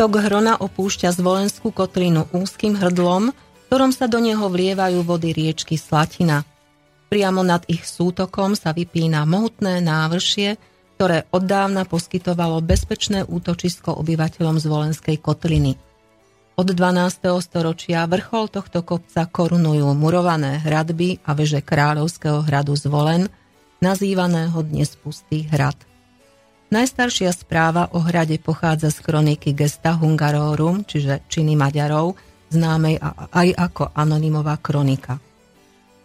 Tok Hrona opúšťa zvolenskú kotlinu úzkým hrdlom, ktorom sa do neho vlievajú vody riečky Slatina. Priamo nad ich sútokom sa vypína mohutné návršie, ktoré oddávna poskytovalo bezpečné útočisko obyvateľom zvolenskej kotliny. Od 12. storočia vrchol tohto kopca korunujú murované hradby a veže kráľovského hradu Zvolen, nazývaného dnes Pustý hrad. Najstaršia správa o hrade pochádza z kroniky Gesta Hungarorum, čiže činy Maďarov, známej aj ako anonymová kronika.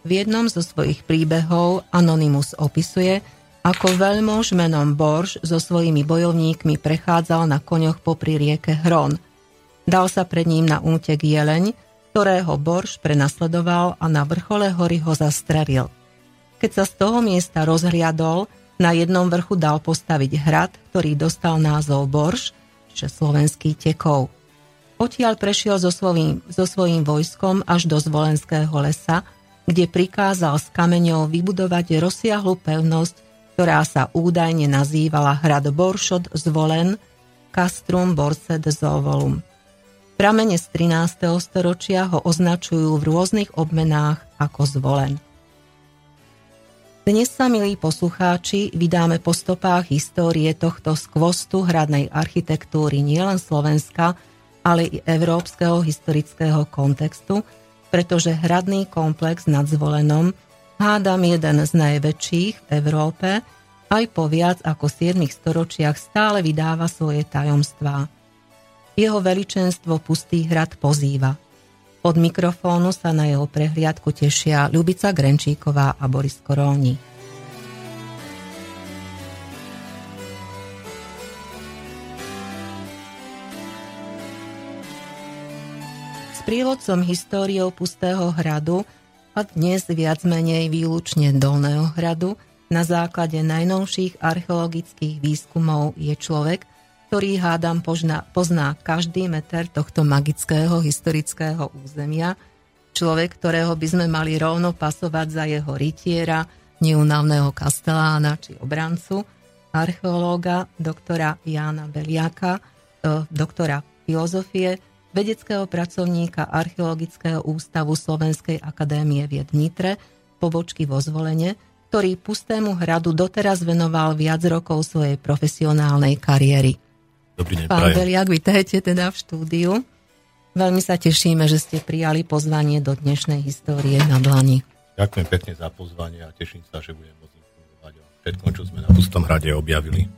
V jednom zo svojich príbehov Anonymus opisuje, ako veľmož menom Borž so svojimi bojovníkmi prechádzal na koňoch popri rieke Hron. Dal sa pred ním na útek jeleň, ktorého Borž prenasledoval a na vrchole hory ho zastrelil. Keď sa z toho miesta rozhliadol, na jednom vrchu dal postaviť hrad, ktorý dostal názov Borž, čiže slovenský tekov. Odtiaľ prešiel so svojím, so svojím vojskom až do Zvolenského lesa, kde prikázal s kameňou vybudovať rozsiahlu pevnosť, ktorá sa údajne nazývala hrad Boršot Zvolen, Castrum Borset Zovolum. Pramene z 13. storočia ho označujú v rôznych obmenách ako Zvolen. Dnes sa, milí poslucháči, vydáme po stopách histórie tohto skvostu hradnej architektúry nielen Slovenska, ale i európskeho historického kontextu, pretože hradný komplex nad Zvolenom hádam jeden z najväčších v Európe, aj po viac ako 7 storočiach stále vydáva svoje tajomstvá. Jeho veličenstvo Pustý hrad pozýva. Od mikrofónu sa na jeho prehliadku tešia Ľubica Grenčíková a Boris Koróni. sprievodcom históriou Pustého hradu a dnes viac menej výlučne Dolného hradu na základe najnovších archeologických výskumov je človek, ktorý hádam pozná, pozná každý meter tohto magického historického územia, človek, ktorého by sme mali rovno pasovať za jeho rytiera, neunavného kastelána či obrancu, archeológa doktora Jána Beliaka, e, doktora filozofie, vedeckého pracovníka Archeologického ústavu Slovenskej akadémie vied Nitre, pobočky vo zvolenie, ktorý Pustému hradu doteraz venoval viac rokov svojej profesionálnej kariéry. Dobrý deň, Pán Beliak, vítajte teda v štúdiu. Veľmi sa tešíme, že ste prijali pozvanie do dnešnej histórie na Dlani. Ďakujem pekne za pozvanie a teším sa, že budem môcť informovať o všetkom, čo sme na Pustom hrade objavili.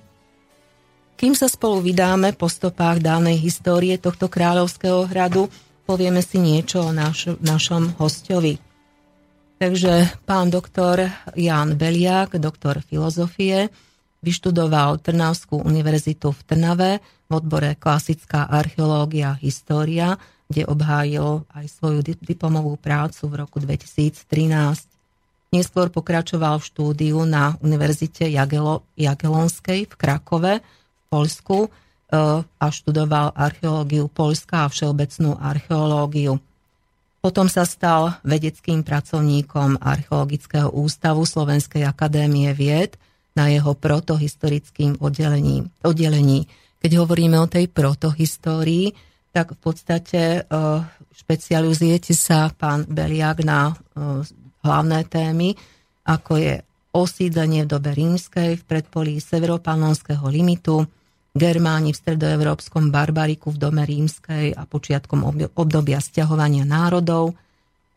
Kým sa spolu vydáme po stopách dávnej histórie tohto kráľovského hradu, povieme si niečo o naš, našom hostovi. Takže pán doktor Jan Beliak, doktor filozofie, vyštudoval Trnavskú univerzitu v Trnave v odbore klasická archeológia a história, kde obhájil aj svoju diplomovú prácu v roku 2013. Neskôr pokračoval v štúdiu na Univerzite Jagelo, Jagelonskej v Krakove, Polsku e, a študoval archeológiu Polska a všeobecnú archeológiu. Potom sa stal vedeckým pracovníkom Archeologického ústavu Slovenskej akadémie vied na jeho protohistorickým oddelení. oddelení. Keď hovoríme o tej protohistórii, tak v podstate e, špecializujete sa, pán Beliak, na e, hlavné témy, ako je osídlenie v dobe rímskej v predpolí severopanonského limitu, Germáni v stredoevropskom barbariku v dome rímskej a počiatkom obdobia stiahovania národov,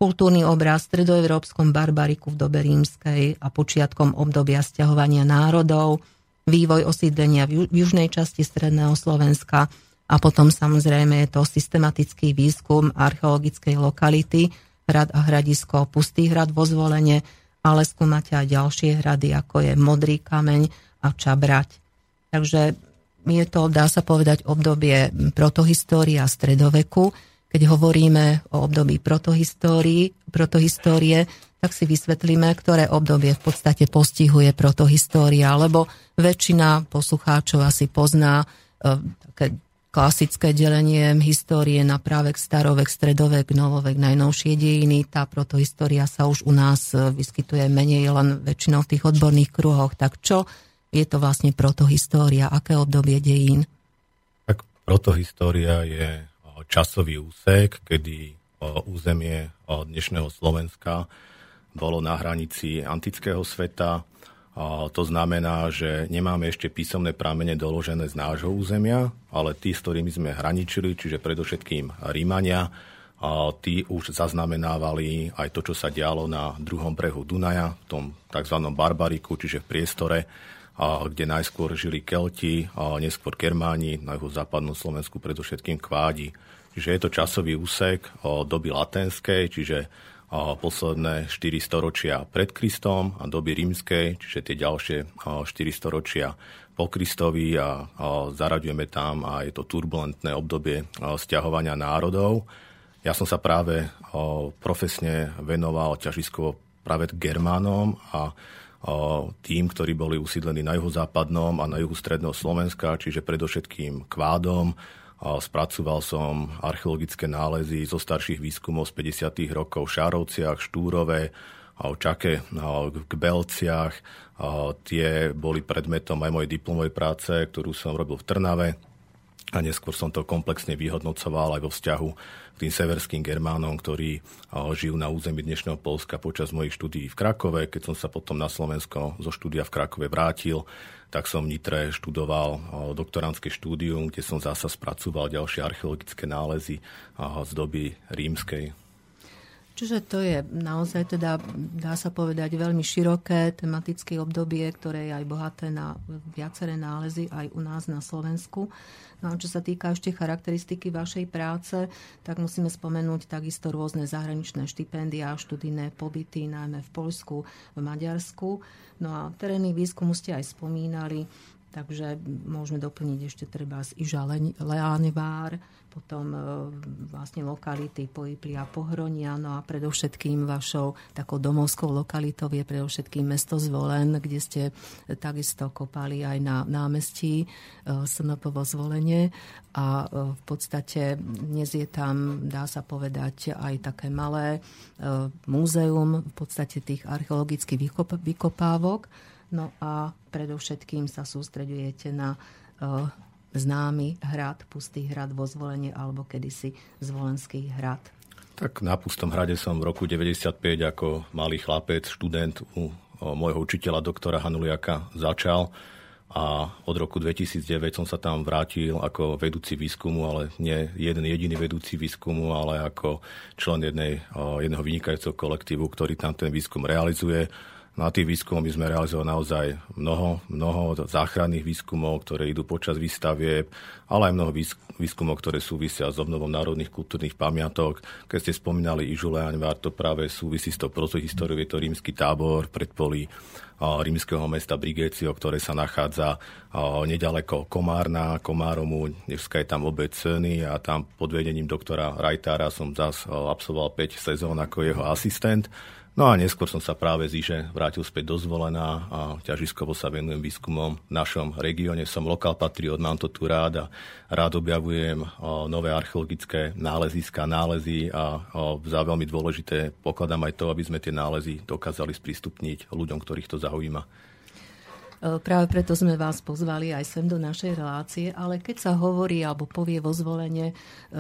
kultúrny obraz v stredoevropskom barbariku v dobe rímskej a počiatkom obdobia stiahovania národov, vývoj osídlenia v južnej časti stredného Slovenska a potom samozrejme je to systematický výskum archeologickej lokality, hrad a hradisko Pustý hrad vo zvolenie, ale skúmate aj ďalšie hrady, ako je Modrý kameň a Čabrať. Takže je to, dá sa povedať, obdobie protohistórie a stredoveku. Keď hovoríme o období protohistórie, tak si vysvetlíme, ktoré obdobie v podstate postihuje protohistória, lebo väčšina poslucháčov asi pozná e, také klasické delenie histórie na právek, starovek, stredovek, novovek, najnovšie dejiny. Tá protohistória sa už u nás e, vyskytuje menej len väčšinou v tých odborných kruhoch. Tak čo je to vlastne protohistória, aké obdobie dejín? Tak Protohistória je časový úsek, kedy územie dnešného Slovenska bolo na hranici antického sveta. To znamená, že nemáme ešte písomné pramene doložené z nášho územia, ale tí, s ktorými sme hraničili, čiže predovšetkým Rímania, tí už zaznamenávali aj to, čo sa dialo na druhom brehu Dunaja, v tom tzv. Barbariku, čiže v priestore, kde najskôr žili Kelti, neskôr Germáni, na jeho západnom Slovensku predovšetkým Kvádi. Čiže je to časový úsek doby latenskej, čiže posledné 4 storočia pred Kristom a doby rímskej, čiže tie ďalšie 4 storočia po Kristovi a zaraďujeme tam aj to turbulentné obdobie stiahovania národov. Ja som sa práve profesne venoval ťažiskovo práve Germánom a tým, ktorí boli usídlení na juhozápadnom a na juhu stredného Slovenska, čiže predovšetkým kvádom, Spracoval som archeologické nálezy zo starších výskumov z 50. rokov v Šárovciach, Štúrove, v Čake, k Belciach. Tie boli predmetom aj mojej diplomovej práce, ktorú som robil v Trnave a neskôr som to komplexne vyhodnocoval aj vo vzťahu k tým severským Germánom, ktorí žijú na území dnešného Polska počas mojich štúdií v Krakove. Keď som sa potom na Slovensko zo štúdia v Krakove vrátil, tak som v Nitre študoval doktorantské štúdium, kde som zasa spracoval ďalšie archeologické nálezy z doby rímskej. Čiže to je naozaj teda, dá sa povedať, veľmi široké tematické obdobie, ktoré je aj bohaté na viaceré nálezy aj u nás na Slovensku. No a čo sa týka ešte charakteristiky vašej práce, tak musíme spomenúť takisto rôzne zahraničné štipendia, študijné pobyty, najmä v Poľsku, v Maďarsku. No a terénny výskum ste aj spomínali, Takže môžeme doplniť ešte treba z Iža Leánevár, potom e, vlastne lokality Pojipli a Pohronia, no a predovšetkým vašou takou domovskou lokalitou je predovšetkým mesto Zvolen, kde ste takisto kopali aj na námestí e, Snopovo Zvolenie a e, v podstate dnes je tam, dá sa povedať, aj také malé múzeum v podstate tých archeologických vykopávok, No a predovšetkým sa sústredujete na uh, známy hrad, pustý hrad vo zvolenie alebo kedysi zvolenský hrad. Tak na Pustom hrade som v roku 95 ako malý chlapec, študent u môjho učiteľa doktora Hanuliaka začal a od roku 2009 som sa tam vrátil ako vedúci výskumu, ale nie jeden jediný vedúci výskumu, ale ako člen jednej, jedného vynikajúceho kolektívu, ktorý tam ten výskum realizuje na tých výskumov by sme realizovali naozaj mnoho, mnoho záchranných výskumov, ktoré idú počas výstavie, ale aj mnoho výskumov, ktoré súvisia s obnovom národných kultúrnych pamiatok. Keď ste spomínali Ižuleaň, to práve súvisí s tou protohistóriou, je to rímsky tábor predpolí rímskeho mesta Brigécio, ktoré sa nachádza nedaleko Komárna, Komáromu, dneska je tam obec Ceny a tam pod vedením doktora Rajtára som zas absolvoval 5 sezón ako jeho asistent. No a neskôr som sa práve z Iže vrátil späť do Zvolená a ťažiskovo sa venujem výskumom v našom regióne. Som lokál patriot, mám to tu rád a rád objavujem nové archeologické náleziska, nálezy a za veľmi dôležité pokladám aj to, aby sme tie nálezy dokázali sprístupniť ľuďom, ktorých to zaujíma. E, práve preto sme vás pozvali aj sem do našej relácie, ale keď sa hovorí alebo povie vo zvolenie e,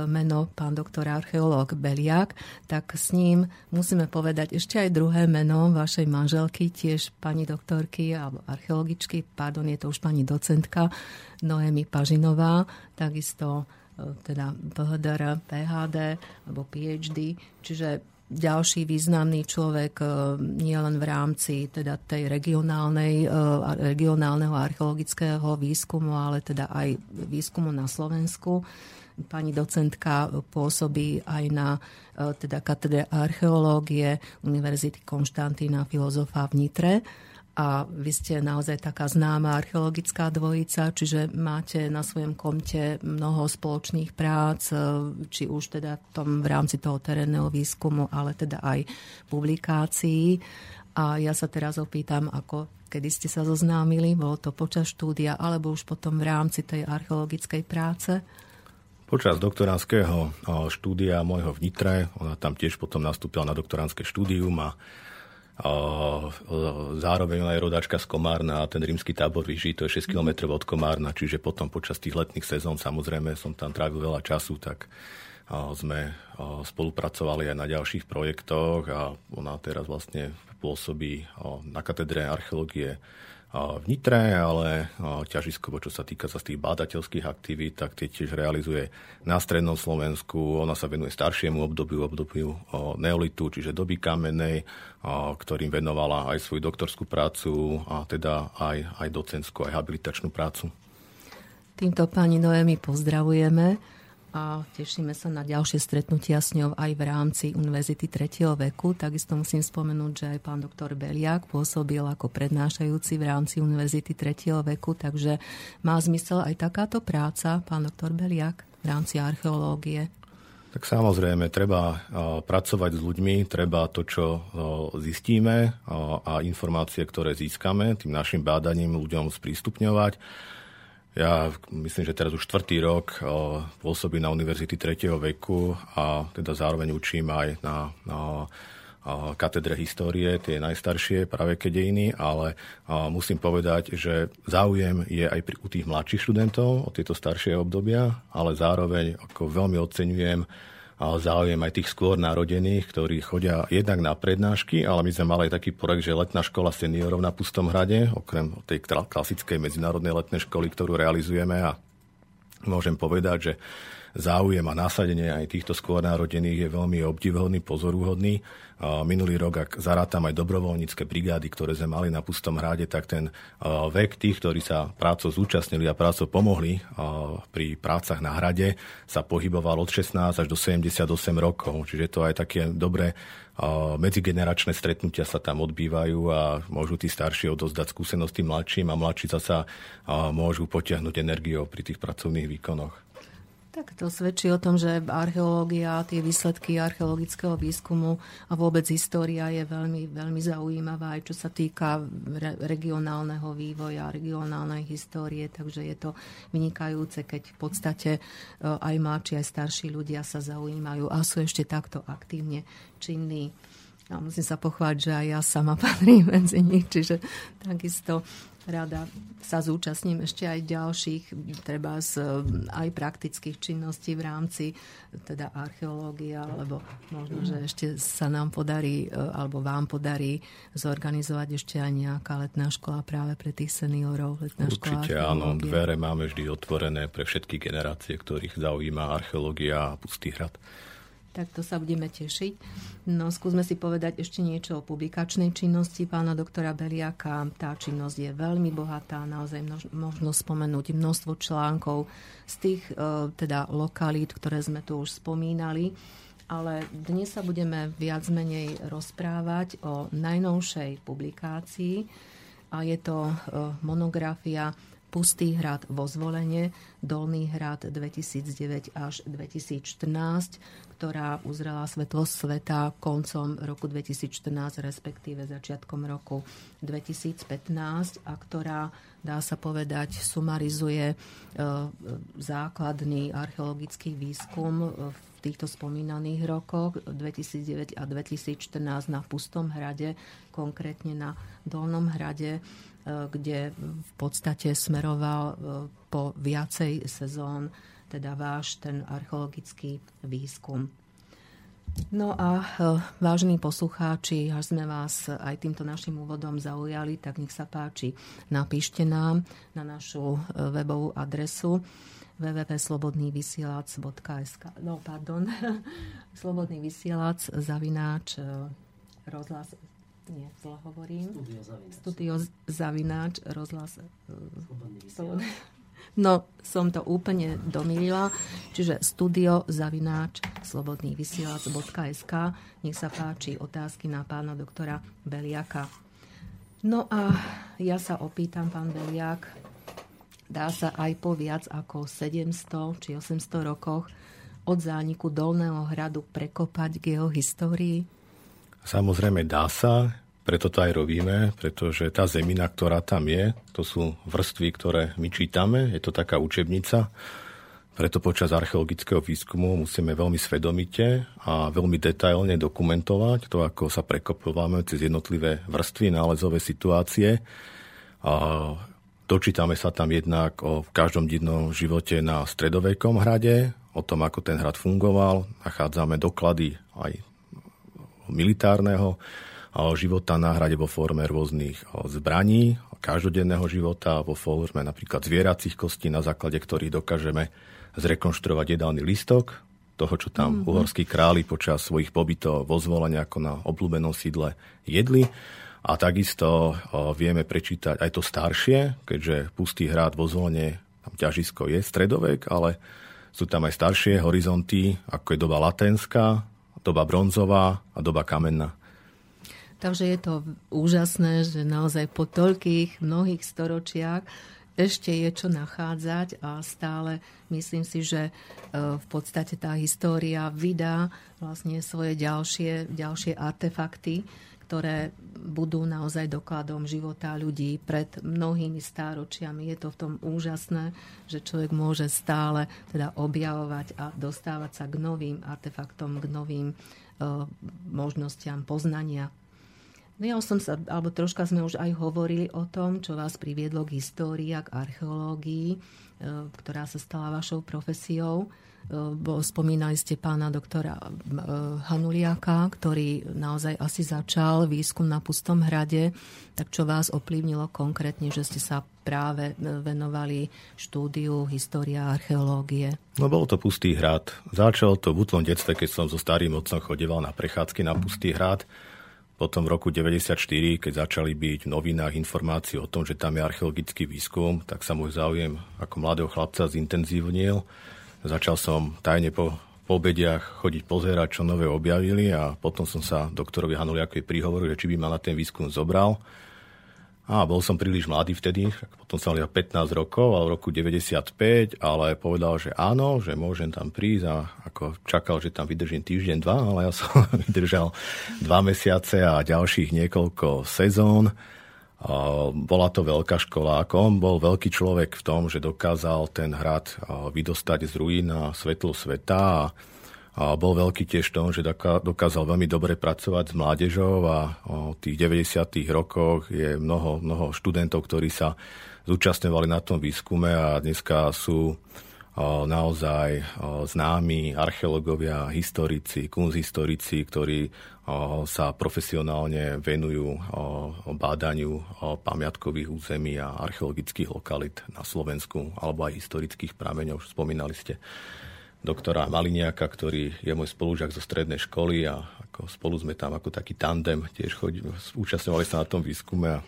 meno pán doktor archeológ Beliak, tak s ním musíme povedať ešte aj druhé meno vašej manželky, tiež pani doktorky alebo archeologičky, pardon, je to už pani docentka Noemi Pažinová, takisto e, teda PHD alebo PhD, čiže ďalší významný človek e, nielen v rámci teda tej regionálnej, e, regionálneho archeologického výskumu, ale teda aj výskumu na Slovensku. Pani docentka pôsobí aj na e, teda katedre archeológie Univerzity Konštantína filozofa v Nitre a vy ste naozaj taká známa archeologická dvojica, čiže máte na svojom konte mnoho spoločných prác, e, či už teda v, tom, v rámci toho terénneho výskumu, ale teda aj publikácií. A ja sa teraz opýtam, ako kedy ste sa zoznámili, bolo to počas štúdia, alebo už potom v rámci tej archeologickej práce? Počas doktorandského štúdia môjho v Nitre, ona tam tiež potom nastúpila na doktorandské štúdium a Zároveň ona je rodáčka z Komárna a ten rímsky tábor vyží, to je 6 km od Komárna, čiže potom počas tých letných sezón, samozrejme, som tam trávil veľa času, tak sme spolupracovali aj na ďalších projektoch a ona teraz vlastne pôsobí na katedre archeológie v Nitre, ale ťažiskovo, čo sa týka sa z tých bádateľských aktivít, tak tie tiež realizuje na strednom Slovensku. Ona sa venuje staršiemu obdobiu, obdobiu neolitu, čiže doby kamenej, ktorým venovala aj svoju doktorskú prácu a teda aj, aj docentskú, aj habilitačnú prácu. Týmto pani Noemi pozdravujeme a tešíme sa na ďalšie stretnutia s ňou aj v rámci Univerzity 3. veku. Takisto musím spomenúť, že aj pán doktor Beliak pôsobil ako prednášajúci v rámci Univerzity 3. veku, takže má zmysel aj takáto práca, pán doktor Beliak, v rámci archeológie. Tak samozrejme, treba pracovať s ľuďmi, treba to, čo zistíme a informácie, ktoré získame, tým našim bádaním ľuďom sprístupňovať ja myslím, že teraz už štvrtý rok pôsobím na Univerzity 3. veku a teda zároveň učím aj na, na katedre histórie, tie najstaršie práve dejiny, ale musím povedať, že záujem je aj pri, u tých mladších študentov o tieto staršie obdobia, ale zároveň ako veľmi oceňujem záujem aj tých skôr narodených, ktorí chodia jednak na prednášky, ale my sme mali aj taký projekt, že letná škola seniorov na Pustom hrade, okrem tej klasickej medzinárodnej letnej školy, ktorú realizujeme. A môžem povedať, že záujem a násadenie aj týchto skôr narodených je veľmi obdivhodný, pozorúhodný. Minulý rok, ak zarátam aj dobrovoľnícke brigády, ktoré sme mali na Pustom hrade, tak ten vek tých, ktorí sa prácou zúčastnili a prácou pomohli pri prácach na hrade, sa pohyboval od 16 až do 78 rokov. Čiže to aj také dobré medzigeneračné stretnutia sa tam odbývajú a môžu tí starší odozdať skúsenosti mladším a mladší sa môžu potiahnuť energiou pri tých pracovných výkonoch. Tak to svedčí o tom, že archeológia, tie výsledky archeologického výskumu a vôbec história je veľmi, veľmi zaujímavá, aj čo sa týka re- regionálneho vývoja, regionálnej histórie, takže je to vynikajúce, keď v podstate e, aj mladší, aj starší ľudia sa zaujímajú a sú ešte takto aktívne činní. A musím sa pochváť, že aj ja sama patrím medzi nich, čiže takisto rada sa zúčastním ešte aj ďalších, treba z aj praktických činností v rámci teda archeológie, alebo možno, že ešte sa nám podarí, e, alebo vám podarí zorganizovať ešte aj nejaká letná škola práve pre tých seniorov. Letná Určite škola áno, dvere máme vždy otvorené pre všetky generácie, ktorých zaujíma archeológia a Pustý hrad tak to sa budeme tešiť. No, skúsme si povedať ešte niečo o publikačnej činnosti pána doktora Beliaka. Tá činnosť je veľmi bohatá, naozaj možno spomenúť množstvo článkov z tých e, teda lokalít, ktoré sme tu už spomínali. Ale dnes sa budeme viac menej rozprávať o najnovšej publikácii a je to e, monografia Pustý hrad vo zvolenie, Dolný hrad 2009 až 2014, ktorá uzrela svetlo sveta koncom roku 2014, respektíve začiatkom roku 2015 a ktorá, dá sa povedať, sumarizuje e, základný archeologický výskum v týchto spomínaných rokoch 2009 a 2014 na Pustom hrade, konkrétne na Dolnom hrade, e, kde v podstate smeroval e, po viacej sezón teda váš ten archeologický výskum. No a e, vážení poslucháči, až sme vás aj týmto našim úvodom zaujali, tak nech sa páči, napíšte nám na našu e, webovú adresu www.slobodnývysielac.sk No, pardon, slobodný vysielac zavináč rozhlas nie, zle hovorím. Studio zavináč. Studio zavináč rozhlas. Slobodný No, som to úplne domýlila. Čiže studio zavináč slobodný vysielač.sk Nech sa páči otázky na pána doktora Beliaka. No a ja sa opýtam, pán Beliak, dá sa aj po viac ako 700 či 800 rokoch od zániku Dolného hradu prekopať k jeho histórii? Samozrejme dá sa. Preto to aj robíme, pretože tá zemina, ktorá tam je, to sú vrstvy, ktoré my čítame, je to taká učebnica, Preto počas archeologického výskumu musíme veľmi svedomite a veľmi detailne dokumentovať to, ako sa prekopováme cez jednotlivé vrstvy nálezové situácie. A dočítame sa tam jednak o každom dennom živote na stredovekom hrade, o tom, ako ten hrad fungoval. Nachádzame doklady aj militárneho života na hrade vo forme rôznych zbraní, každodenného života, vo forme napríklad zvieracích kostí, na základe ktorých dokážeme zrekonštruovať jedálny listok, toho, čo tam mm-hmm. uhorskí králi počas svojich pobytov vo zvolenia ako na obľúbenom sídle jedli. A takisto vieme prečítať aj to staršie, keďže pustý hrad vo zvolenie, tam ťažisko je stredovek, ale sú tam aj staršie horizonty, ako je doba latenská, doba bronzová a doba kamenná. Takže je to úžasné, že naozaj po toľkých mnohých storočiach ešte je čo nachádzať a stále myslím si, že e, v podstate tá história vydá vlastne svoje ďalšie, ďalšie artefakty, ktoré budú naozaj dokladom života ľudí pred mnohými stáročiami. Je to v tom úžasné, že človek môže stále teda objavovať a dostávať sa k novým artefaktom, k novým uh, možnostiam poznania No ja som sa, alebo troška sme už aj hovorili o tom, čo vás priviedlo k histórii a k archeológii, e, ktorá sa stala vašou profesiou. E, spomínali ste pána doktora e, Hanuliaka, ktorý naozaj asi začal výskum na Pustom hrade. Tak čo vás ovplyvnilo konkrétne, že ste sa práve venovali štúdiu história a archeológie? No bol to Pustý hrad. Začalo to v útlom detstve, keď som so starým otcom chodeval na prechádzky na Pustý hrad. Potom v roku 1994, keď začali byť v novinách informácie o tom, že tam je archeologický výskum, tak sa môj záujem ako mladého chlapca zintenzívnil. Začal som tajne po, po obediach chodiť pozerať, čo nové objavili a potom som sa doktorovi Hanuliakovi prihovoril, že či by ma na ten výskum zobral. A bol som príliš mladý vtedy, potom som mal 15 rokov, ale v roku 95, ale povedal, že áno, že môžem tam prísť a ako čakal, že tam vydržím týždeň, dva, ale ja som vydržal dva mesiace a ďalších niekoľko sezón. Bola to veľká škola. Ako on bol veľký človek v tom, že dokázal ten hrad vydostať z ruín na svetlo sveta a a bol veľký tiež v tom, že dokázal veľmi dobre pracovať s mládežou a v tých 90. rokoch je mnoho, mnoho študentov, ktorí sa zúčastňovali na tom výskume a dneska sú naozaj známi archeológovia, historici, kunzhistorici, ktorí sa profesionálne venujú bádaniu pamiatkových území a archeologických lokalit na Slovensku alebo aj historických prameňov. Spomínali ste doktora Maliniaka, ktorý je môj spolužiak zo strednej školy a ako spolu sme tam ako taký tandem tiež chodili, účastňovali sa na tom výskume a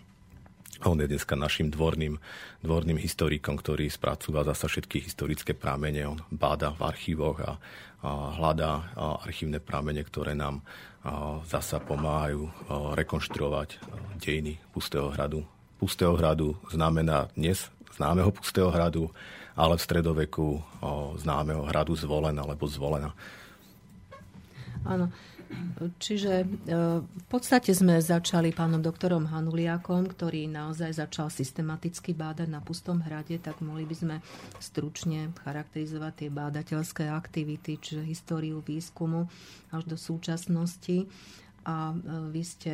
on je dneska našim dvorným, dvorným historikom, ktorý spracúva zasa všetky historické prámene. On báda v archívoch a, a hľadá archívne prámene, ktoré nám a, zasa pomáhajú a, rekonštruovať dejiny Pustého hradu. Pustého hradu znamená dnes známeho Pustého hradu, ale v stredoveku známeho hradu Zvolen alebo Zvolena. Áno. Čiže e, v podstate sme začali pánom doktorom Hanuliakom, ktorý naozaj začal systematicky bádať na Pustom hrade, tak mohli by sme stručne charakterizovať tie bádateľské aktivity, čiže históriu výskumu až do súčasnosti. A e, vy ste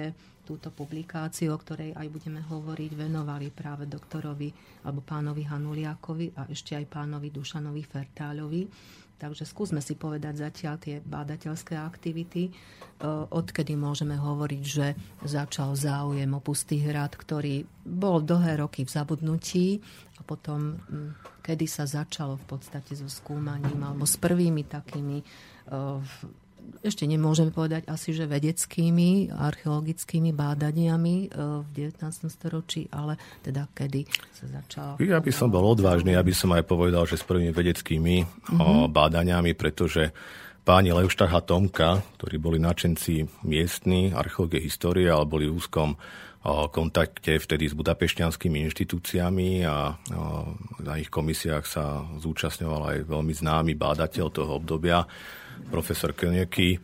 túto publikáciu, o ktorej aj budeme hovoriť, venovali práve doktorovi alebo pánovi Hanuliakovi a ešte aj pánovi Dušanovi Fertáľovi. Takže skúsme si povedať zatiaľ tie bádateľské aktivity, e, odkedy môžeme hovoriť, že začal záujem o Pustý hrad, ktorý bol dlhé roky v zabudnutí a potom, kedy sa začalo v podstate so skúmaním alebo s prvými takými e, ešte nemôžeme povedať asi, že vedeckými, archeologickými bádaniami e, v 19. storočí, ale teda kedy sa začalo... Ja by som bol odvážny, ja by som aj povedal, že s prvými vedeckými mm-hmm. bádaniami, pretože páni Leuštach a Tomka, ktorí boli načenci miestni, archeológie histórie, ale boli v úzkom kontakte vtedy s budapešťanskými inštitúciami a na ich komisiách sa zúčastňoval aj veľmi známy bádateľ toho obdobia, profesor Kölneky.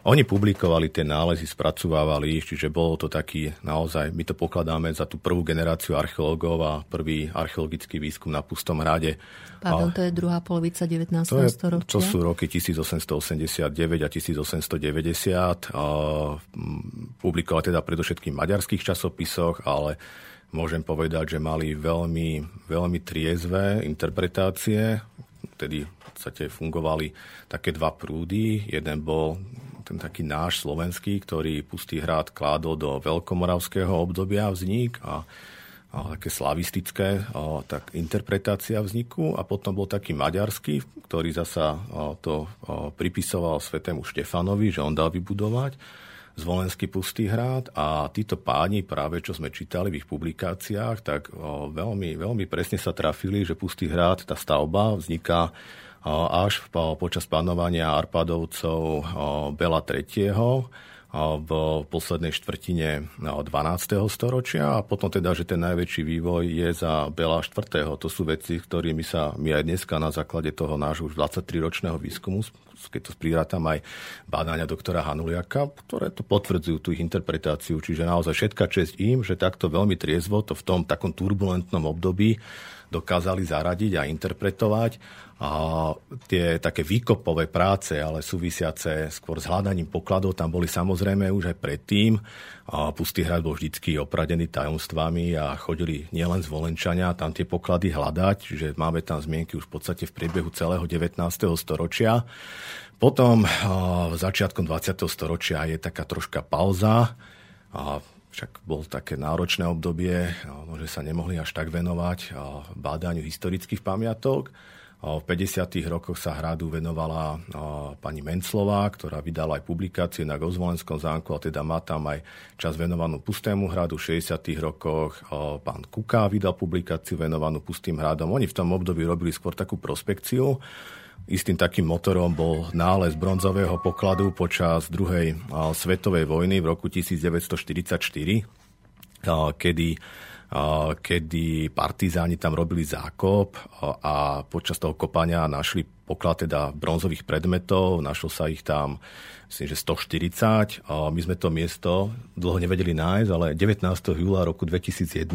Oni publikovali tie nálezy, spracovávali, čiže bolo to taký naozaj, my to pokladáme za tú prvú generáciu archeológov a prvý archeologický výskum na Pustom hrade. Pardon, to je druhá polovica 19. To, je, storočia? to sú roky 1889 a 1890. A, publikovali teda predovšetkým v maďarských časopisoch, ale môžem povedať, že mali veľmi, veľmi triezvé interpretácie, vtedy v podstate fungovali také dva prúdy. Jeden bol ten taký náš slovenský, ktorý Pustý hrad kládol do veľkomoravského obdobia vznik a, a také slavistické a, tak interpretácia vzniku a potom bol taký maďarský, ktorý zasa a, to a, pripisoval svetému Štefanovi, že on dal vybudovať zvolenský pustý hrad a títo páni, práve čo sme čítali v ich publikáciách, tak veľmi, veľmi presne sa trafili, že pustý hrad, tá stavba vzniká až počas panovania Arpadovcov Bela III v poslednej štvrtine 12. storočia a potom teda, že ten najväčší vývoj je za Bela IV. To sú veci, ktorými sa my aj dneska na základe toho nášho už 23-ročného výskumu, keď to spríratam aj bádania doktora Hanuliaka, ktoré to potvrdzujú tú ich interpretáciu. Čiže naozaj všetka čest im, že takto veľmi triezvo to v tom takom turbulentnom období dokázali zaradiť a interpretovať. A tie také výkopové práce, ale súvisiace skôr s hľadaním pokladov, tam boli samozrejme už aj predtým. A Pustý hrad bol vždycky opradený tajomstvami a chodili nielen zvolenčania tam tie poklady hľadať, čiže máme tam zmienky už v podstate v priebehu celého 19. storočia. Potom začiatkom 20. storočia je taká troška pauza. A však bol také náročné obdobie, že sa nemohli až tak venovať bádaniu historických pamiatok. V 50. rokoch sa hradu venovala pani Menclová, ktorá vydala aj publikácie na Gozvolenskom zámku, a teda má tam aj čas venovanú Pustému hradu. V 60. rokoch pán Kuká vydal publikáciu venovanú Pustým hradom. Oni v tom období robili skôr takú prospekciu Istým takým motorom bol nález bronzového pokladu počas druhej svetovej vojny v roku 1944, kedy kedy partizáni tam robili zákop a počas toho kopania našli poklad teda bronzových predmetov, našlo sa ich tam myslím, že 140. My sme to miesto dlho nevedeli nájsť, ale 19. júla roku 2001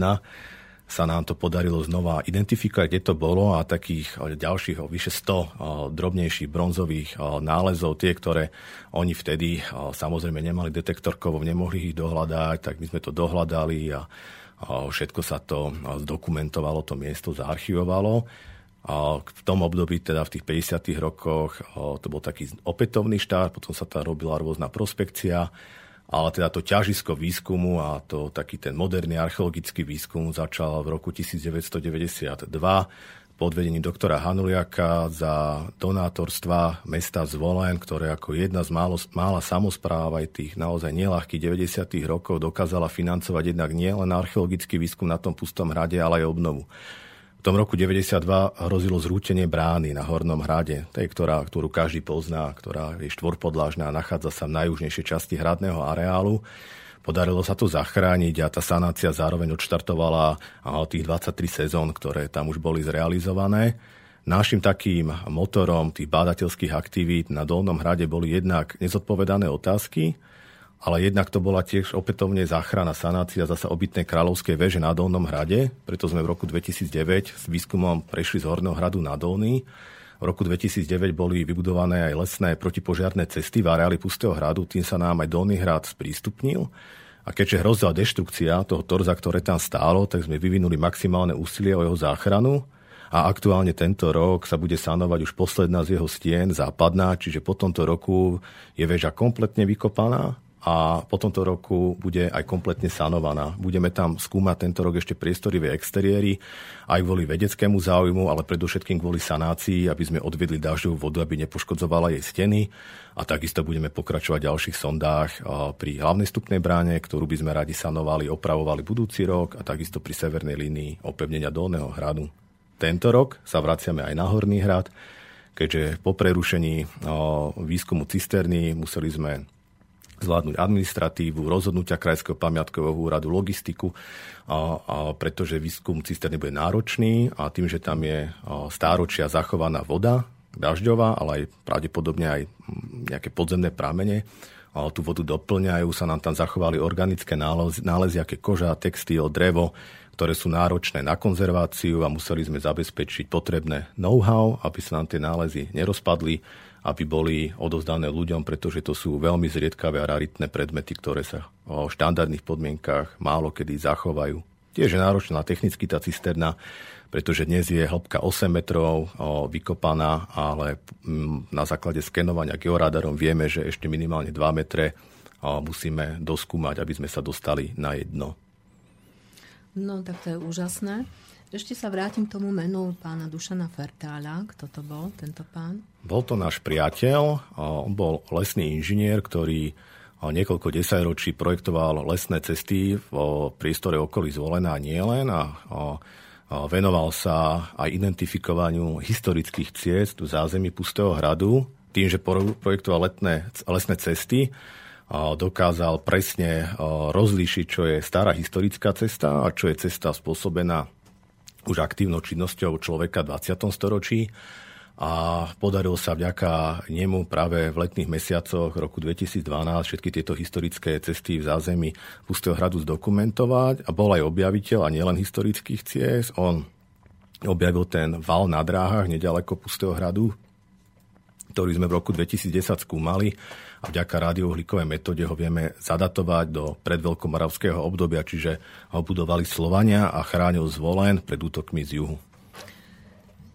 sa nám to podarilo znova identifikovať, kde to bolo a takých ďalších vyše 100 drobnejších bronzových nálezov, tie, ktoré oni vtedy samozrejme nemali detektorkovo, nemohli ich dohľadať, tak my sme to dohľadali a všetko sa to zdokumentovalo, to miesto zaarchivovalo. A v tom období, teda v tých 50. rokoch, to bol taký opätovný štát, potom sa tam robila rôzna prospekcia ale teda to ťažisko výskumu a to taký ten moderný archeologický výskum začal v roku 1992 pod vedením doktora Hanuliaka za donátorstva mesta Zvolen, ktoré ako jedna z málo, mála samozpráv aj tých naozaj nelahkých 90. rokov dokázala financovať jednak nielen archeologický výskum na tom pustom hrade, ale aj obnovu tom roku 92 hrozilo zrútenie brány na Hornom hrade, tej, ktorá, ktorú každý pozná, ktorá je štvorpodlážna a nachádza sa v najjužnejšej časti hradného areálu. Podarilo sa to zachrániť a tá sanácia zároveň odštartovala tých 23 sezón, ktoré tam už boli zrealizované. Našim takým motorom tých bádateľských aktivít na Dolnom hrade boli jednak nezodpovedané otázky, ale jednak to bola tiež opätovne záchrana sanácia zasa obytnej kráľovskej veže na Dolnom hrade, preto sme v roku 2009 s výskumom prešli z Horného hradu na Dolný. V roku 2009 boli vybudované aj lesné protipožiarné cesty v areáli Pustého hradu, tým sa nám aj Dolný hrad sprístupnil. A keďže hrozila deštrukcia toho torza, ktoré tam stálo, tak sme vyvinuli maximálne úsilie o jeho záchranu a aktuálne tento rok sa bude sanovať už posledná z jeho stien, západná, čiže po tomto roku je väža kompletne vykopaná a po tomto roku bude aj kompletne sanovaná. Budeme tam skúmať tento rok ešte priestorivé exteriéry, aj kvôli vedeckému záujmu, ale predovšetkým kvôli sanácii, aby sme odvedli dažďovú vodu, aby nepoškodzovala jej steny. A takisto budeme pokračovať v ďalších sondách pri hlavnej stupnej bráne, ktorú by sme radi sanovali, opravovali budúci rok a takisto pri severnej línii opevnenia Dolného hradu. Tento rok sa vraciame aj na Horný hrad, keďže po prerušení výskumu cisterny museli sme zvládnuť administratívu, rozhodnutia Krajského pamiatkového úradu, logistiku, a, a pretože výskum cisterny bude náročný a tým, že tam je stáročia zachovaná voda, dažďová, ale aj pravdepodobne aj nejaké podzemné prámene tú vodu doplňajú, sa nám tam zachovali organické nálezy, nálezy aké koža, textil, drevo, ktoré sú náročné na konzerváciu a museli sme zabezpečiť potrebné know-how, aby sa nám tie nálezy nerozpadli, aby boli odovzdané ľuďom, pretože to sú veľmi zriedkavé a raritné predmety, ktoré sa v štandardných podmienkách málo kedy zachovajú. Tiež je náročná technicky tá cisterna, pretože dnes je hĺbka 8 metrov o, vykopaná, ale mm, na základe skenovania georadarom vieme, že ešte minimálne 2 metre musíme doskúmať, aby sme sa dostali na jedno. No, tak to je úžasné. Ešte sa vrátim k tomu menu pána Dušana Fertáľa. Kto to bol, tento pán? Bol to náš priateľ. On bol lesný inžinier, ktorý niekoľko desaťročí projektoval lesné cesty v priestore okolí zvolená nielen a Venoval sa aj identifikovaniu historických ciest v zázemí Pustého hradu. Tým, že projektoval letné, lesné cesty, dokázal presne rozlíšiť, čo je stará historická cesta a čo je cesta spôsobená už aktívnou činnosťou človeka v 20. storočí a podarilo sa vďaka nemu práve v letných mesiacoch roku 2012 všetky tieto historické cesty v zázemí Pustého hradu zdokumentovať a bol aj objaviteľ a nielen historických ciest. On objavil ten val na dráhach nedaleko Pustého hradu, ktorý sme v roku 2010 skúmali a vďaka radiouhlíkovej metóde ho vieme zadatovať do predveľkomoravského obdobia, čiže ho budovali Slovania a chránil zvolen pred útokmi z juhu.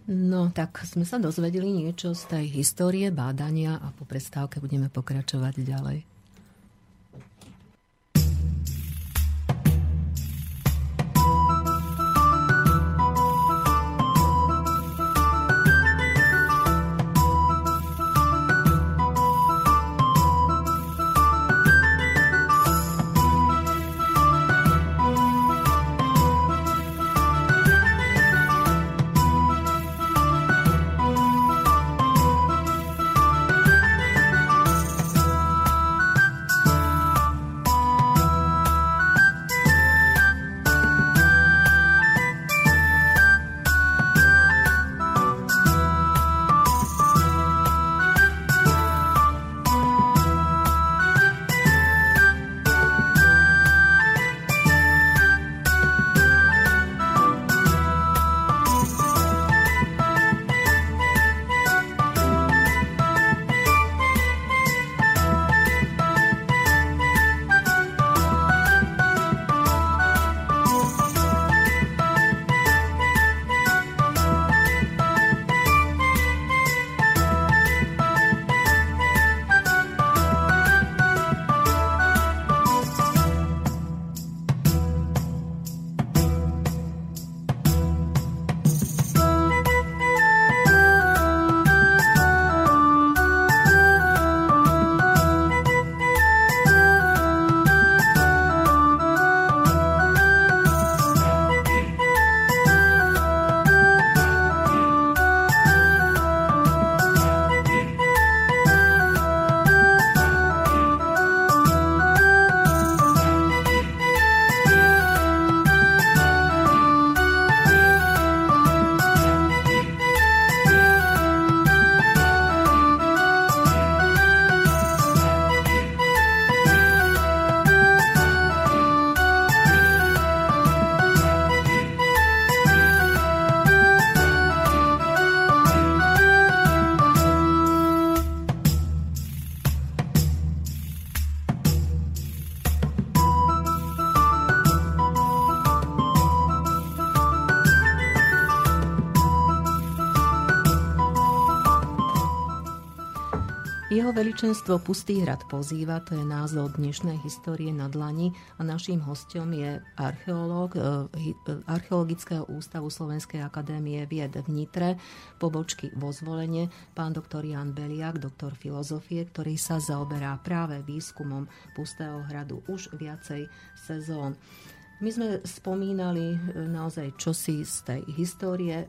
No, tak sme sa dozvedeli niečo z tej histórie bádania a po prestávke budeme pokračovať ďalej. Veličenstvo Pustý hrad pozýva, to je názov dnešnej histórie na Dlani a naším hostom je archeológ e, e, Archeologického ústavu Slovenskej akadémie vied v Nitre, pobočky vo zvolenie, pán doktor Jan Beliak, doktor filozofie, ktorý sa zaoberá práve výskumom Pustého hradu už viacej sezón. My sme spomínali e, naozaj čosi z tej histórie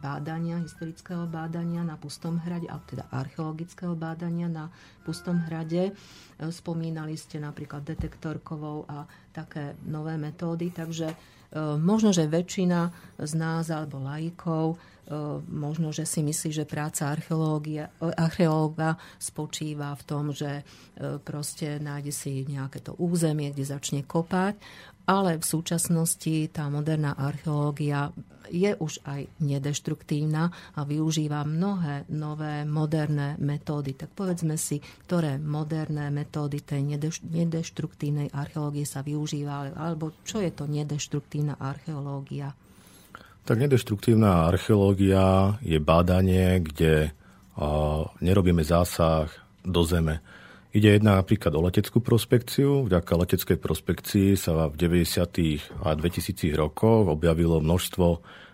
bádania, historického bádania na Pustom hrade, a teda archeologického bádania na Pustom hrade. E, spomínali ste napríklad detektorkovou a také nové metódy, takže e, možno, že väčšina z nás alebo laikov možno, že si myslí, že práca archeológa spočíva v tom, že proste nájde si nejaké to územie, kde začne kopať ale v súčasnosti tá moderná archeológia je už aj nedeštruktívna a využíva mnohé nové moderné metódy. Tak povedzme si, ktoré moderné metódy tej nedeštruktívnej archeológie sa využíva, alebo čo je to nedeštruktívna archeológia? Tak nedeštruktívna archeológia je bádanie, kde nerobíme zásah do zeme. Ide jedna napríklad o leteckú prospekciu. Vďaka leteckej prospekcii sa v 90. a 2000 rokoch objavilo množstvo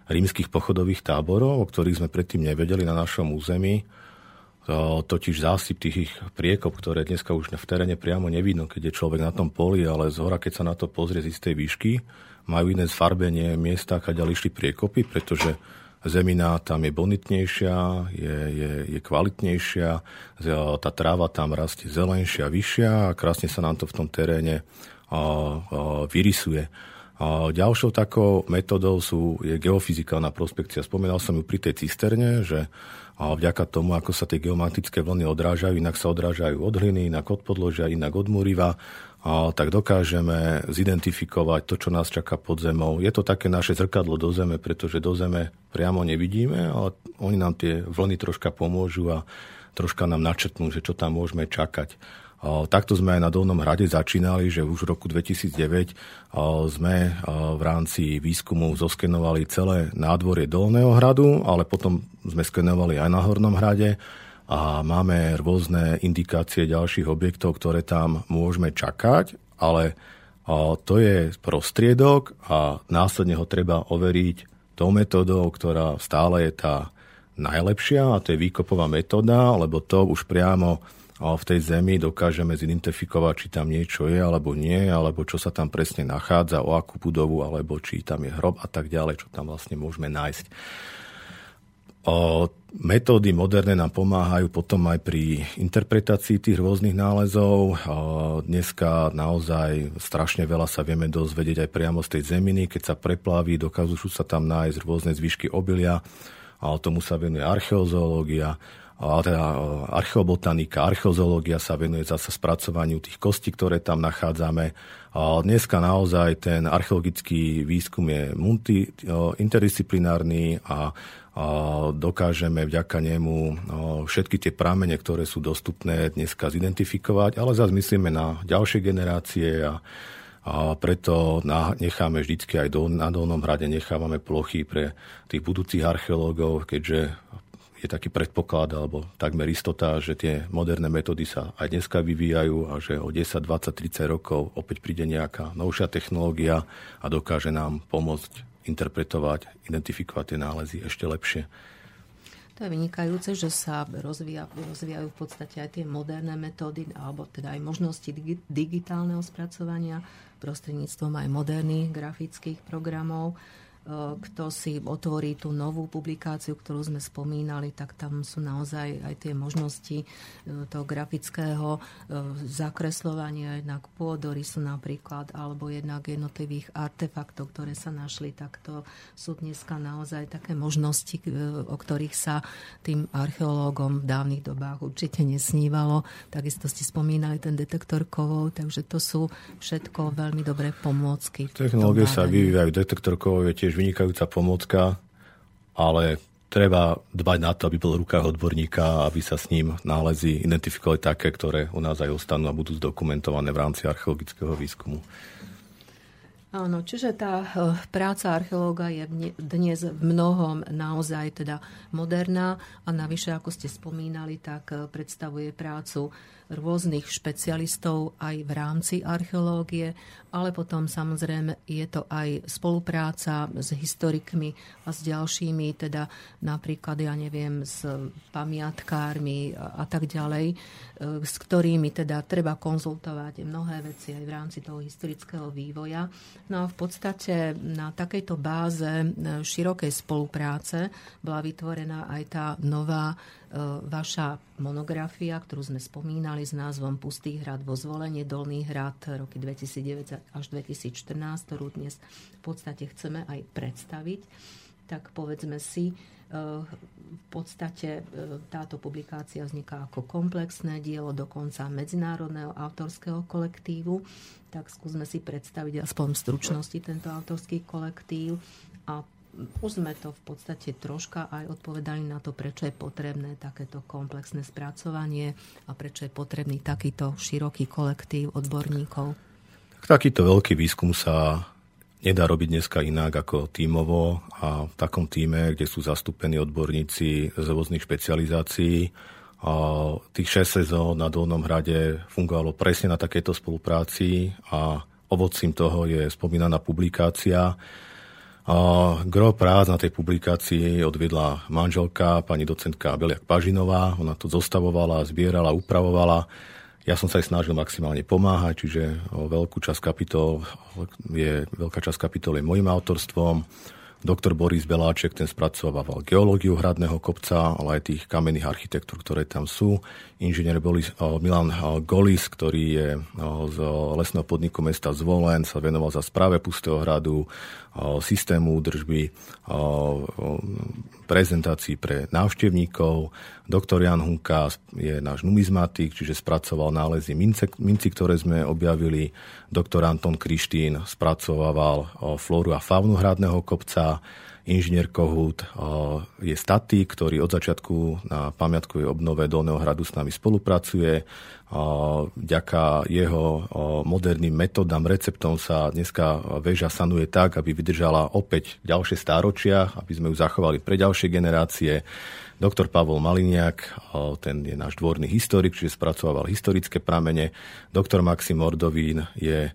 rímskych pochodových táborov, o ktorých sme predtým nevedeli na našom území. Totiž zásyp tých priekop, ktoré dneska už v teréne priamo nevidno, keď je človek na tom poli, ale z hora, keď sa na to pozrie z istej výšky, majú iné zfarbenie miesta, kde išli priekopy, pretože zemina tam je bonitnejšia, je, je, je kvalitnejšia, tá tráva tam rastie zelenšia, vyššia a krásne sa nám to v tom teréne vyrysuje. A ďalšou takou metodou sú, je geofyzikálna prospekcia. Spomínal som ju pri tej cisterne, že a vďaka tomu, ako sa tie geomatické vlny odrážajú, inak sa odrážajú od hliny, inak od podložia, inak od múriva, a tak dokážeme zidentifikovať to, čo nás čaká pod zemou. Je to také naše zrkadlo do zeme, pretože do zeme priamo nevidíme, ale oni nám tie vlny troška pomôžu a troška nám načrtnú, že čo tam môžeme čakať. Takto sme aj na Dolnom hrade začínali, že už v roku 2009 sme v rámci výskumu zoskenovali celé nádvorie Dolného hradu, ale potom sme skenovali aj na Hornom hrade a máme rôzne indikácie ďalších objektov, ktoré tam môžeme čakať, ale to je prostriedok a následne ho treba overiť tou metodou, ktorá stále je tá najlepšia a to je výkopová metóda, lebo to už priamo v tej zemi dokážeme zidentifikovať, či tam niečo je alebo nie, alebo čo sa tam presne nachádza, o akú budovu, alebo či tam je hrob a tak ďalej, čo tam vlastne môžeme nájsť. Metódy moderné nám pomáhajú potom aj pri interpretácii tých rôznych nálezov. Dneska naozaj strašne veľa sa vieme dozvedieť aj priamo z tej zeminy. Keď sa preplaví, dokážu sa tam nájsť rôzne zvyšky obilia. A tomu sa venuje archeozoológia a teda archeobotanika, archeozoológia sa venuje zase spracovaniu tých kostí, ktoré tam nachádzame. Dneska naozaj ten archeologický výskum je multi, interdisciplinárny a dokážeme vďaka nemu všetky tie prámene, ktoré sú dostupné dneska zidentifikovať, ale zase myslíme na ďalšie generácie a, a preto necháme vždycky aj na Dolnom hrade nechávame plochy pre tých budúcich archeológov, keďže je taký predpoklad alebo takmer istota, že tie moderné metódy sa aj dneska vyvíjajú a že o 10, 20, 30 rokov opäť príde nejaká novšia technológia a dokáže nám pomôcť interpretovať, identifikovať tie nálezy ešte lepšie. To je vynikajúce, že sa rozvíja, rozvíjajú v podstate aj tie moderné metódy, alebo teda aj možnosti digitálneho spracovania prostredníctvom aj moderných grafických programov. E, kto si otvorí tú novú publikáciu, ktorú sme spomínali, tak tam sú naozaj aj tie možnosti e, toho grafického e, zakreslovania, jednak pôdorysu napríklad, alebo jednak jednotlivých artefaktov, ktoré sa našli, tak to sú dneska naozaj také možnosti, o ktorých sa tým archeológom v dávnych dobách určite nesnívalo. Takisto ste spomínali ten detektor kovov, takže to sú všetko veľmi dobré pomôcky. Technológie sa vyvíjajú, detektor kovov je tiež vynikajúca pomocka, ale treba dbať na to, aby bol v rukách odborníka, aby sa s ním nálezy identifikovali také, ktoré u nás aj ostanú a budú zdokumentované v rámci archeologického výskumu. Áno, čiže tá e, práca archeológa je dnes v mnohom naozaj teda moderná a navyše, ako ste spomínali, tak e, predstavuje prácu rôznych špecialistov aj v rámci archeológie, ale potom samozrejme je to aj spolupráca s historikmi a s ďalšími, teda napríklad, ja neviem, s pamiatkármi a, tak ďalej, e, s ktorými teda treba konzultovať mnohé veci aj v rámci toho historického vývoja. No a v podstate na takejto báze e, širokej spolupráce bola vytvorená aj tá nová vaša monografia, ktorú sme spomínali s názvom Pustý hrad vo zvolenie, Dolný hrad roky 2009 až 2014, ktorú dnes v podstate chceme aj predstaviť. Tak povedzme si, v podstate e, táto publikácia vzniká ako komplexné dielo dokonca medzinárodného autorského kolektívu. Tak skúsme si predstaviť aspoň v stručnosti tento autorský kolektív a už sme to v podstate troška aj odpovedali na to, prečo je potrebné takéto komplexné spracovanie a prečo je potrebný takýto široký kolektív odborníkov. Takýto veľký výskum sa nedá robiť dneska inak ako tímovo a v takom týme, kde sú zastúpení odborníci z rôznych špecializácií. A tých 6 sezón na Dolnom hrade fungovalo presne na takéto spolupráci a ovocím toho je spomínaná publikácia. Gro prác na tej publikácii odvedla manželka, pani docentka Beliak Pažinová. Ona to zostavovala, zbierala, upravovala ja som sa aj snažil maximálne pomáhať, čiže veľkú časť kapitol je, veľká časť kapitol je mojim autorstvom. Doktor Boris Beláček, ten spracovával geológiu hradného kopca, ale aj tých kamenných architektúr, ktoré tam sú. Inžinier Milan Golis, ktorý je z lesného podniku mesta Zvolen, sa venoval za správe Pustého hradu, systému údržby, prezentácií pre návštevníkov. Doktor Jan Hunka je náš numizmatik, čiže spracoval nálezy minci, ktoré sme objavili. Doktor Anton Krištín spracovával flóru a faunu hradného kopca. Inžinier Kohút je statik, ktorý od začiatku na pamiatkovej obnove Dolného hradu s nami spolupracuje. Vďaka jeho moderným metodám, receptom sa dneska väža sanuje tak, aby vydržala opäť ďalšie stáročia, aby sme ju zachovali pre ďalšie generácie. Doktor Pavol Maliniak, ten je náš dvorný historik, čiže spracoval historické pramene. Doktor Maxim Ordovín je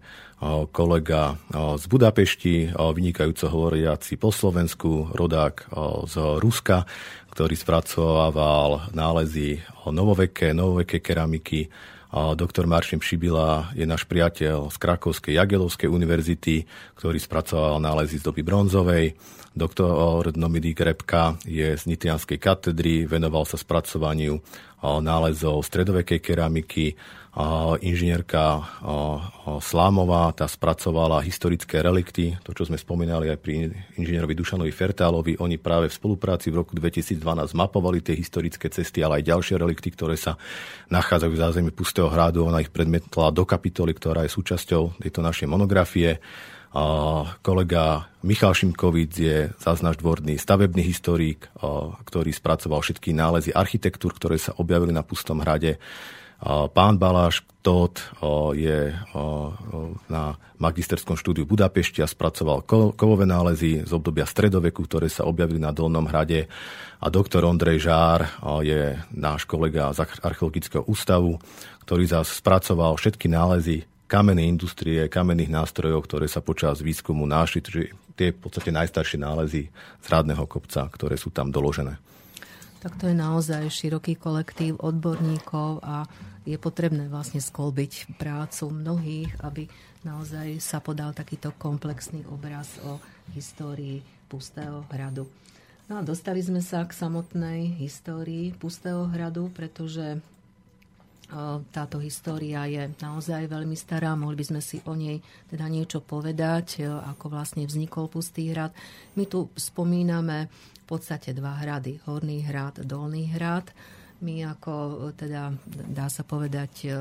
kolega z Budapešti, vynikajúco hovoriaci po Slovensku, rodák z Ruska, ktorý spracovával nálezy novoveké, novoveké keramiky. Doktor Maršin Šibila je náš priateľ z Krakovskej Jagelovskej univerzity, ktorý spracoval nálezy z doby bronzovej. Doktor Nomidik Repka je z Nitrianskej katedry, venoval sa spracovaniu nálezov stredovekej keramiky inžinierka Slámová, tá spracovala historické relikty, to, čo sme spomínali aj pri inžinierovi Dušanovi Fertálovi. Oni práve v spolupráci v roku 2012 mapovali tie historické cesty, ale aj ďalšie relikty, ktoré sa nachádzajú v zázemí Pustého hradu. Ona ich predmetla do kapitoly, ktorá je súčasťou tejto našej monografie. Kolega Michal Šimkovic je zás dvorný stavebný historik, ktorý spracoval všetky nálezy architektúr, ktoré sa objavili na Pustom hrade. Pán Baláš Tóth je na magisterskom štúdiu v Budapešti a spracoval kovové nálezy z obdobia stredoveku, ktoré sa objavili na Dolnom hrade. A doktor Ondrej Žár je náš kolega z archeologického ústavu, ktorý zase spracoval všetky nálezy kamennej industrie, kamenných nástrojov, ktoré sa počas výskumu našli, čiže tie v podstate najstaršie nálezy z rádneho kopca, ktoré sú tam doložené. Tak to je naozaj široký kolektív odborníkov a je potrebné vlastne skolbiť prácu mnohých, aby naozaj sa podal takýto komplexný obraz o histórii Pustého hradu. No a dostali sme sa k samotnej histórii Pustého hradu, pretože táto história je naozaj veľmi stará, mohli by sme si o nej teda niečo povedať, ako vlastne vznikol Pustý hrad. My tu spomíname podstate dva hrady, Horný hrad, Dolný hrad. My ako, teda, dá sa povedať,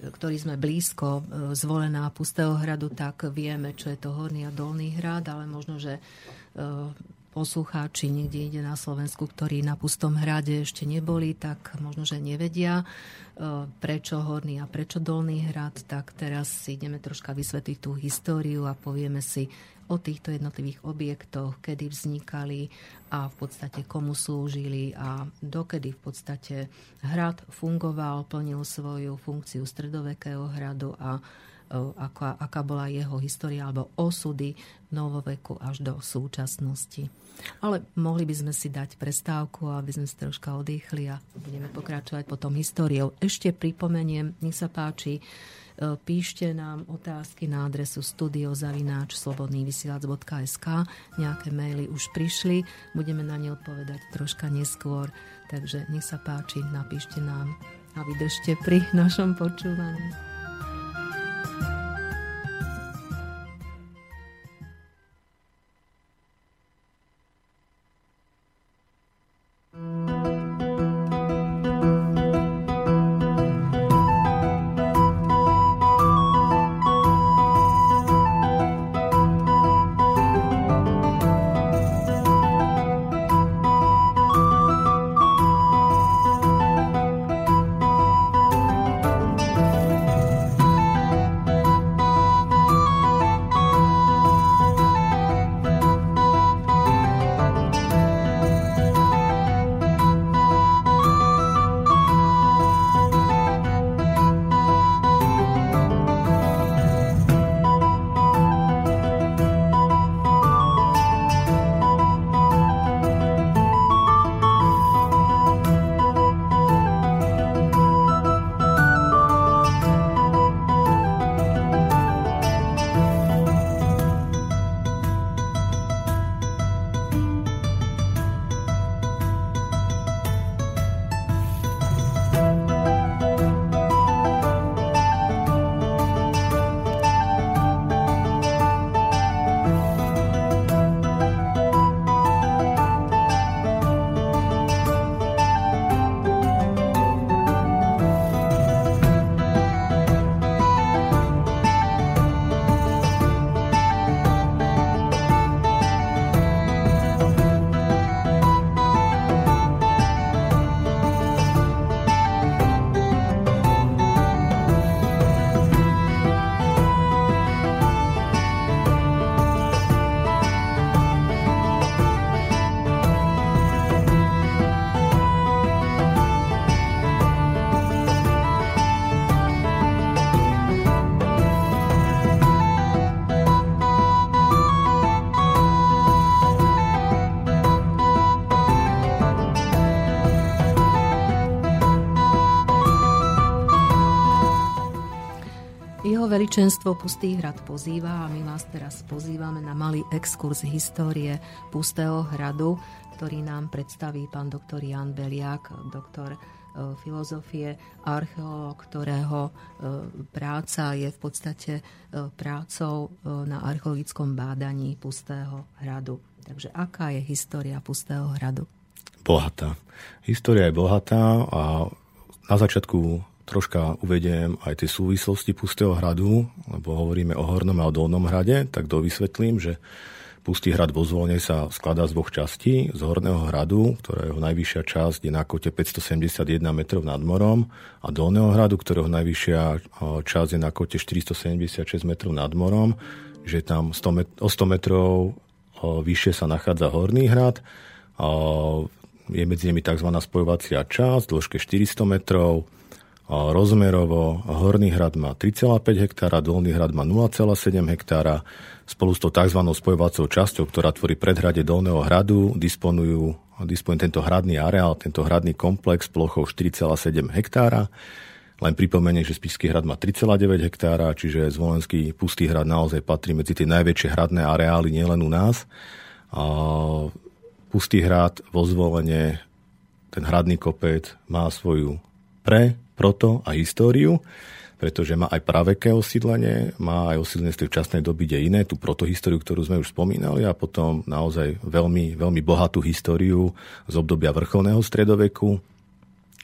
ktorí sme blízko zvolená Pustého hradu, tak vieme, čo je to Horný a Dolný hrad, ale možno, že poslucháči niekde ide na Slovensku, ktorí na Pustom hrade ešte neboli, tak možno, že nevedia, prečo Horný a prečo Dolný hrad, tak teraz si ideme troška vysvetliť tú históriu a povieme si, o týchto jednotlivých objektoch, kedy vznikali a v podstate komu slúžili a dokedy v podstate hrad fungoval, plnil svoju funkciu stredovekého hradu a aká, aká bola jeho história alebo osudy novoveku až do súčasnosti. Ale mohli by sme si dať prestávku, aby sme si troška odýchli a budeme pokračovať potom históriou. Ešte pripomeniem, nech sa páči, E, píšte nám otázky na adresu studiozavináč slobodnývysielac.sk Nejaké maily už prišli, budeme na ne odpovedať troška neskôr. Takže nech sa páči, napíšte nám a vydržte pri našom počúvaní. Thank you. Veličenstvo Pustý hrad pozýva a my vás teraz pozývame na malý exkurs histórie Pustého hradu, ktorý nám predstaví pán doktor Jan Beliak, doktor e, filozofie, archeológ, ktorého e, práca je v podstate e, prácou na archeologickom bádaní Pustého hradu. Takže aká je história Pustého hradu? Bohatá. História je bohatá a na začiatku troška uvediem aj tie súvislosti Pustého hradu, lebo hovoríme o Hornom a o Dolnom hrade, tak dovysvetlím, že Pustý hrad vo zvolne sa skladá z dvoch častí. Z Horného hradu, ktorého najvyššia časť je na kote 571 metrov nad morom a Dolného hradu, ktorého najvyššia časť je na kote 476 metrov nad morom, že tam 100 met- o 100 metrov vyššie sa nachádza Horný hrad. Je medzi nimi tzv. spojovacia časť, dĺžke 400 metrov, rozmerovo Horný hrad má 3,5 hektára, Dolný hrad má 0,7 hektára. Spolu s tou tzv. spojovacou časťou, ktorá tvorí predhrade Dolného hradu, disponujú, disponuje tento hradný areál, tento hradný komplex plochou 4,7 hektára. Len pripomenie, že Spišský hrad má 3,9 hektára, čiže Zvolenský pustý hrad naozaj patrí medzi tie najväčšie hradné areály nielen u nás. Pustý hrad vo zvolenie, ten hradný kopec má svoju pre proto a históriu, pretože má aj praveké osídlenie, má aj osídlenie z tej včasnej doby, kde iné, tú protohistóriu, ktorú sme už spomínali a potom naozaj veľmi, veľmi bohatú históriu z obdobia vrcholného stredoveku.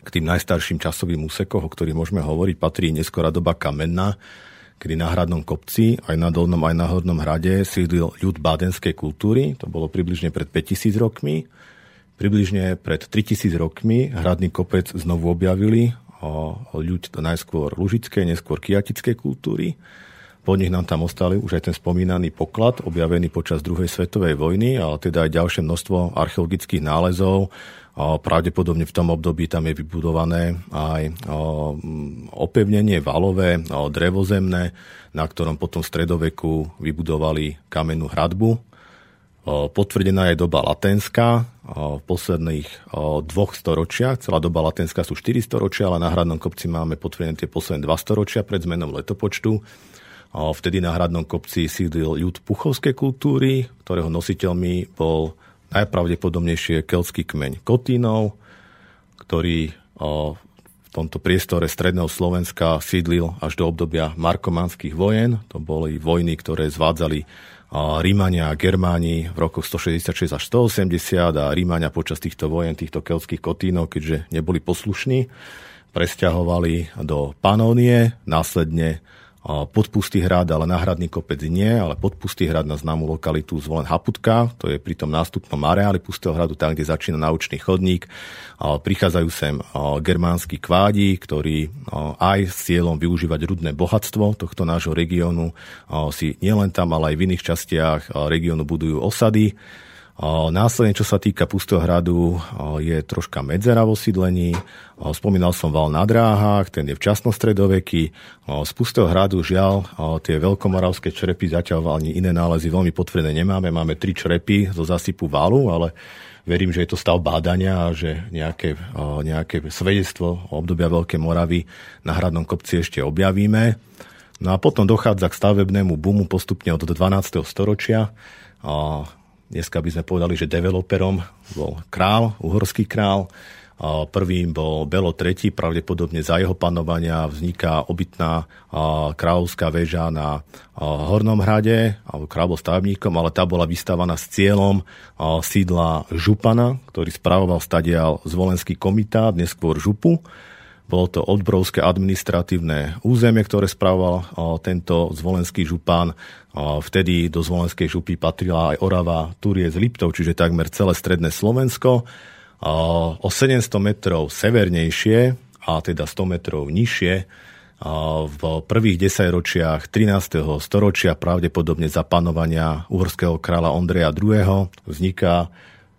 K tým najstarším časovým úsekom, o ktorých môžeme hovoriť, patrí neskora doba kamenná, kedy na hradnom kopci, aj na dolnom, aj na hornom hrade sídlil ľud bádenskej kultúry, to bolo približne pred 5000 rokmi. Približne pred 3000 rokmi hradný kopec znovu objavili ľuď najskôr lužické, neskôr kiatické kultúry. Po nich nám tam ostali už aj ten spomínaný poklad, objavený počas druhej svetovej vojny, ale teda aj ďalšie množstvo archeologických nálezov. Pravdepodobne v tom období tam je vybudované aj opevnenie valové, drevozemné, na ktorom potom v stredoveku vybudovali kamennú hradbu. Potvrdená je doba latenská, v posledných dvoch storočiach. Celá doba latenská sú 4 storočia, ale na Hradnom kopci máme potvrdené tie posledné 2 storočia pred zmenou letopočtu. Vtedy na Hradnom kopci sídlil ľud puchovskej kultúry, ktorého nositeľmi bol najpravdepodobnejšie keltský kmeň Kotínov, ktorý v tomto priestore stredného Slovenska sídlil až do obdobia markománskych vojen. To boli vojny, ktoré zvádzali Rímania a Germáni v rokoch 166 až 180 a Rímania počas týchto vojen, týchto keltských kotínov, keďže neboli poslušní, presťahovali do Panónie, následne Podpustý hrad, ale náhradný kopec nie, ale Podpustý hrad na známu lokalitu zvolen Haputka, to je pri tom nástupnom areáli Pustého hradu, tam, kde začína naučný chodník. Prichádzajú sem germánsky kvádi, ktorí aj s cieľom využívať rudné bohatstvo tohto nášho regiónu si nielen tam, ale aj v iných častiach regiónu budujú osady. Následne, čo sa týka Pustohradu, je troška medzera vo sídlení. Spomínal som val na dráhách, ten je v časnostredoveký. Z Pustého hradu žiaľ tie veľkomoravské črepy zatiaľ ani iné nálezy veľmi potvrdené nemáme. Máme tri črepy zo zasypu valu, ale verím, že je to stav bádania a že nejaké, nejaké svedectvo obdobia Veľkej Moravy na hradnom kopci ešte objavíme. No a potom dochádza k stavebnému boomu postupne od 12. storočia. Dneska by sme povedali, že developerom bol král, uhorský král. Prvým bol Belo III, pravdepodobne za jeho panovania vzniká obytná kráľovská väža na Hornom hrade, kráľ bol stavebníkom, ale tá bola vystávaná s cieľom sídla Župana, ktorý spravoval stadial zvolenský komitát, neskôr Župu. Bolo to obrovské administratívne územie, ktoré spravoval tento zvolenský župan. Vtedy do zvolenskej župy patrila aj Orava, Turie z Liptov, čiže takmer celé stredné Slovensko. O 700 metrov severnejšie, a teda 100 metrov nižšie, v prvých desaťročiach 13. storočia, pravdepodobne za panovania uhorského kráľa Ondreja II. vzniká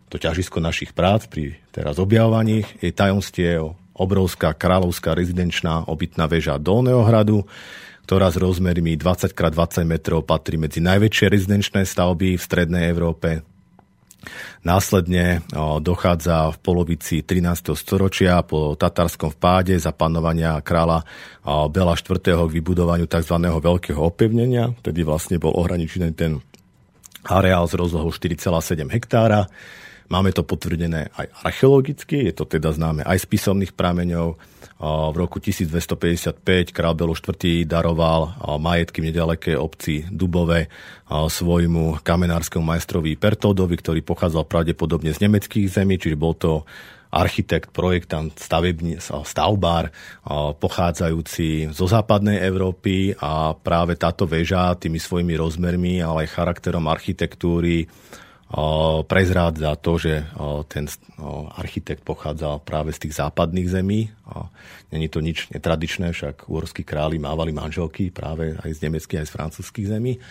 to ťažisko našich prác pri teraz objavovaní je tajomstiev obrovská kráľovská rezidenčná obytná väža Dolného hradu, ktorá s rozmermi 20x20 metrov patrí medzi najväčšie rezidenčné stavby v strednej Európe. Následne dochádza v polovici 13. storočia po tatarskom vpáde za panovania kráľa Bela IV. k vybudovaniu tzv. veľkého opevnenia, tedy vlastne bol ohraničený ten areál s rozlohou 4,7 hektára. Máme to potvrdené aj archeologicky, je to teda známe aj z písomných prameňov. V roku 1255 král Belo IV. daroval majetky v nedalekej obci Dubove svojmu kamenárskému majstrovi Pertódovi, ktorý pochádzal pravdepodobne z nemeckých zemí, čiže bol to architekt, projektant, stavební, stavbár pochádzajúci zo západnej Európy a práve táto väža tými svojimi rozmermi, ale aj charakterom architektúry prezrádza to, že ten architekt pochádzal práve z tých západných zemí. Není to nič netradičné, však úorskí králi mávali manželky práve aj z nemeckých, aj z francúzských zemí.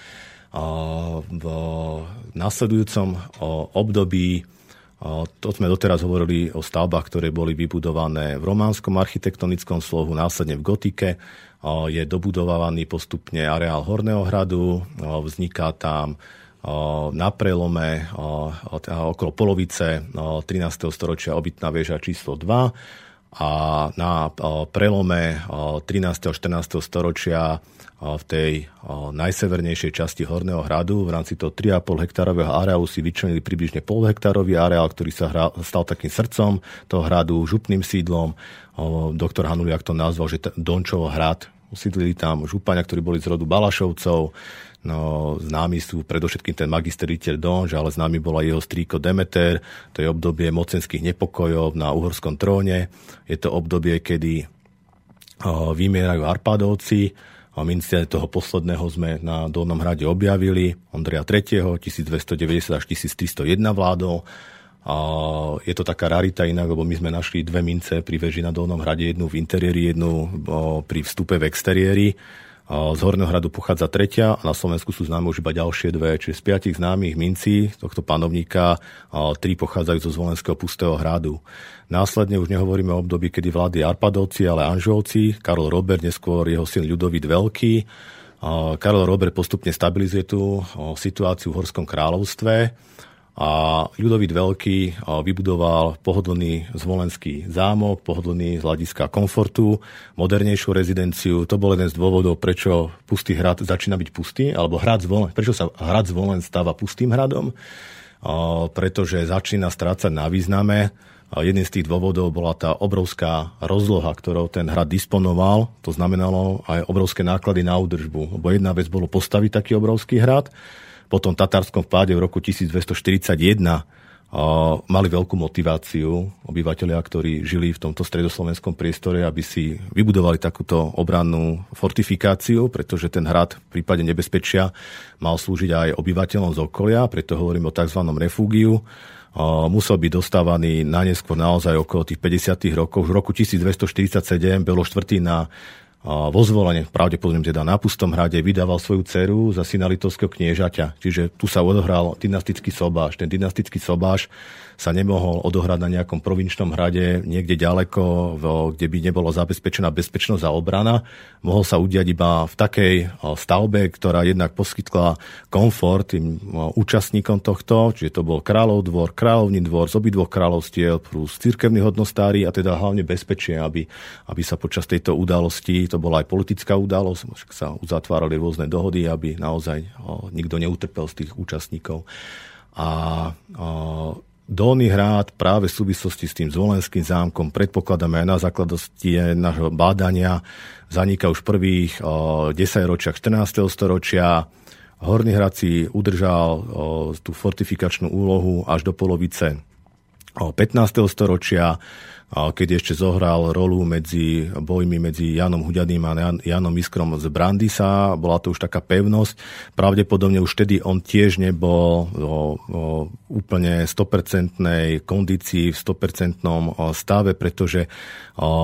V nasledujúcom období to sme doteraz hovorili o stavbách, ktoré boli vybudované v románskom architektonickom slohu, následne v gotike. Je dobudovaný postupne areál Horného hradu, vzniká tam na prelome okolo polovice 13. storočia obytná väža číslo 2 a na prelome 13. a 14. storočia v tej najsevernejšej časti Horného hradu v rámci toho 3,5 hektárového areálu si vyčlenili približne pol hektárový areál, ktorý sa hra, stal takým srdcom toho hradu, župným sídlom. Doktor Hanuliak to nazval, že Dončovo hrad. Usídlili tam župania, ktorí boli z rodu Balašovcov, No, známi sú predovšetkým ten magisteriteľ Donž, ale známy bola jeho strýko Demeter. To je obdobie mocenských nepokojov na uhorskom tróne. Je to obdobie, kedy vymierajú Arpádovci. A mince toho posledného sme na Dolnom hrade objavili. Ondreja III. 1290 až 1301 vládol. A je to taká rarita inak, lebo my sme našli dve mince pri veži na Dolnom hrade, jednu v interiéri, jednu pri vstupe v exteriéri Z Horného hradu pochádza tretia a na Slovensku sú známe už iba ďalšie dve. Čiže z piatich známych mincí tohto panovníka tri pochádzajú zo Zvolenského pustého hradu. Následne už nehovoríme o období, kedy vládli Arpadovci, ale Anžovci, Karol Robert, neskôr jeho syn Ľudovít Veľký. Karol Robert postupne stabilizuje tú situáciu v Horskom kráľovstve a Ľudovít Veľký vybudoval pohodlný zvolenský zámok, pohodlný z hľadiska komfortu, modernejšiu rezidenciu. To bol jeden z dôvodov, prečo Pustý hrad začína byť pustý, alebo hrad Zvolen, prečo sa hrad Zvolen stáva pustým hradom, pretože začína strácať na význame. Jedným z tých dôvodov bola tá obrovská rozloha, ktorou ten hrad disponoval. To znamenalo aj obrovské náklady na údržbu. Lebo jedna vec bolo postaviť taký obrovský hrad, po tom tatárskom vpáde v roku 1241 mali veľkú motiváciu obyvateľia, ktorí žili v tomto stredoslovenskom priestore, aby si vybudovali takúto obrannú fortifikáciu, pretože ten hrad v prípade nebezpečia mal slúžiť aj obyvateľom z okolia, preto hovorím o tzv. refúgiu. Musel byť dostávaný na neskôr naozaj okolo tých 50. rokov. V roku 1247 bolo štvrtý na vo zvolenie, pravdepodobne teda na Pustom hrade, vydával svoju dceru za syna litovského kniežaťa. Čiže tu sa odohral dynastický sobáš. Ten dynastický sobáš sa nemohol odohrať na nejakom provinčnom hrade niekde ďaleko, kde by nebolo zabezpečená bezpečnosť a obrana. Mohol sa udiať iba v takej stavbe, ktorá jednak poskytla komfort tým účastníkom tohto, čiže to bol kráľov dvor, kráľovný dvor z obidvoch kráľovstiev plus cirkevní hodnostári a teda hlavne bezpečie, aby, aby sa počas tejto udalosti, to bola aj politická udalosť, sa uzatvárali rôzne dohody, aby naozaj nikto neutrpel z tých účastníkov. A, a Dolný hrad práve v súvislosti s tým zvolenským zámkom predpokladáme aj na základosti nášho bádania zanika už v prvých 10 ročiach 14. storočia. Horný hrad si udržal tú fortifikačnú úlohu až do polovice 15. storočia keď ešte zohral rolu medzi bojmi medzi Janom Huďaným a Janom Iskrom z Brandisa. Bola to už taká pevnosť. Pravdepodobne už vtedy on tiež nebol o, úplne 100% kondícii, v 100% stave, pretože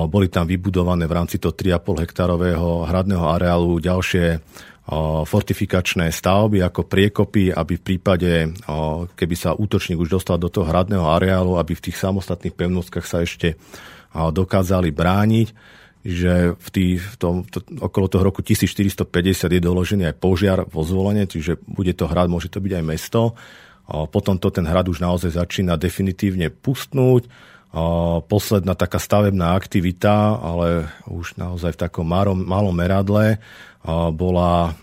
boli tam vybudované v rámci toho 3,5 hektárového hradného areálu ďalšie fortifikačné stavby ako priekopy, aby v prípade, keby sa útočník už dostal do toho hradného areálu, aby v tých samostatných pevnostkách sa ešte dokázali brániť že v, tý, v tom, to, okolo toho roku 1450 je doložený aj požiar vo zvolenie, čiže bude to hrad, môže to byť aj mesto. Potom to ten hrad už naozaj začína definitívne pustnúť. Posledná taká stavebná aktivita, ale už naozaj v takom malom, malom meradle, bola,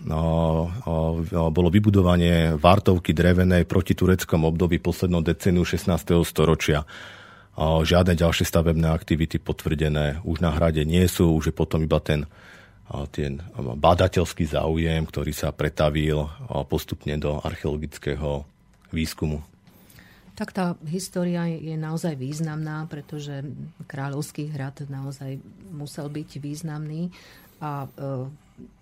bolo vybudovanie vartovky drevenej proti tureckom období poslednom deceniu 16. storočia. Žiadne ďalšie stavebné aktivity potvrdené už na hrade nie sú, už je potom iba ten, ten badateľský záujem, ktorý sa pretavil postupne do archeologického výskumu. Tak tá história je naozaj významná, pretože Kráľovský hrad naozaj musel byť významný a e,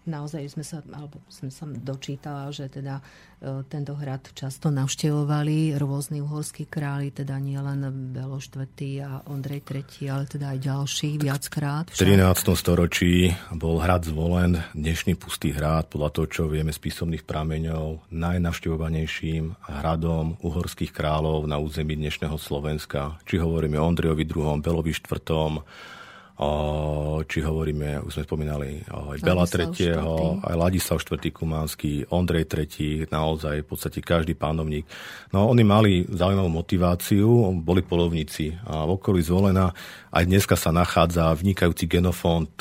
naozaj sme sa, alebo som sa dočítala, že teda e, tento hrad často navštevovali rôzni uhorskí králi, teda nie len Belo IV. a Ondrej III., ale teda aj ďalší viackrát. V 13. storočí bol hrad zvolen, dnešný pustý hrad, podľa toho, čo vieme z písomných prameňov, najnavštevovanejším hradom uhorských kráľov na území dnešného Slovenska. Či hovoríme o Ondrejovi II., Belovi IV., či hovoríme, už sme spomínali aj Bela III., aj Ladislav IV. Kumánsky, Ondrej III., naozaj v podstate každý pánovník. No oni mali zaujímavú motiváciu, boli polovníci a v okolí zvolená aj dneska sa nachádza vnikajúci genofond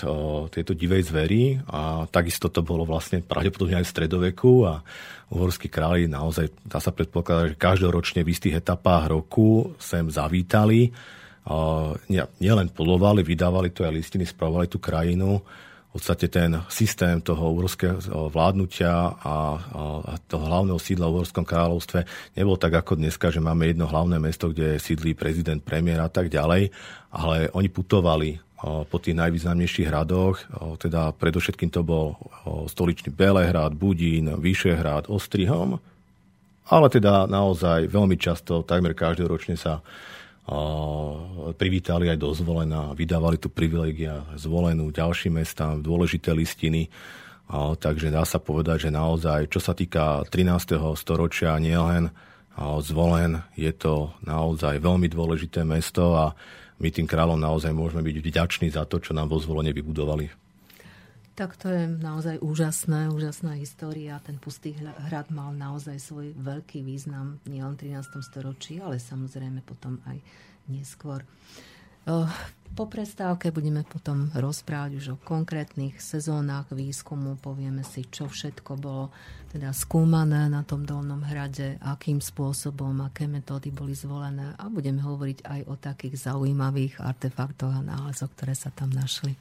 tejto divej zvery a takisto to bolo vlastne pravdepodobne aj v stredoveku a uhorskí králi naozaj, dá sa predpokladať, že každoročne v istých etapách roku sem zavítali nielen polovali, vydávali to aj listiny, spravovali tú krajinu. V podstate ten systém toho uhorského vládnutia a, a toho hlavného sídla v Uhorskom kráľovstve nebol tak ako dneska, že máme jedno hlavné mesto, kde sídlí prezident, premiér a tak ďalej, ale oni putovali po tých najvýznamnejších hradoch, teda predovšetkým to bol stoličný Belehrad, Budín, Vyšehrad, Ostrihom, ale teda naozaj veľmi často, takmer každoročne sa privítali aj dozvolená, vydávali tu privilegia zvolenú ďalším mestám, dôležité listiny. takže dá sa povedať, že naozaj, čo sa týka 13. storočia, nielen zvolen, je to naozaj veľmi dôležité mesto a my tým kráľom naozaj môžeme byť vďační za to, čo nám vo zvolenie vybudovali. Tak to je naozaj úžasné, úžasná história. Ten pustý hrad mal naozaj svoj veľký význam nielen v 13. storočí, ale samozrejme potom aj neskôr. Po prestávke budeme potom rozprávať už o konkrétnych sezónach výskumu, povieme si, čo všetko bolo teda skúmané na tom Dolnom hrade, akým spôsobom, aké metódy boli zvolené a budeme hovoriť aj o takých zaujímavých artefaktoch a nálezoch, ktoré sa tam našli.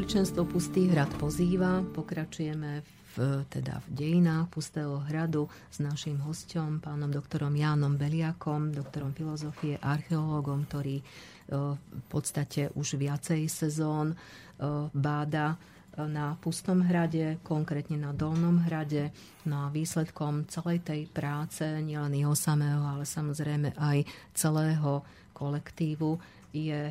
Veličenstvo Pustý hrad pozýva. Pokračujeme v, teda v dejinách Pustého hradu s našim hostom, pánom doktorom Jánom Beliakom, doktorom filozofie, archeológom, ktorý e, v podstate už viacej sezón e, báda e, na Pustom hrade, konkrétne na Dolnom hrade. No a výsledkom celej tej práce, nielen jeho samého, ale samozrejme aj celého kolektívu, je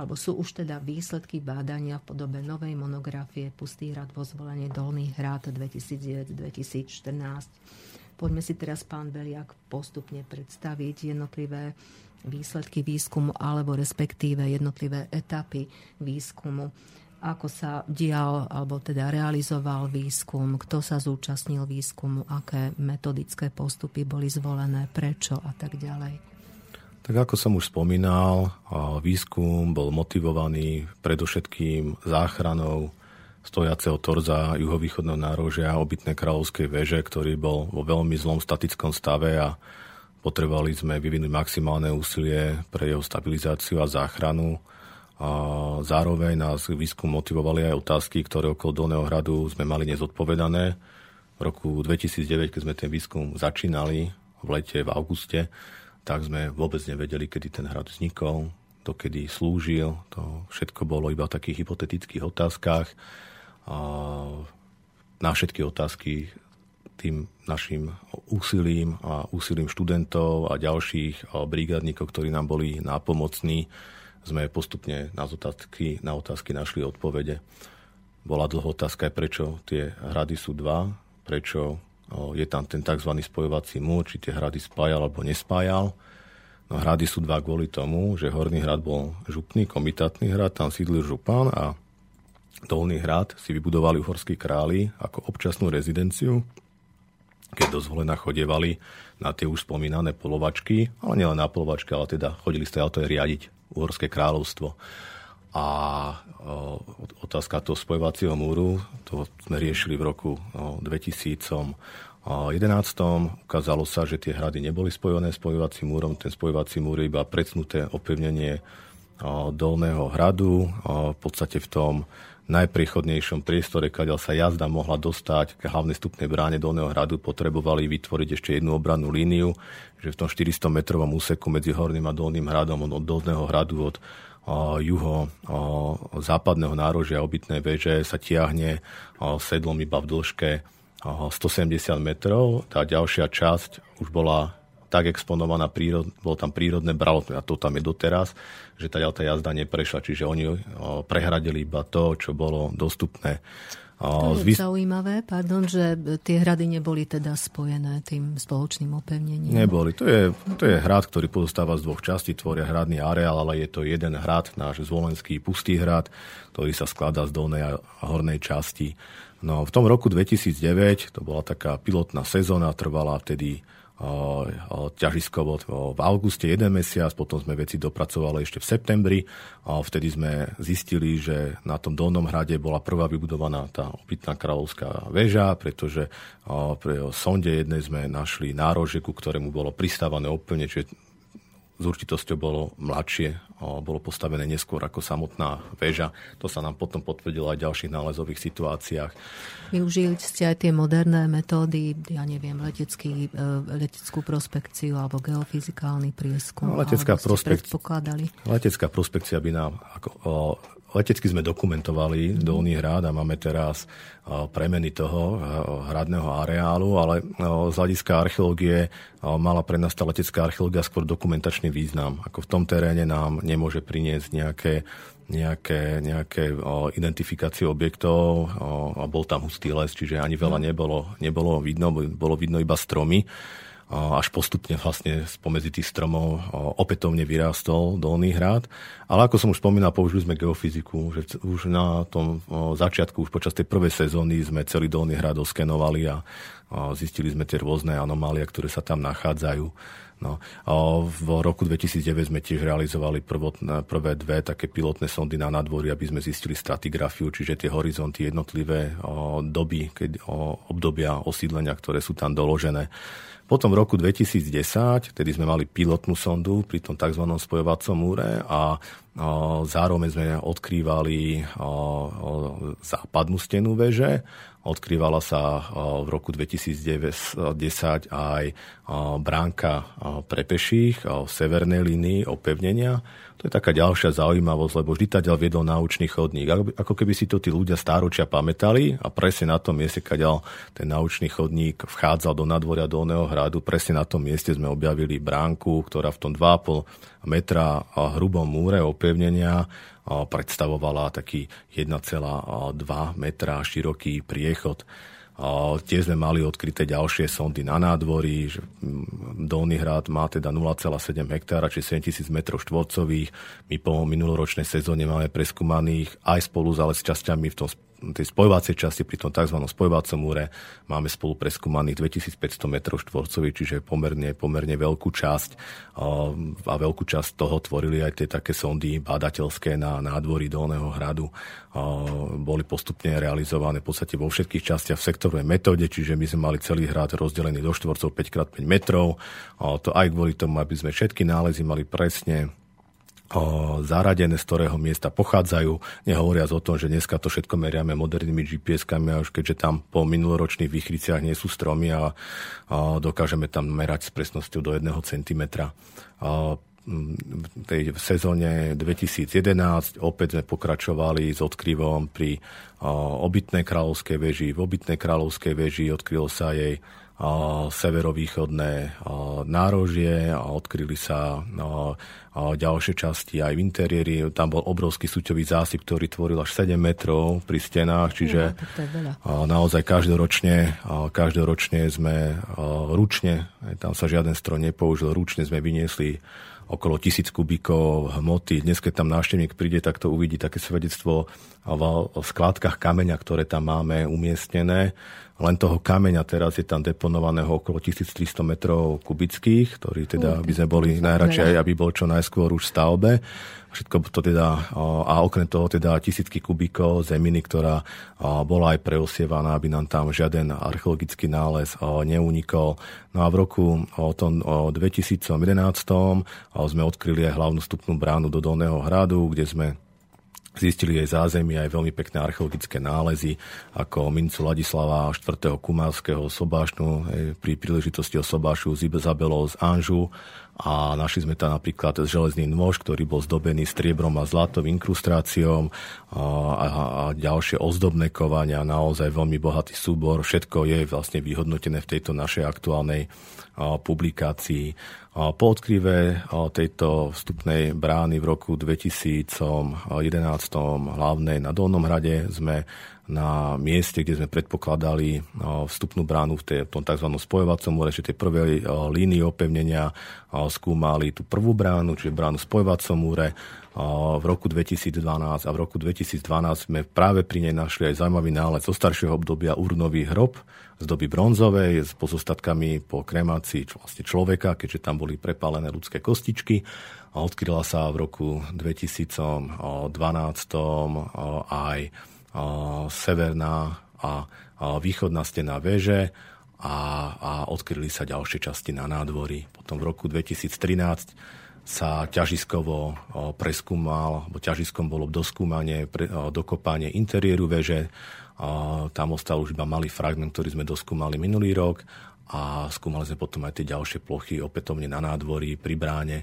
alebo sú už teda výsledky bádania v podobe novej monografie Pustý hrad vo zvolenie Dolný hrad 2009-2014. poďme si teraz, pán Beliak, postupne predstaviť jednotlivé výsledky výskumu alebo respektíve jednotlivé etapy výskumu. Ako sa dial alebo teda realizoval výskum, kto sa zúčastnil výskumu, aké metodické postupy boli zvolené, prečo? A tak ďalej. Tak ako som už spomínal, výskum bol motivovaný predovšetkým záchranou stojaceho torza juhovýchodného nárožia obytnej kráľovskej veže, ktorý bol vo veľmi zlom statickom stave a Potrebovali sme vyvinúť maximálne úsilie pre jeho stabilizáciu a záchranu. A zároveň nás výskum motivovali aj otázky, ktoré okolo Dolného hradu sme mali nezodpovedané. V roku 2009, keď sme ten výskum začínali v lete, v auguste, tak sme vôbec nevedeli, kedy ten hrad vznikol, dokedy slúžil. To všetko bolo iba v takých hypotetických otázkach. A na všetky otázky tým našim úsilím a úsilím študentov a ďalších brigádnikov, ktorí nám boli nápomocní, sme postupne na otázky, na otázky našli odpovede. Bola dlho otázka prečo tie hrady sú dva, prečo je tam ten tzv. spojovací múr, či tie hrady spájal alebo nespájal. No hrady sú dva kvôli tomu, že Horný hrad bol župný, komitátny hrad, tam sídlil župan a Dolný hrad si vybudovali uhorskí králi ako občasnú rezidenciu keď dozvolená chodievali na tie už spomínané polovačky, ale nielen na polovačky, ale teda chodili ste auto riadiť Uhorské kráľovstvo. A otázka toho spojovacieho múru, to sme riešili v roku o, 2011. Ukázalo sa, že tie hrady neboli spojené spojovacím múrom, ten spojovací múr je iba predsnuté opevnenie dolného hradu, v podstate v tom najpriechodnejšom priestore, kadeľ sa jazda mohla dostať k hlavnej stupnej bráne Dolného hradu, potrebovali vytvoriť ešte jednu obrannú líniu, že v tom 400 metrovom úseku medzi Horným a Dolným hradom od Dolného hradu od juho západného nárožia obytnej veže sa tiahne sedlom iba v dĺžke 170 metrov. Tá ďalšia časť už bola tak exponovaná, prírod, bolo tam prírodné bralo, a to tam je doteraz, že tá jazda neprešla, čiže oni prehradili iba to, čo bolo dostupné. To je zaujímavé, pardon, že tie hrady neboli teda spojené tým spoločným opevnením. Neboli. To je, to je hrad, ktorý pozostáva z dvoch častí, tvoria hradný areál, ale je to jeden hrad, náš zvolenský pustý hrad, ktorý sa skladá z dolnej a hornej časti. No, v tom roku 2009, to bola taká pilotná sezóna, trvala vtedy ťažiskovo v auguste jeden mesiac, potom sme veci dopracovali ešte v septembri. Vtedy sme zistili, že na tom Dolnom hrade bola prvá vybudovaná tá obytná kráľovská väža, pretože pri sonde jednej sme našli nárože, ku ktorému bolo pristávané úplne, čiže s určitosťou bolo mladšie, bolo postavené neskôr ako samotná väža. To sa nám potom potvrdilo aj v ďalších nálezových situáciách. Využili ste aj tie moderné metódy, ja neviem, letecký, e, leteckú prospekciu alebo geofyzikálny prieskum. No, letecká, prospek... letecká prospekcia by nám ako, Letecky sme dokumentovali mm-hmm. Dolný hrad a máme teraz premeny toho hradného areálu, ale z hľadiska archeológie mala pre nás tá letecká archeológia skôr dokumentačný význam. Ako v tom teréne nám nemôže priniesť nejaké nejaké, nejaké o, identifikácie objektov o, a bol tam hustý les, čiže ani veľa mhm. nebolo, nebolo vidno, bolo vidno iba stromy až postupne vlastne spomedzi tých stromov opätovne vyrástol Dolný hrad. Ale ako som už spomínal, použili sme geofyziku, že už na tom začiatku, už počas tej prvej sezóny sme celý Dolný hrad oskenovali a zistili sme tie rôzne anomálie, ktoré sa tam nachádzajú. No. A v roku 2009 sme tiež realizovali prvotné, prvé dve také pilotné sondy na nadvory, aby sme zistili stratigrafiu, čiže tie horizonty jednotlivé o, doby, keď, o, obdobia osídlenia, ktoré sú tam doložené. Potom v roku 2010, tedy sme mali pilotnú sondu pri tom tzv. spojovacom múre a zároveň sme odkrývali západnú stenu veže Odkrývala sa v roku 2010 aj bránka pre peších v severnej línii opevnenia. To je taká ďalšia zaujímavosť, lebo vždy ďal viedol naučný chodník. Ako keby si to tí ľudia stáročia pamätali a presne na tom mieste, kaďal ten naučný chodník vchádzal do nadvoria Dolného hradu, presne na tom mieste sme objavili bránku, ktorá v tom 2,5 metra hrubom múre opevnenia predstavovala taký 1,2 metra široký priechod. Tiež sme mali odkryté ďalšie sondy na nádvorí, že Dolný hrad má teda 0,7 hektára, či 7000 m štvorcových. My po minuloročnej sezóne máme preskúmaných aj spolu s časťami v tom tej spojovacej časti, pri tom tzv. spojovacom múre, máme spolu preskúmaných 2500 m štvorcových, čiže pomerne, pomerne veľkú časť a veľkú časť toho tvorili aj tie také sondy bádateľské na nádvorí Dolného hradu. Boli postupne realizované v podstate vo všetkých častiach v sektorovej metóde, čiže my sme mali celý hrad rozdelený do štvorcov 5x5 metrov. To aj kvôli tomu, aby sme všetky nálezy mali presne zaradené, z ktorého miesta pochádzajú, nehovoriac o tom, že dneska to všetko meriame modernými GPS-kami, a už keďže tam po minuloročných výchriciach nie sú stromy a, a dokážeme tam merať s presnosťou do 1 cm. A, v tej sezóne 2011 opäť sme pokračovali s odkryvom pri obytnej kráľovskej veži. V obytnej kráľovskej veži odkrylo sa jej severovýchodné nárožie a odkryli sa ďalšie časti aj v interiéri. Tam bol obrovský súťový zásyp, ktorý tvoril až 7 metrov pri stenách, čiže no, naozaj každoročne, každoročne sme ručne, tam sa žiaden stroj nepoužil, ručne sme vyniesli okolo tisíc kubíkov hmoty. Dnes, keď tam návštevník príde, tak to uvidí také svedectvo v skladkách kameňa, ktoré tam máme umiestnené len toho kameňa teraz je tam deponovaného okolo 1300 metrov kubických, ktorý teda by sme boli najradšej, aby bol čo najskôr už v stavbe. Všetko to teda, a okrem toho teda tisícky kubíkov zeminy, ktorá bola aj preosievaná, aby nám tam žiaden archeologický nález neunikol. No a v roku tom 2011 sme odkryli aj hlavnú vstupnú bránu do Dolného hradu, kde sme Zistili jej zázemie aj veľmi pekné archeologické nálezy, ako mincu Ladislava 4. kumarského sobášnu pri príležitosti o sobášu z Izabelou z Anžu a našli sme tam napríklad železný nôž, ktorý bol zdobený striebrom a zlatou inkrustráciou a, a, a ďalšie ozdobné kovania, naozaj veľmi bohatý súbor. Všetko je vlastne vyhodnotené v tejto našej aktuálnej publikácii. Po odkryve tejto vstupnej brány v roku 2011 hlavnej na Dolnom hrade sme na mieste, kde sme predpokladali vstupnú bránu v, tom tzv. spojovacom more, čiže tej prvej línii opevnenia skúmali tú prvú bránu, čiže bránu v spojovacom múre v roku 2012 a v roku 2012 sme práve pri nej našli aj zaujímavý nález zo staršieho obdobia urnový hrob z doby bronzovej s pozostatkami po kremácii vlastne človeka, keďže tam boli prepálené ľudské kostičky a odkryla sa v roku 2012 aj severná a východná stena veže a, a odkryli sa ďalšie časti na nádvorí. Potom v roku 2013 sa ťažiskovo preskúmal, alebo ťažiskom bolo doskúmanie, dokopanie interiéru veže. Tam ostal už iba malý fragment, ktorý sme doskúmali minulý rok a skúmali sme potom aj tie ďalšie plochy opätovne na nádvorí, pri bráne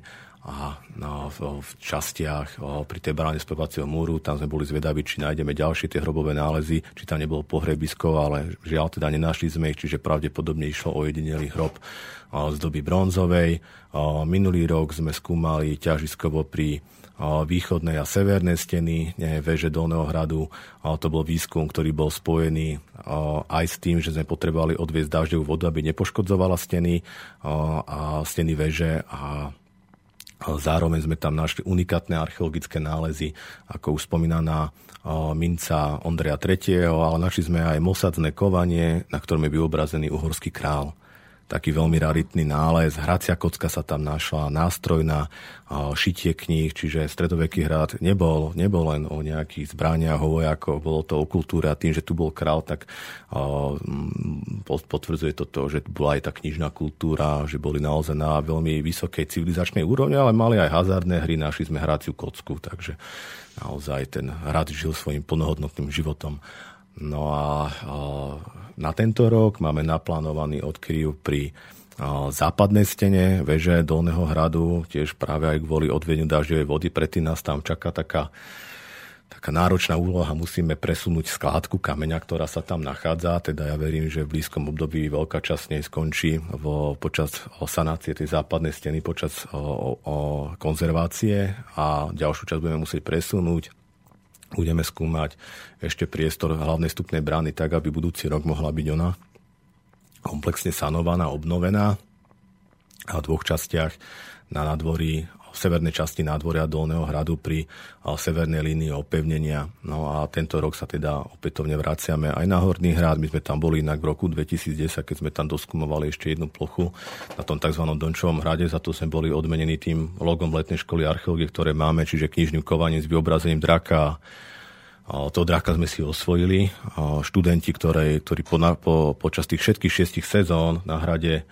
a no, v, v častiach o, pri tej bráne spevacieho múru, tam sme boli zvedaví, či nájdeme ďalšie tie hrobové nálezy, či tam nebolo pohrebisko, ale žiaľ teda nenašli sme ich, čiže pravdepodobne išlo o jedinelý hrob o, z doby bronzovej. O, minulý rok sme skúmali ťažiskovo pri východnej a severnej steny veže Dolného hradu. To bol výskum, ktorý bol spojený aj s tým, že sme potrebovali odviezť dažďovú vodu, aby nepoškodzovala steny a steny veže a Zároveň sme tam našli unikátne archeologické nálezy, ako už spomínaná minca Ondreja III., ale našli sme aj mosadzné kovanie, na ktorom je vyobrazený uhorský král taký veľmi raritný nález. Hracia kocka sa tam našla, nástroj na šitie kníh, čiže stredoveký hrad nebol, nebol len o nejakých zbraniach, o vojakoch, bolo to o kultúre a tým, že tu bol král, tak potvrdzuje to to, že bola aj tá knižná kultúra, že boli naozaj na veľmi vysokej civilizačnej úrovni, ale mali aj hazardné hry, našli sme hraciu kocku, takže naozaj ten hrad žil svojim plnohodnotným životom. No a na tento rok máme naplánovaný odkryv pri západnej stene veže Dolného hradu, tiež práve aj kvôli odvedeniu dažďovej vody. Predtým nás tam čaká taká, taká náročná úloha. Musíme presunúť skládku kameňa, ktorá sa tam nachádza. Teda ja verím, že v blízkom období veľká časť nej skončí vo, počas sanácie tej západnej steny, počas o, o, konzervácie a ďalšiu časť budeme musieť presunúť Budeme skúmať ešte priestor hlavnej stupnej brány tak, aby budúci rok mohla byť ona komplexne sanovaná, obnovená. A v dvoch častiach na nadvorí severnej časti nádvoria Dolného hradu pri severnej línii opevnenia. No a tento rok sa teda opätovne vraciame aj na Horný hrad. My sme tam boli inak v roku 2010, keď sme tam doskumovali ešte jednu plochu na tom tzv. Dončovom hrade. Za to sme boli odmenení tým logom letnej školy archeológie, ktoré máme, čiže knižný kovanie s vyobrazením draka toho draka sme si osvojili. Študenti, ktoré, ktorí po, po, počas tých všetkých šiestich sezón na hrade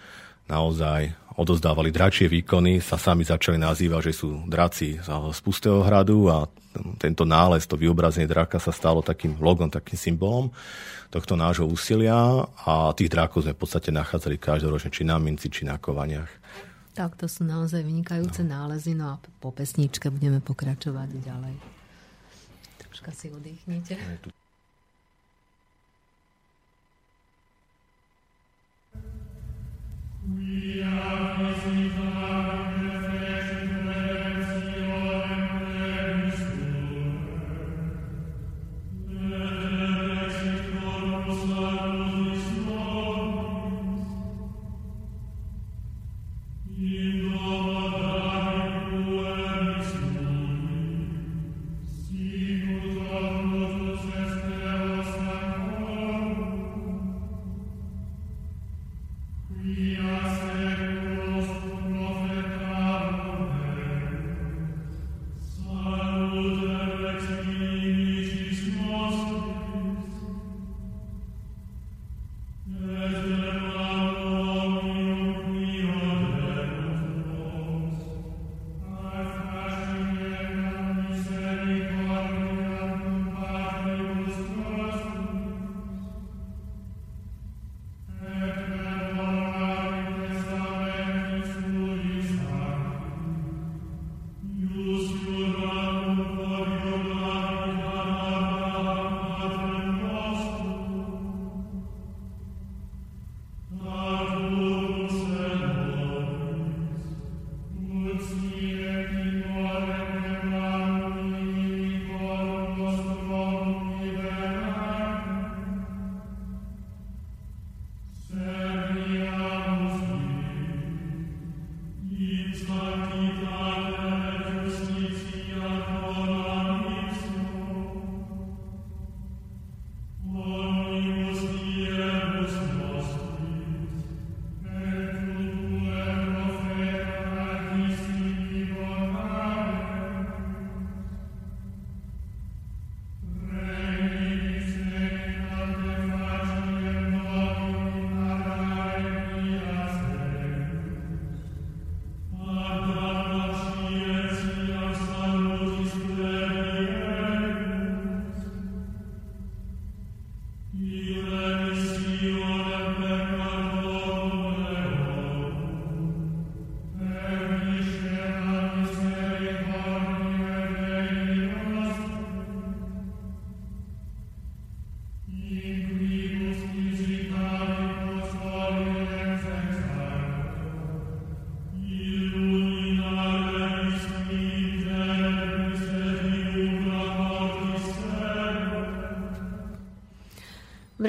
naozaj odozdávali dračie výkony, sa sami začali nazývať, že sú draci z Pustého hradu a tento nález, to vyobrazenie draka sa stalo takým logom, takým symbolom tohto nášho úsilia a tých drákov sme v podstate nachádzali každoročne, či na minci, či na kovaniach. Tak to sú naozaj vynikajúce no. nálezy, no a po pesničke budeme pokračovať ďalej. Troška si oddychnite. We are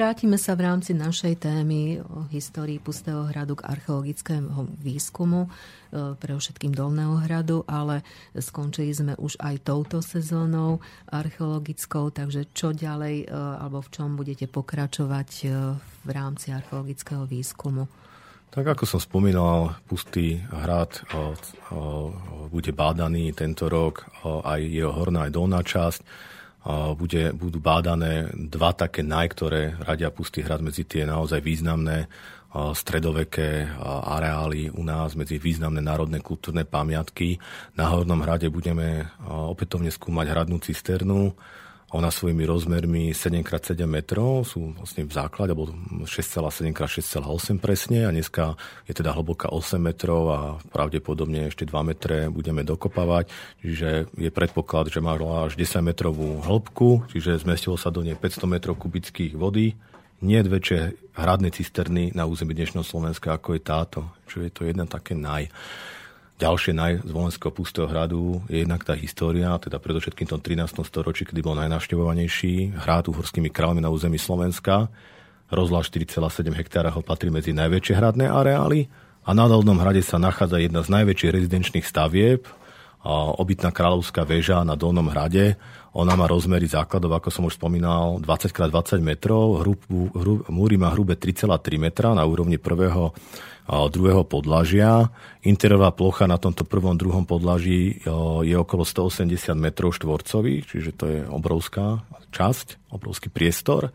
Vrátime sa v rámci našej témy o histórii Pustého hradu k archeologickému výskumu, e, pre všetkým Dolného hradu, ale skončili sme už aj touto sezónou archeologickou, takže čo ďalej, e, alebo v čom budete pokračovať e, v rámci archeologického výskumu? Tak ako som spomínal, Pustý hrad bude bádaný tento rok, aj jeho horná aj dolná časť bude, budú bádané dva také naj, ktoré radia Pustý hrad medzi tie naozaj významné stredoveké areály u nás, medzi významné národné kultúrne pamiatky. Na Hornom hrade budeme opätovne skúmať hradnú cisternu, ona svojimi rozmermi 7x7 metrov sú vlastne v základe, alebo 6,7x6,8 presne. A dneska je teda hlboká 8 metrov a pravdepodobne ešte 2 metre budeme dokopávať, čiže je predpoklad, že má až 10 metrovú hĺbku, čiže zmestilo sa do nej 500 metrov kubických vody, nie väčšie hradné cisterny na území dnešného Slovenska, ako je táto, čo je to jedna také naj. Ďalšie naj z Volenského pustého hradu je jednak tá história, teda predovšetkým tom 13. storočí, kedy bol najnavštevovanejší hrad uhorskými kráľmi na území Slovenska. Rozloha 4,7 hektára ho patrí medzi najväčšie hradné areály a na Dolnom hrade sa nachádza jedna z najväčších rezidenčných stavieb, obytná kráľovská väža na Dolnom hrade. Ona má rozmery základov, ako som už spomínal, 20x20 metrov, hrub, hrub, múry má hrubé 3,3 metra na úrovni prvého druhého podlažia. Interová plocha na tomto prvom, druhom podlaží je okolo 180 metrov štvorcových, čiže to je obrovská časť, obrovský priestor.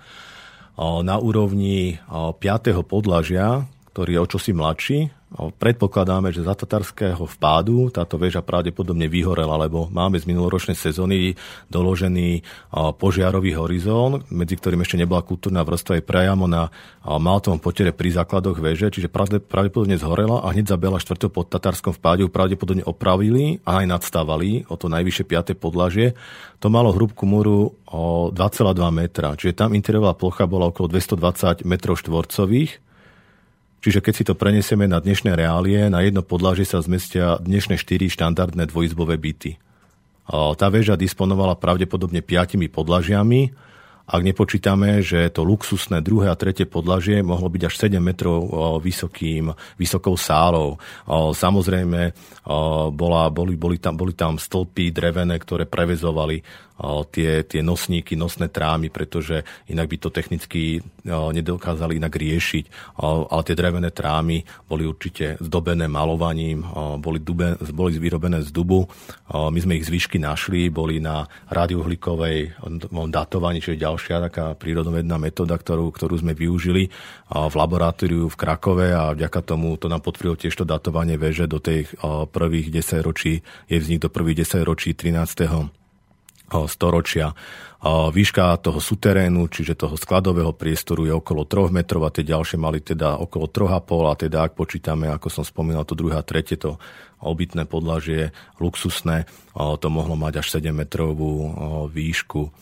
Na úrovni 5. podlažia, ktorý je o čosi mladší, Predpokladáme, že za tatarského vpádu táto väža pravdepodobne vyhorela, lebo máme z minuloročnej sezóny doložený požiarový horizont, medzi ktorým ešte nebola kultúrna vrstva aj priamo na Maltovom potere pri základoch väže, čiže pravdepodobne zhorela a hneď za Bela 4. pod tatarskom vpáde pravdepodobne opravili a aj nadstávali o to najvyššie 5. podlažie. To malo hrúbku múru o 2,2 metra, čiže tam interiérová plocha bola okolo 220 metrov štvorcových Čiže keď si to prenesieme na dnešné reálie, na jedno podlažie sa zmestia dnešné štyri štandardné dvojizbové byty. Tá väža disponovala pravdepodobne piatimi podlažiami, ak nepočítame, že to luxusné druhé a tretie podlažie mohlo byť až 7 metrov vysokým, vysokou sálou. Samozrejme, bola, boli, boli, tam, boli tam stĺpy drevené, ktoré prevezovali tie, tie nosníky, nosné trámy, pretože inak by to technicky nedokázali inak riešiť. Ale tie drevené trámy boli určite zdobené malovaním, boli, dube, boli vyrobené z dubu. My sme ich zvyšky našli, boli na radiouhlíkovej datovaní, čiže ďalšia taká prírodovedná metóda, ktorú, ktorú sme využili v laboratóriu v Krakove a vďaka tomu to nám potvrdilo tiež to datovanie veže do tých prvých 10 ročí, je vznik do prvých 10 ročí 13 storočia. Výška toho suterénu, čiže toho skladového priestoru je okolo 3 metrov a tie ďalšie mali teda okolo 3,5 a teda ak počítame, ako som spomínal, to druhé a tretie, to obytné podlažie, luxusné, to mohlo mať až 7 metrovú výšku.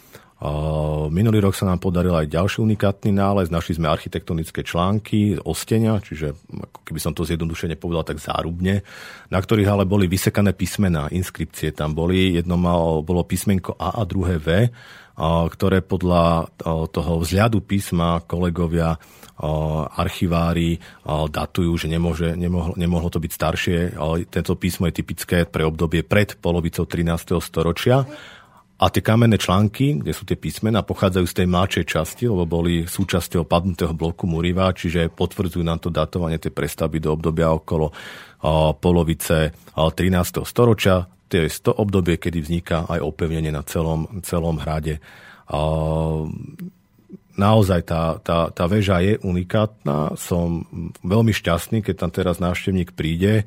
Minulý rok sa nám podaril aj ďalší unikátny nález. Našli sme architektonické články ostenia, čiže ako keby som to zjednodušene povedal tak zárubne, na ktorých ale boli vysekané písmená, inskripcie tam boli. Jedno malo, bolo písmenko A a druhé V, ktoré podľa toho vzhľadu písma kolegovia archivári datujú, že nemôže, nemohlo, nemohlo to byť staršie. Tento písmo je typické pre obdobie pred polovicou 13. storočia a tie kamenné články, kde sú tie písmená, pochádzajú z tej mladšej časti, lebo boli súčasťou padnutého bloku Muriva, čiže potvrdzujú nám to datovanie tej prestavby do obdobia okolo polovice 13. storočia. To je to obdobie, kedy vzniká aj opevnenie na celom, celom hrade. Naozaj tá, tá, tá väža je unikátna. Som veľmi šťastný, keď tam teraz návštevník príde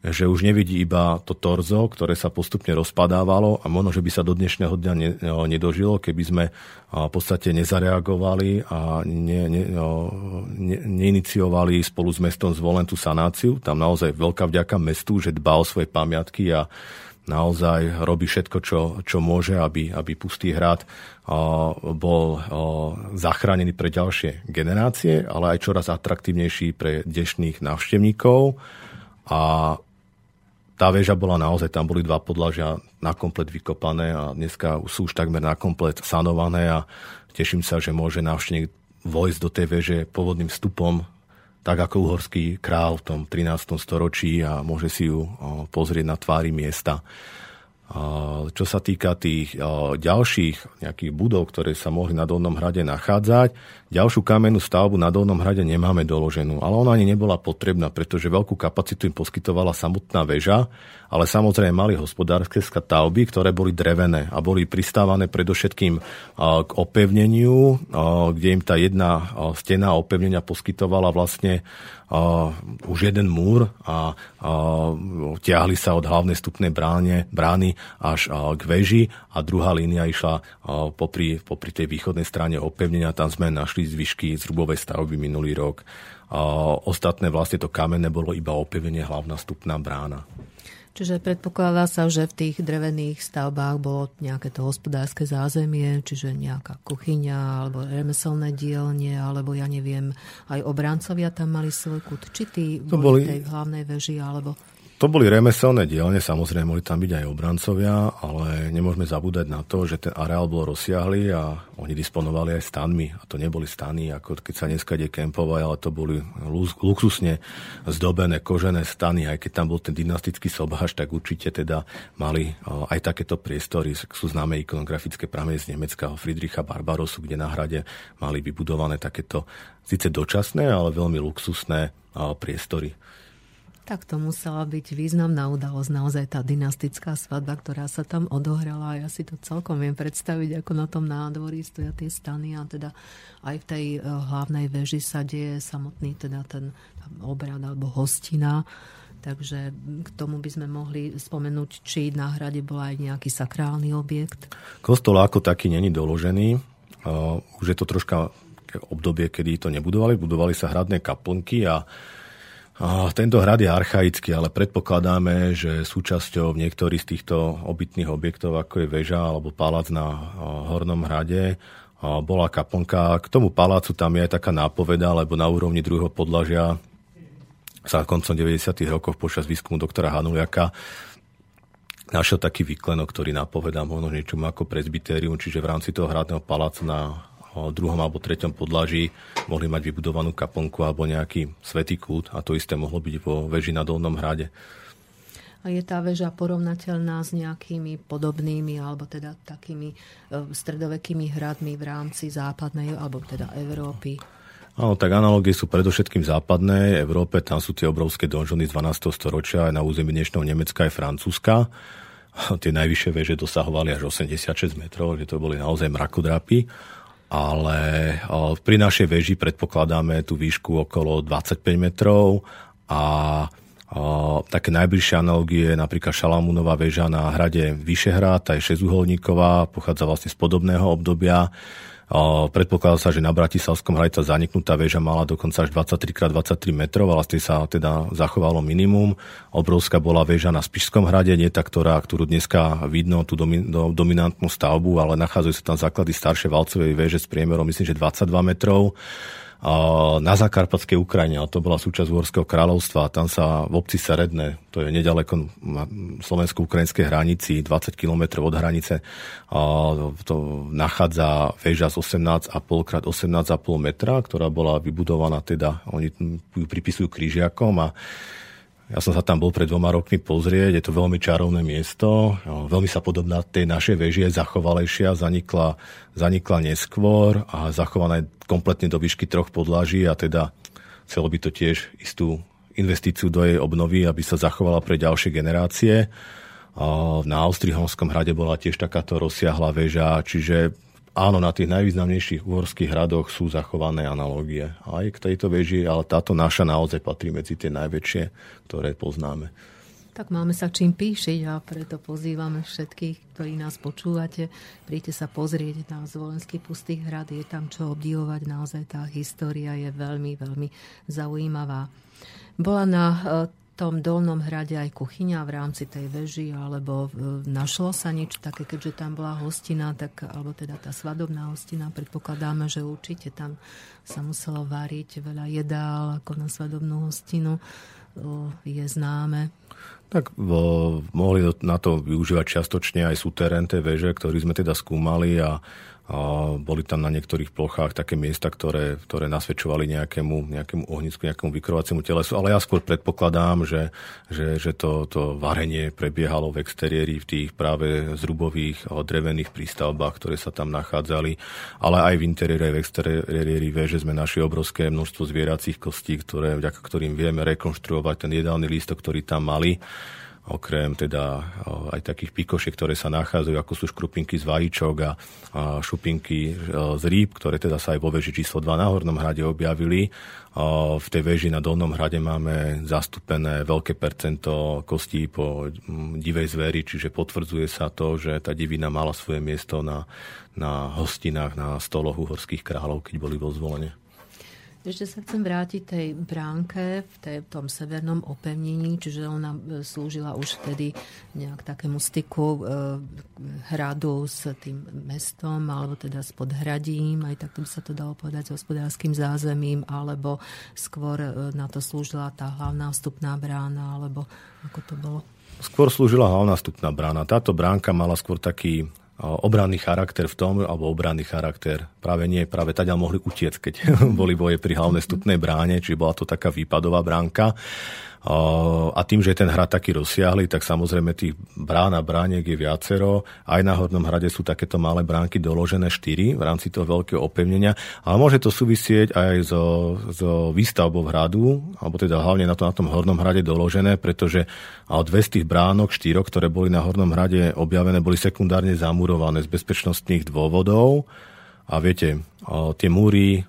že už nevidí iba to torzo, ktoré sa postupne rozpadávalo a možno, že by sa do dnešného dňa ne, nedožilo, keby sme v podstate nezareagovali a ne, ne, ne, neiniciovali spolu s mestom zvolen tú sanáciu. Tam naozaj veľká vďaka mestu, že dba o svoje pamiatky a naozaj robí všetko, čo, čo môže, aby, aby Pustý hrad bol zachránený pre ďalšie generácie, ale aj čoraz atraktívnejší pre dnešných návštevníkov. A tá väža bola naozaj, tam boli dva podlažia na komplet vykopané a dneska sú už takmer na komplet sanované a teším sa, že môže návštevník vojsť do tej veže pôvodným vstupom, tak ako uhorský král v tom 13. storočí a môže si ju pozrieť na tvári miesta. Čo sa týka tých ďalších nejakých budov, ktoré sa mohli na Dolnom hrade nachádzať, ďalšiu kamennú stavbu na Dolnom hrade nemáme doloženú, ale ona ani nebola potrebná, pretože veľkú kapacitu im poskytovala samotná väža, ale samozrejme mali hospodárske stavby, ktoré boli drevené a boli pristávané predovšetkým k opevneniu, kde im tá jedna stena opevnenia poskytovala vlastne už jeden múr a ťahli sa od hlavnej stupnej bráne, brány až k veži a druhá línia išla popri, popri tej východnej strane opevnenia. Tam sme našli zvyšky zrubovej stavby minulý rok. Ostatné vlastne to kamenné bolo iba opevnenie hlavná stupná brána. Čiže predpokladá sa, že v tých drevených stavbách bolo nejaké to hospodárske zázemie, čiže nejaká kuchyňa alebo remeselné dielne, alebo ja neviem, aj obrancovia tam mali svoj kút. Či tí to boli, boli tej hlavnej veži, alebo... to boli remeselné dielne, samozrejme mohli tam byť aj obrancovia, ale nemôžeme zabúdať na to, že ten areál bol rozsiahly a oni disponovali aj stanmi. A to neboli stany, ako keď sa dneska ide kempovať, ale to boli luxusne zdobené kožené stany. Aj keď tam bol ten dynastický sobáš, tak určite teda mali aj takéto priestory. Sú známe ikonografické pramene z Nemecka Friedricha Barbarosu, kde na hrade mali vybudované takéto síce dočasné, ale veľmi luxusné priestory. Tak to musela byť významná udalosť, naozaj tá dynastická svadba, ktorá sa tam odohrala. Ja si to celkom viem predstaviť, ako na tom nádvorí stoja tie stany a teda aj v tej eh, hlavnej veži sa deje samotný teda ten obrad alebo hostina. Takže k tomu by sme mohli spomenúť, či na hrade bol aj nejaký sakrálny objekt. Kostol ako taký není doložený. Uh, už je to troška obdobie, kedy to nebudovali. Budovali sa hradné kaplnky a tento hrad je archaický, ale predpokladáme, že súčasťou niektorých z týchto obytných objektov, ako je väža alebo palác na Hornom hrade, bola kaplnka. K tomu palácu tam je aj taká nápoveda, lebo na úrovni druhého podlažia sa koncom 90. rokov počas výskumu doktora Hanuliaka našiel taký výklenok, ktorý napovedá možno niečomu ako presbytérium, čiže v rámci toho hradného paláca na druhom alebo treťom podlaží mohli mať vybudovanú kaplnku alebo nejaký svetý kút a to isté mohlo byť vo veži na Dolnom hrade. A je tá väža porovnateľná s nejakými podobnými alebo teda takými e, stredovekými hradmi v rámci západnej alebo teda Európy? Áno, tak analogie sú predovšetkým v západnej Európe, tam sú tie obrovské donžony z 12. storočia aj na území dnešného Nemecka aj Francúzska. Tie najvyššie veže dosahovali až 86 metrov, že to boli naozaj mrakodrapy ale pri našej veži predpokladáme tú výšku okolo 25 metrov a také najbližšie analogie napríklad Šalamúnová väža na hrade Vyšehrad, tá je šesťuholníková, pochádza vlastne z podobného obdobia. Predpokladá sa, že na Bratislavskom tá zaniknutá väža mala dokonca až 23x23 metrov, ale z tej sa teda zachovalo minimum. Obrovská bola väža na Spišskom hrade, nie tá, ktorá, ktorú dneska vidno, tú domi, do, dominantnú stavbu, ale nachádzajú sa tam základy staršej valcovej väže s priemerom, myslím, že 22 metrov na Zakarpatskej Ukrajine, ale to bola súčasť Uhorského kráľovstva a tam sa v obci Seredne, to je nedaleko slovensko-ukrajinskej hranici, 20 km od hranice, to nachádza väža z 18,5 x 18,5 metra, ktorá bola vybudovaná teda, oni ju pripisujú krížiakom a ja som sa tam bol pred dvoma rokmi pozrieť, je to veľmi čarovné miesto, veľmi sa podobná tej našej veži je zachovalejšia, zanikla, zanikla neskôr a zachovaná je kompletne do výšky troch podlaží a teda chcelo by to tiež istú investíciu do jej obnovy, aby sa zachovala pre ďalšie generácie. Na Austrihonskom hrade bola tiež takáto rozsiahla väža, čiže Áno, na tých najvýznamnejších uhorských hradoch sú zachované analógie aj k tejto veži, ale táto naša naozaj patrí medzi tie najväčšie, ktoré poznáme. Tak máme sa čím píšiť a preto pozývame všetkých, ktorí nás počúvate. Príďte sa pozrieť na Zvolenský pustý hrad, je tam čo obdivovať, naozaj tá história je veľmi, veľmi zaujímavá. Bola na tom dolnom hrade aj kuchyňa v rámci tej veži, alebo našlo sa niečo také, keďže tam bola hostina, tak, alebo teda tá svadobná hostina, predpokladáme, že určite tam sa muselo variť veľa jedál ako na svadobnú hostinu, je známe. Tak vo, mohli na to využívať čiastočne aj súterén tej veže, ktorý sme teda skúmali a boli tam na niektorých plochách také miesta, ktoré, ktoré nasvedčovali nejakému, nejakému ohnisku, nejakému vykrovaciemu telesu, ale ja skôr predpokladám, že, že, že to, to varenie prebiehalo v exteriéri v tých práve zrubových drevených prístavbách, ktoré sa tam nachádzali, ale aj v interiéri, aj v exteriéri že sme našli obrovské množstvo zvieracích kostí, ktoré, vďaka ktorým vieme rekonštruovať ten jedálny lístok, ktorý tam mali okrem teda aj takých pikošiek, ktoré sa nachádzajú, ako sú škrupinky z vajíčok a, šupinky z rýb, ktoré teda sa aj vo veži číslo 2 na Hornom hrade objavili. V tej veži na Dolnom hrade máme zastúpené veľké percento kostí po divej zveri, čiže potvrdzuje sa to, že tá divina mala svoje miesto na, na hostinách, na stoloch uhorských kráľov, keď boli vo zvolenie. Ešte sa chcem vrátiť tej bránke v tej, tom severnom opevnení, čiže ona e, slúžila už vtedy nejak takému styku e, hradu s tým mestom, alebo teda s podhradím, aj tak by sa to dalo povedať, s hospodárským zázemím, alebo skôr e, na to slúžila tá hlavná vstupná brána, alebo ako to bolo? Skôr slúžila hlavná vstupná brána. Táto bránka mala skôr taký obranný charakter v tom, alebo obranný charakter. Práve nie, práve teda mohli utiec, keď boli boje pri hlavnej stupnej bráne, čiže bola to taká výpadová bránka. A tým, že je ten hrad taký rozsiahly, tak samozrejme tých brán a brániek je viacero. Aj na Hornom hrade sú takéto malé bránky doložené štyri v rámci toho veľkého opevnenia. Ale môže to súvisieť aj so, so výstavbou hradu, alebo teda hlavne na, to, na tom Hornom hrade doložené, pretože dve z tých bránok, štyroch, ktoré boli na Hornom hrade objavené, boli sekundárne zamurované z bezpečnostných dôvodov. A viete, tie múry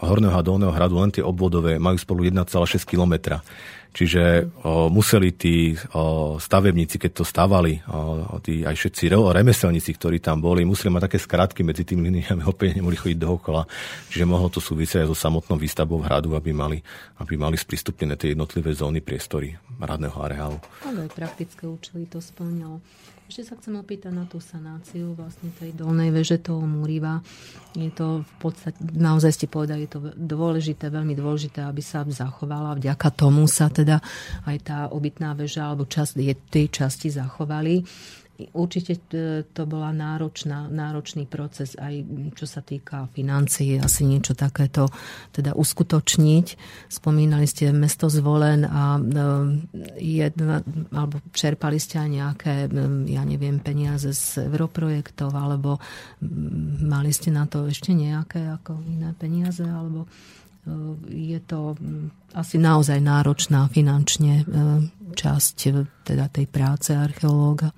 Horného a Dolného hradu, len tie obvodové, majú spolu 1,6 kilometra. Čiže o, museli tí o, stavebníci, keď to stavali, o, tí aj všetci remeselníci, ktorí tam boli, museli mať také skratky medzi tými liniami, opäť nemohli chodiť dookola. Čiže mohlo to súvisieť aj so samotnou výstavbou hradu, aby mali, aby mali sprístupnené tie jednotlivé zóny priestory hradného areálu. Ale praktické účely to splňalo. Ešte sa chcem opýtať na tú sanáciu vlastne tej dolnej veže toho Múriva. Je to v podstate, naozaj ste povedali, je to dôležité, veľmi dôležité, aby sa zachovala. Vďaka tomu sa teda aj tá obytná väža alebo čas, je, tej časti zachovali. Určite e, to bola náročná, náročný proces, aj čo sa týka financií, asi niečo takéto teda uskutočniť. Spomínali ste mesto Zvolen a e, jedna, alebo čerpali ste aj nejaké, e, ja neviem, peniaze z europrojektov, alebo mali ste na to ešte nejaké ako iné peniaze, alebo je to asi naozaj náročná finančne časť teda tej práce archeológa.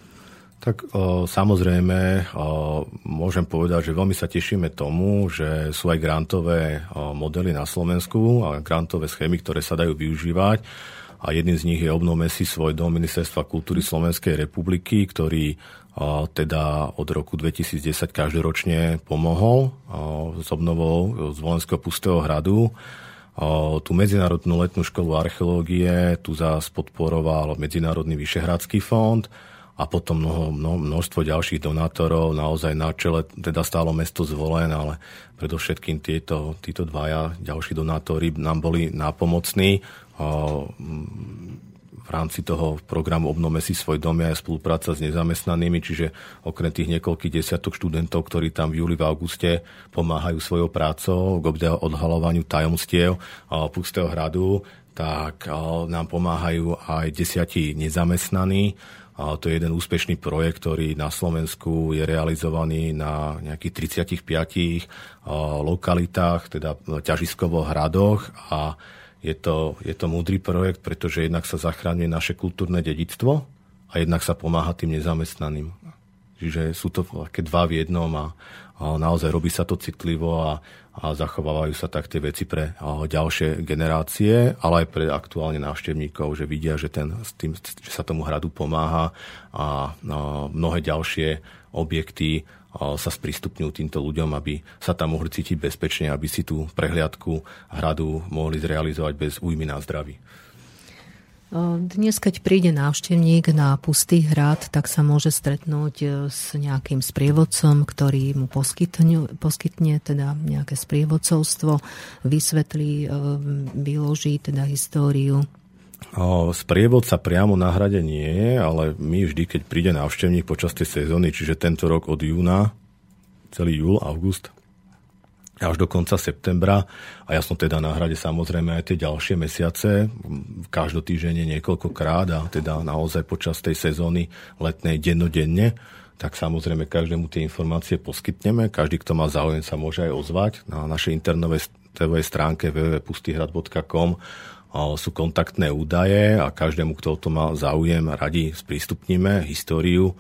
Tak o, samozrejme, o, môžem povedať, že veľmi sa tešíme tomu, že sú aj grantové o, modely na Slovensku a grantové schémy, ktoré sa dajú využívať. A jedným z nich je obnome si svoj dom Ministerstva kultúry Slovenskej republiky, ktorý o, teda od roku 2010 každoročne pomohol o, s obnovou z Volenského pustého hradu. O, tú Medzinárodnú letnú školu archeológie tu zás podporoval Medzinárodný vyšehradský fond a potom mnoho, množstvo ďalších donátorov, naozaj na čele teda stálo mesto zvolen, ale predovšetkým tieto, títo dvaja ďalší donátori nám boli nápomocní. V rámci toho programu Obnome si svoj dom je spolupráca s nezamestnanými, čiže okrem tých niekoľkých desiatok študentov, ktorí tam v júli, v auguste pomáhajú svojou prácou k odhalovaniu tajomstiev Pustého hradu, tak nám pomáhajú aj desiatí nezamestnaní a to je jeden úspešný projekt, ktorý na Slovensku je realizovaný na nejakých 35 lokalitách, teda ťažiskovo hradoch a je to, je to múdry projekt, pretože jednak sa zachráňuje naše kultúrne dedictvo a jednak sa pomáha tým nezamestnaným. Čiže sú to také dva v jednom a, a naozaj robí sa to citlivo a, a zachovávajú sa tak tie veci pre ďalšie generácie, ale aj pre aktuálne návštevníkov, že vidia, že, ten, s tým, že sa tomu hradu pomáha a, mnohé ďalšie objekty sa sprístupňujú týmto ľuďom, aby sa tam mohli cítiť bezpečne, aby si tú prehliadku hradu mohli zrealizovať bez újmy na zdraví. Dnes, keď príde návštevník na pustý hrad, tak sa môže stretnúť e, s nejakým sprievodcom, ktorý mu poskytne, poskytne teda nejaké sprievodcovstvo, vysvetlí, e, vyloží teda históriu. Sprievod sa priamo na hrade nie je, ale my vždy, keď príde návštevník počas tej sezóny, čiže tento rok od júna, celý júl, august, až do konca septembra. A ja som teda na hrade samozrejme aj tie ďalšie mesiace, každotýždenne niekoľkokrát a teda naozaj počas tej sezóny letnej dennodenne, tak samozrejme každému tie informácie poskytneme. Každý, kto má záujem, sa môže aj ozvať na našej internovej stránke www.pustyhrad.com sú kontaktné údaje a každému, kto to má záujem, radi sprístupníme históriu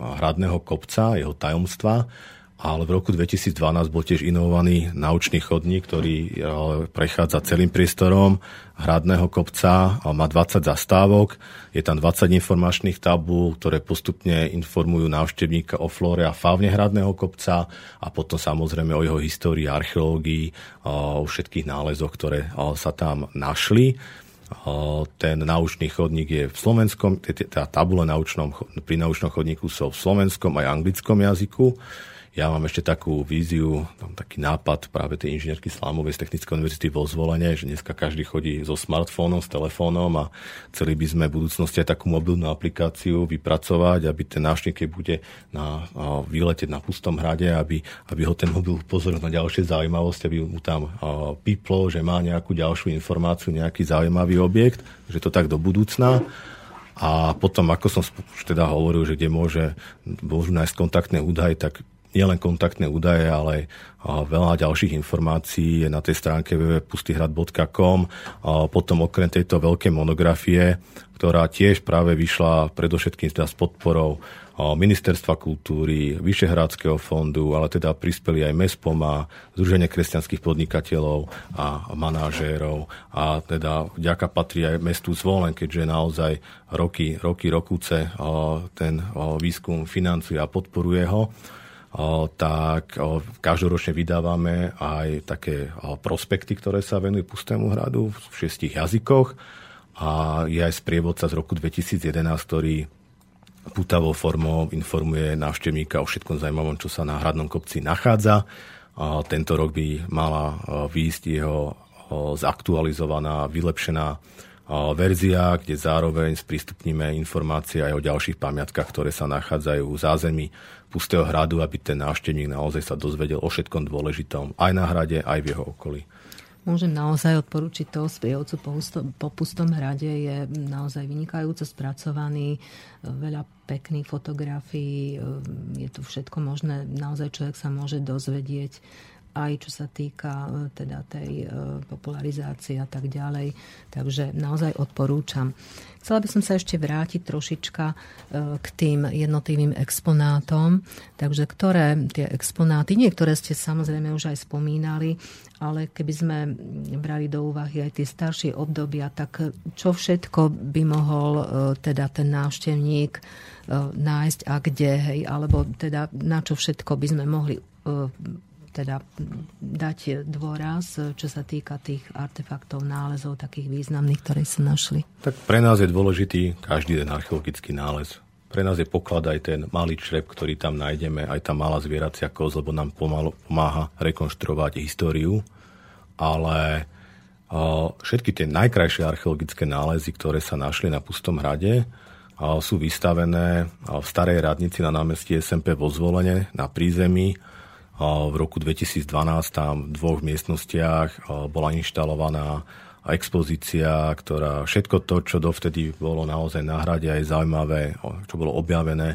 hradného kopca, jeho tajomstva ale v roku 2012 bol tiež inovovaný naučný chodník, ktorý e, prechádza celým priestorom hradného kopca, má 20 zastávok, je tam 20 informačných tabú, ktoré postupne informujú návštevníka o flóre a fávne hradného kopca a potom samozrejme o jeho histórii, archeológii, o všetkých nálezoch, ktoré sa tam našli. Ten naučný chodník je v slovenskom, tá tabule naučnom, pri naučnom chodníku sú v slovenskom aj anglickom jazyku. Ja mám ešte takú víziu, tam taký nápad práve tej inžinierky Slámovej z Technickej univerzity vo zvolenie, že dneska každý chodí so smartfónom, s telefónom a chceli by sme v budúcnosti aj takú mobilnú aplikáciu vypracovať, aby ten návštevník, keď bude na, výlete na pustom hrade, aby, aby ho ten mobil upozoril na ďalšie zaujímavosti, aby mu tam a, piplo, že má nejakú ďalšiu informáciu, nejaký zaujímavý objekt, že to tak do budúcna. A potom, ako som už teda hovoril, že kde môže, môžu nájsť kontaktné údaje, tak nielen kontaktné údaje, ale veľa ďalších informácií je na tej stránke www.pustyhrad.com. Potom okrem tejto veľkej monografie, ktorá tiež práve vyšla predovšetkým teda s podporou Ministerstva kultúry, Vyšehradského fondu, ale teda prispeli aj MESPOM a Združenie kresťanských podnikateľov a manažérov a teda vďaka patrí aj mestu Zvolen, keďže naozaj roky, roky, rokúce ten výskum financuje a podporuje ho tak každoročne vydávame aj také prospekty, ktoré sa venujú Pustému hradu v šiestich jazykoch a je aj sprievodca z roku 2011, ktorý putavou formou informuje návštevníka o všetkom zaujímavom, čo sa na Hradnom kopci nachádza. Tento rok by mala výjsť jeho zaktualizovaná, vylepšená verzia, kde zároveň sprístupníme informácie aj o ďalších pamiatkách, ktoré sa nachádzajú v zázemí Pustého hradu, aby ten návštevník naozaj sa dozvedel o všetkom dôležitom aj na hrade, aj v jeho okolí. Môžem naozaj odporučiť toho sprievodcu po, po pustom hrade. Je naozaj vynikajúco spracovaný, veľa pekných fotografií, je tu všetko možné. Naozaj človek sa môže dozvedieť aj čo sa týka e, teda tej e, popularizácie a tak ďalej. Takže naozaj odporúčam. Chcela by som sa ešte vrátiť trošička e, k tým jednotlivým exponátom. Takže ktoré tie exponáty, niektoré ste samozrejme už aj spomínali, ale keby sme brali do úvahy aj tie staršie obdobia, tak čo všetko by mohol teda ten návštevník nájsť a kde, hej, alebo teda na čo všetko by sme mohli teda dať dôraz, čo sa týka tých artefaktov, nálezov takých významných, ktoré sa našli? Tak pre nás je dôležitý každý ten archeologický nález. Pre nás je poklad aj ten malý črep, ktorý tam nájdeme, aj tá malá zvieracia koz, lebo nám pomalo, pomáha rekonštruovať históriu. Ale o, všetky tie najkrajšie archeologické nálezy, ktoré sa našli na Pustom hrade, o, sú vystavené v starej radnici na námestí SMP vo zvolenie na prízemí v roku 2012 tam v dvoch miestnostiach bola inštalovaná expozícia, ktorá všetko to, čo dovtedy bolo naozaj na hrade aj zaujímavé, čo bolo objavené,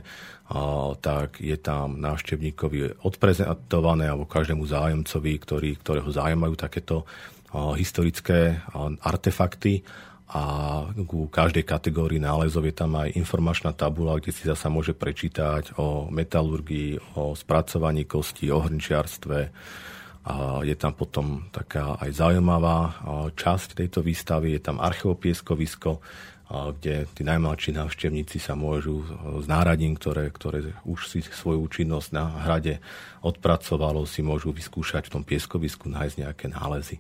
tak je tam návštevníkovi odprezentované alebo každému zájomcovi, ktorý, ktorého zaujímajú takéto historické artefakty a ku každej kategórii nálezov je tam aj informačná tabula, kde si zasa môže prečítať o metalurgii, o spracovaní kostí, o hrnčiarstve. A je tam potom taká aj zaujímavá časť tejto výstavy, je tam archeopieskovisko, kde tí najmladší návštevníci sa môžu s náradím, ktoré, ktoré už si svoju činnosť na hrade odpracovalo, si môžu vyskúšať v tom pieskovisku nájsť nejaké nálezy.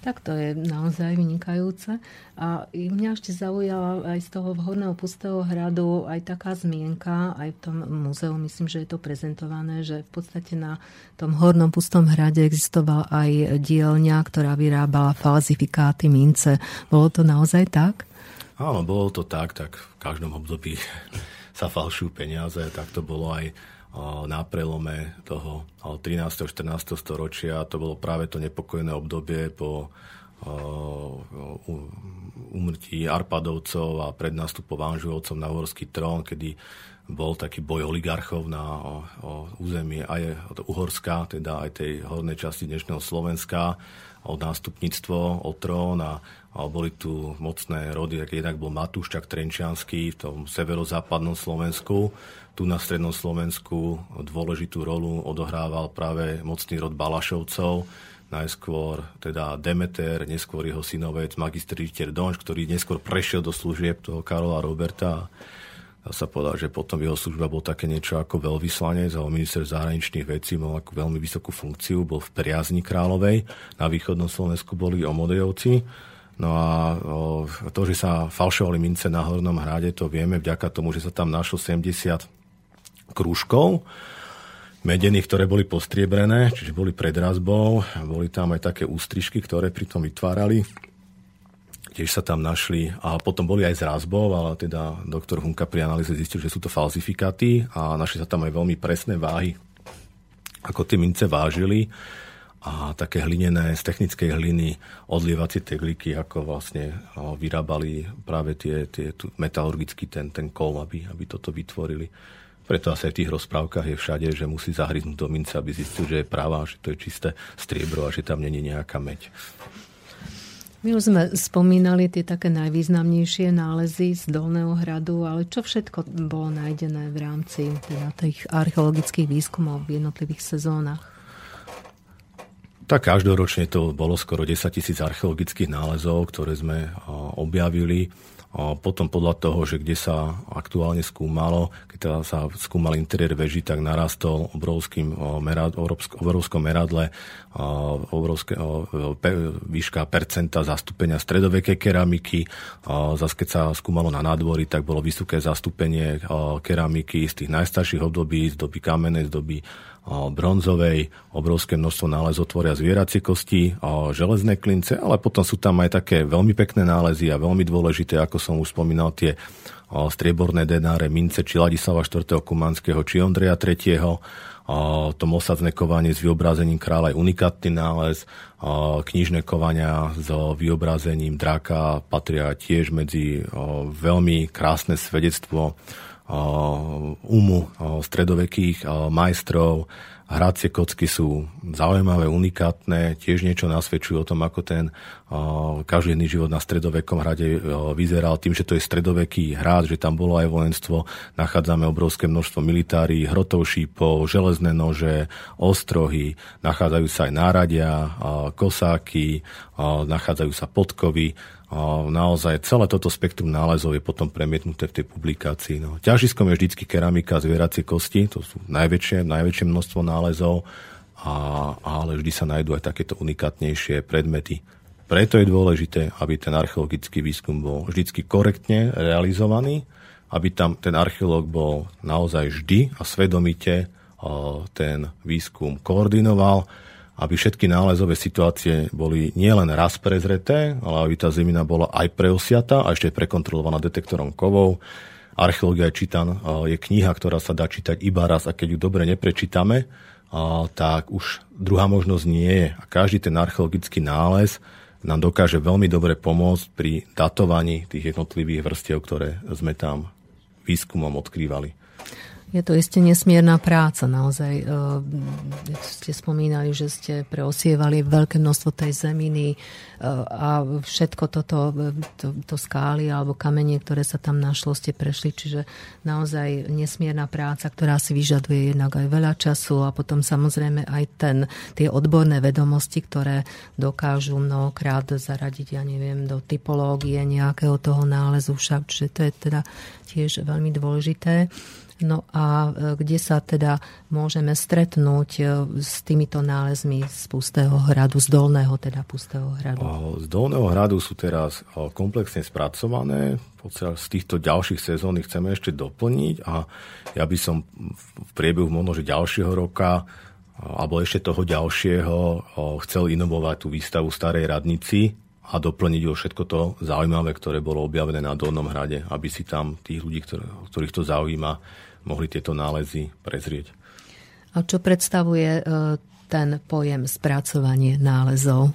Tak to je naozaj vynikajúce. A mňa ešte zaujala aj z toho vhodného pustého hradu aj taká zmienka, aj v tom múzeu, myslím, že je to prezentované, že v podstate na tom hornom pustom hrade existovala aj dielňa, ktorá vyrábala falzifikáty mince. Bolo to naozaj tak? Áno, bolo to tak, tak v každom období sa falšujú peniaze, tak to bolo aj na prelome toho 13. 14. storočia. To bolo práve to nepokojné obdobie po umrtí Arpadovcov a pred nástupom Anžujovcov na uhorský trón, kedy bol taký boj oligarchov na o, o území aj Uhorska, teda aj tej hornej časti dnešného Slovenska, o nástupníctvo, o trón a, a boli tu mocné rody, tak jednak bol Matúščak Trenčiansky v tom severozápadnom Slovensku. Tu na strednom Slovensku dôležitú rolu odohrával práve mocný rod Balašovcov, najskôr teda Demeter, neskôr jeho synovec, magister Donč, ktorý neskôr prešiel do služieb toho Karola Roberta dá sa povedať, že potom jeho služba bol také niečo ako veľvyslanec alebo minister zahraničných vecí, mal ako veľmi vysokú funkciu, bol v priazni kráľovej, na východnom Slovensku boli omodejovci. No a to, že sa falšovali mince na Hornom hrade, to vieme vďaka tomu, že sa tam našlo 70 krúžkov, medených, ktoré boli postriebrené, čiže boli pred razbou, boli tam aj také ústrižky, ktoré pri tom vytvárali tiež sa tam našli a potom boli aj z razbov, ale teda doktor Hunka pri analýze zistil, že sú to falzifikáty a našli sa tam aj veľmi presné váhy, ako tie mince vážili a také hlinené, z technickej hliny odlievacie tegliky, ako vlastne vyrábali práve tie, tie tu, metalurgický ten, ten kol, aby, aby toto vytvorili. Preto asi aj v tých rozprávkach je všade, že musí zahryznúť do mince, aby zistil, že je práva, že to je čisté striebro a že tam není nejaká meď. My už sme spomínali tie také najvýznamnejšie nálezy z Dolného hradu, ale čo všetko bolo nájdené v rámci teda tých archeologických výskumov v jednotlivých sezónach? Tak každoročne to bolo skoro 10 tisíc archeologických nálezov, ktoré sme objavili. Potom podľa toho, že kde sa aktuálne skúmalo, keď teda sa skúmal interiér veží, tak narastol obrovským merad, obrovskom meradle obrovské, výška percenta zastúpenia stredovekej keramiky. Zas keď sa skúmalo na nádvory, tak bolo vysoké zastúpenie keramiky z tých najstarších období, z doby kamenej, z doby bronzovej, obrovské množstvo nálezov tvoria zvieracie kosti, železné klince, ale potom sú tam aj také veľmi pekné nálezy a veľmi dôležité, ako som už spomínal, tie strieborné denáre, mince či Ladislava 4. Kumanského či Ondreja 3. to mosadzné kovanie s vyobrazením kráľa je unikátny nález, knižné kovania s vyobrazením draka patria tiež medzi veľmi krásne svedectvo umu stredovekých majstrov. Hracie kocky sú zaujímavé, unikátne, tiež niečo nasvedčujú o tom, ako ten každodenný život na stredovekom hrade vyzeral. Tým, že to je stredoveký hrad, že tam bolo aj vojenstvo, nachádzame obrovské množstvo militári, hrotov šípov, železné nože, ostrohy, nachádzajú sa aj náradia, kosáky, nachádzajú sa podkovy naozaj celé toto spektrum nálezov je potom premietnuté v tej publikácii. No. Ťažiskom je vždycky keramika a zvieracie kosti, to sú najväčšie, najväčšie množstvo nálezov, a, ale vždy sa nájdú aj takéto unikátnejšie predmety. Preto je dôležité, aby ten archeologický výskum bol vždycky korektne realizovaný, aby tam ten archeológ bol naozaj vždy a svedomite ten výskum koordinoval, aby všetky nálezové situácie boli nielen raz prezreté, ale aby tá zemina bola aj preosiata a ešte prekontrolovaná detektorom kovov. Archeológia čítan, je kniha, ktorá sa dá čítať iba raz a keď ju dobre neprečítame, tak už druhá možnosť nie je. A každý ten archeologický nález nám dokáže veľmi dobre pomôcť pri datovaní tých jednotlivých vrstiev, ktoré sme tam výskumom odkrývali. Je to isté nesmierna práca, naozaj. E, ste spomínali, že ste preosievali veľké množstvo tej zeminy e, a všetko toto, to, to skály alebo kamenie, ktoré sa tam našlo, ste prešli, čiže naozaj nesmierna práca, ktorá si vyžaduje jednak aj veľa času a potom samozrejme aj ten, tie odborné vedomosti, ktoré dokážu mnohokrát zaradiť, ja neviem, do typológie nejakého toho nálezu však, čiže to je teda tiež veľmi dôležité. No a e, kde sa teda môžeme stretnúť e, s týmito nálezmi z Pustého hradu, z Dolného teda Pustého hradu? Z Dolného hradu sú teraz komplexne spracované. Z týchto ďalších sezón chceme ešte doplniť a ja by som v priebehu možno, ďalšieho roka alebo ešte toho ďalšieho chcel inovovať tú výstavu Starej radnici, a doplniť o všetko to zaujímavé, ktoré bolo objavené na Dolnom hrade, aby si tam tých ľudí, ktorých to zaujíma, mohli tieto nálezy prezrieť. A čo predstavuje e, ten pojem spracovanie nálezov?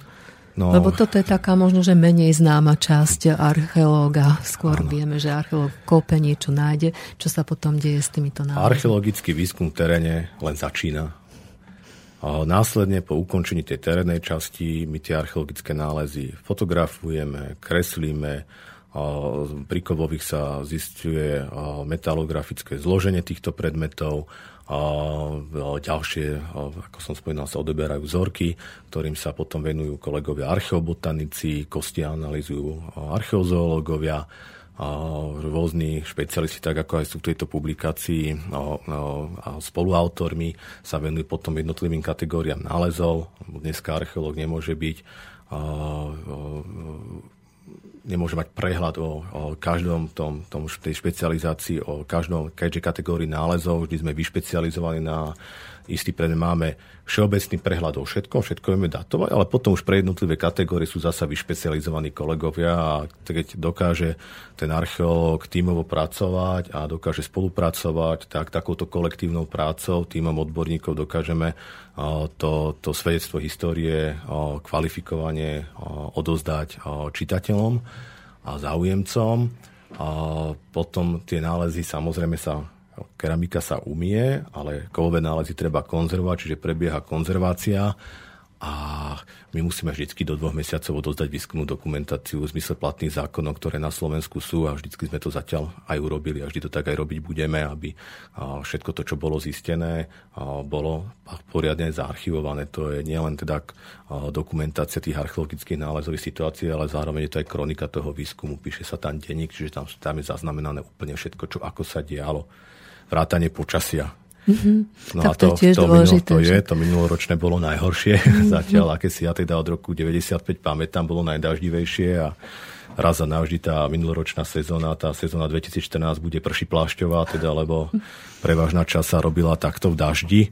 No, Lebo toto je taká možno, že menej známa časť archeológa. Skôr áno. vieme, že archeológ kope niečo nájde. Čo sa potom deje s týmito nálezmi? Archeologický výskum v teréne len začína. A následne po ukončení tej terénnej časti my tie archeologické nálezy fotografujeme, kreslíme, pri kovových sa zistuje metalografické zloženie týchto predmetov, a ďalšie, ako som spomínal, sa odeberajú vzorky, ktorým sa potom venujú kolegovia archeobotanici, kosti analizujú archeozoológovia, rôzni špecialisti, tak ako aj sú v tejto publikácii a spoluautormi, sa venujú potom jednotlivým kategóriám nálezov. Dneska archeológ nemôže byť nemôže mať prehľad o, o každom tom, tom, tej špecializácii, o každom, keďže kategórii nálezov, vždy sme vyšpecializovaní na istý predmet, máme všeobecný prehľad o všetkom, všetko vieme datovať, ale potom už pre jednotlivé kategórie sú zasa vyšpecializovaní kolegovia a keď dokáže ten archeológ tímovo pracovať a dokáže spolupracovať, tak takouto kolektívnou prácou, týmom odborníkov dokážeme to, to svedectvo histórie kvalifikovanie odozdať čitateľom a záujemcom. A potom tie nálezy samozrejme sa Keramika sa umie, ale kovové nálezy treba konzervovať, čiže prebieha konzervácia a my musíme vždy do dvoch mesiacov odozdať výskumnú dokumentáciu v zmysle platných zákonov, ktoré na Slovensku sú a vždy sme to zatiaľ aj urobili a vždy to tak aj robiť budeme, aby všetko to, čo bolo zistené, bolo poriadne zaarchivované. To je nielen teda dokumentácia tých archeologických nálezových situácií, ale zároveň je to aj kronika toho výskumu. Píše sa tam denník, čiže tam, tam je zaznamenané úplne všetko, čo ako sa dialo vrátanie počasia. Mm-hmm. No tak a to, to, tiež to, dôležité, to je, to minuloročné bolo najhoršie. Mm-hmm. Zatiaľ, aké si ja teda od roku 95 pamätám, bolo najdaždivejšie a raz a navždy tá minuloročná sezóna, tá sezóna 2014 bude prší plášťová, teda, lebo prevažná časť sa robila takto v daždi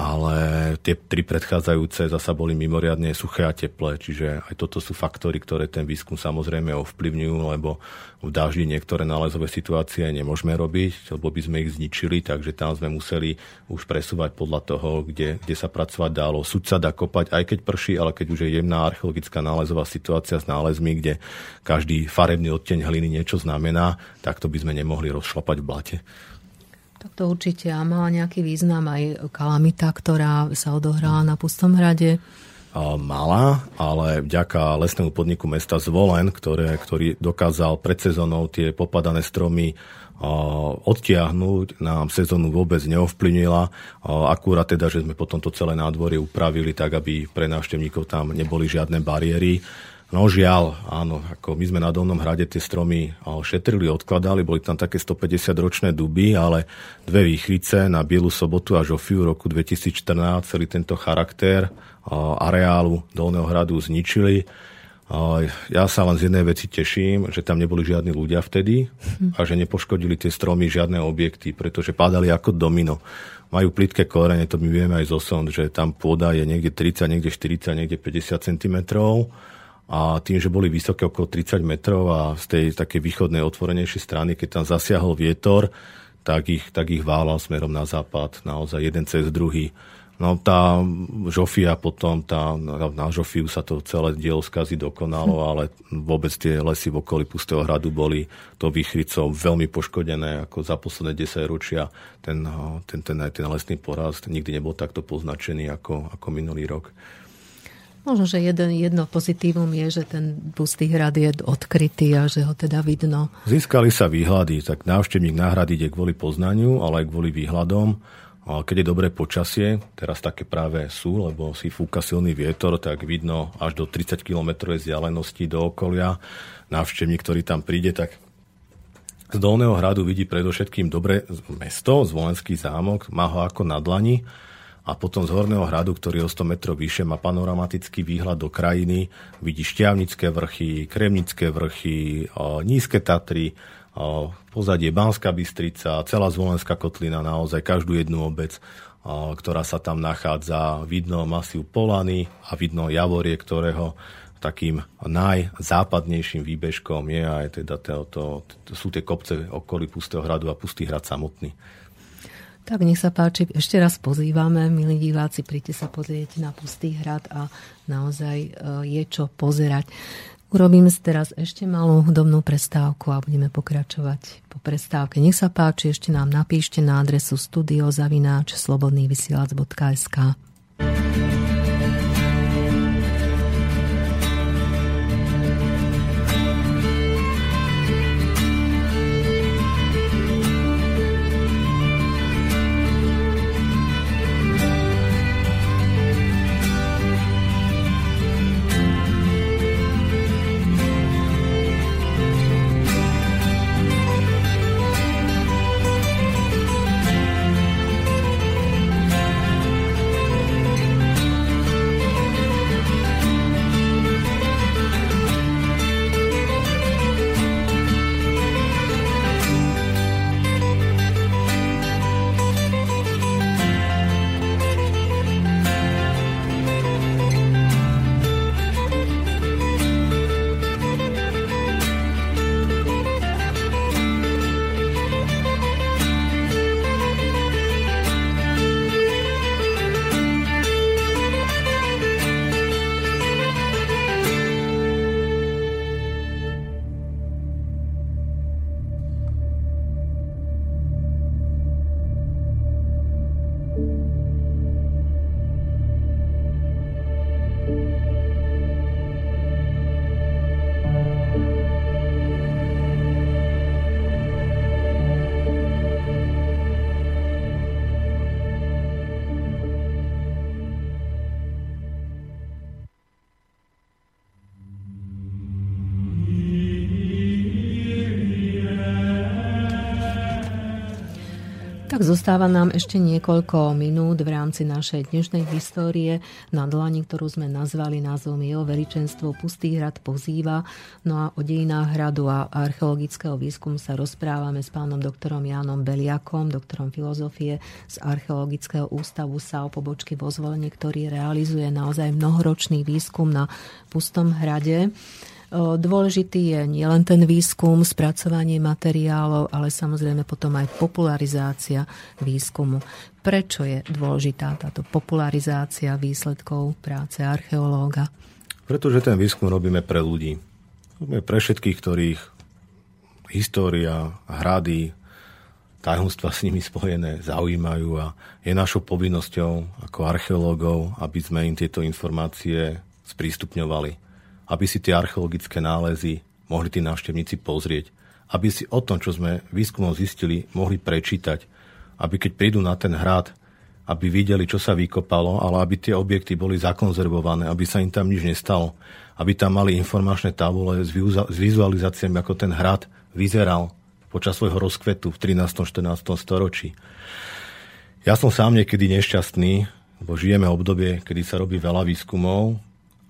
ale tie tri predchádzajúce zasa boli mimoriadne suché a teplé, čiže aj toto sú faktory, ktoré ten výskum samozrejme ovplyvňujú, lebo v daždi niektoré nálezové situácie nemôžeme robiť, lebo by sme ich zničili, takže tam sme museli už presúvať podľa toho, kde, kde sa pracovať dalo. Súd sa dá kopať, aj keď prší, ale keď už je jemná archeologická nálezová situácia s nálezmi, kde každý farebný odteň hliny niečo znamená, tak to by sme nemohli rozšlapať v blate. Tak to určite a mala nejaký význam aj kalamita, ktorá sa odohrala na Pustom hrade. Mala, ale vďaka lesnému podniku mesta Zvolen, ktoré, ktorý dokázal pred sezónou tie popadané stromy odtiahnuť, nám sezónu vôbec neovplyvnila. Akurát teda, že sme potom to celé nádvorie upravili tak, aby pre návštevníkov tam neboli žiadne bariéry. No žiaľ, áno, ako my sme na Dolnom hrade tie stromy šetrili, odkladali, boli tam také 150-ročné duby, ale dve výchrice na Bielu sobotu a Žofiu roku 2014 celý tento charakter areálu Dolného hradu zničili. Ja sa len z jednej veci teším, že tam neboli žiadni ľudia vtedy a že nepoškodili tie stromy žiadne objekty, pretože padali ako domino. Majú plitké korene, to my vieme aj zo sond, že tam pôda je niekde 30, niekde 40, niekde 50 cm a tým, že boli vysoké okolo 30 metrov a z tej také východnej otvorenejšej strany, keď tam zasiahol vietor, tak ich, tak ich válal smerom na západ, naozaj jeden cez druhý. No tá Žofia potom, tá, na Žofiu sa to celé dielo skazy dokonalo, hm. ale vôbec tie lesy v okolí Pustého hradu boli to výchrycou veľmi poškodené, ako za posledné 10 ročia ten, ten, ten, ten lesný porast nikdy nebol takto poznačený ako, ako minulý rok. Možno, že jeden, jedno pozitívum je, že ten pustý hrad je odkrytý a že ho teda vidno. Získali sa výhľady, tak návštevník náhrady ide kvôli poznaniu, ale aj kvôli výhľadom. A keď je dobré počasie, teraz také práve sú, lebo si fúka silný vietor, tak vidno až do 30 km vzdialenosti do okolia. Návštevník, ktorý tam príde, tak z Dolného hradu vidí predovšetkým dobre mesto, Zvolenský zámok, má ho ako na dlani a potom z Horného hradu, ktorý je o 100 metrov vyššie, má panoramatický výhľad do krajiny, vidí Šťavnické vrchy, Kremnické vrchy, Nízke Tatry, pozadie Banská Bystrica, celá Zvolenská kotlina, naozaj každú jednu obec, ktorá sa tam nachádza. Vidno masív Polany a vidno Javorie, ktorého takým najzápadnejším výbežkom je aj teda to, to, to, sú tie kopce okolí Pustého hradu a Pustý hrad samotný. Tak nech sa páči, ešte raz pozývame, milí diváci, príďte sa pozrieť na Pustý hrad a naozaj e, je čo pozerať. Urobíme si teraz ešte malú hudobnú prestávku a budeme pokračovať po prestávke. Nech sa páči, ešte nám napíšte na adresu studiozavináč slobodnývysielac.sk. Tak zostáva nám ešte niekoľko minút v rámci našej dnešnej histórie na dlani, ktorú sme nazvali názvom Jeho veličenstvo Pustý hrad pozýva. No a o dejinách hradu a archeologického výskumu sa rozprávame s pánom doktorom Jánom Beliakom, doktorom filozofie z Archeologického ústavu SAO pobočky vo zvolenie, ktorý realizuje naozaj mnohoročný výskum na Pustom hrade. Dôležitý je nielen ten výskum, spracovanie materiálov, ale samozrejme potom aj popularizácia výskumu. Prečo je dôležitá táto popularizácia výsledkov práce archeológa? Pretože ten výskum robíme pre ľudí. Robíme pre všetkých, ktorých história, hrady, tajomstva s nimi spojené zaujímajú a je našou povinnosťou ako archeológov, aby sme im tieto informácie sprístupňovali aby si tie archeologické nálezy mohli tí návštevníci pozrieť, aby si o tom, čo sme výskumom zistili, mohli prečítať, aby keď prídu na ten hrad, aby videli, čo sa vykopalo, ale aby tie objekty boli zakonzervované, aby sa im tam nič nestalo, aby tam mali informačné tabule s vizualizáciami, ako ten hrad vyzeral počas svojho rozkvetu v 13. 14. storočí. Ja som sám niekedy nešťastný, lebo žijeme obdobie, kedy sa robí veľa výskumov,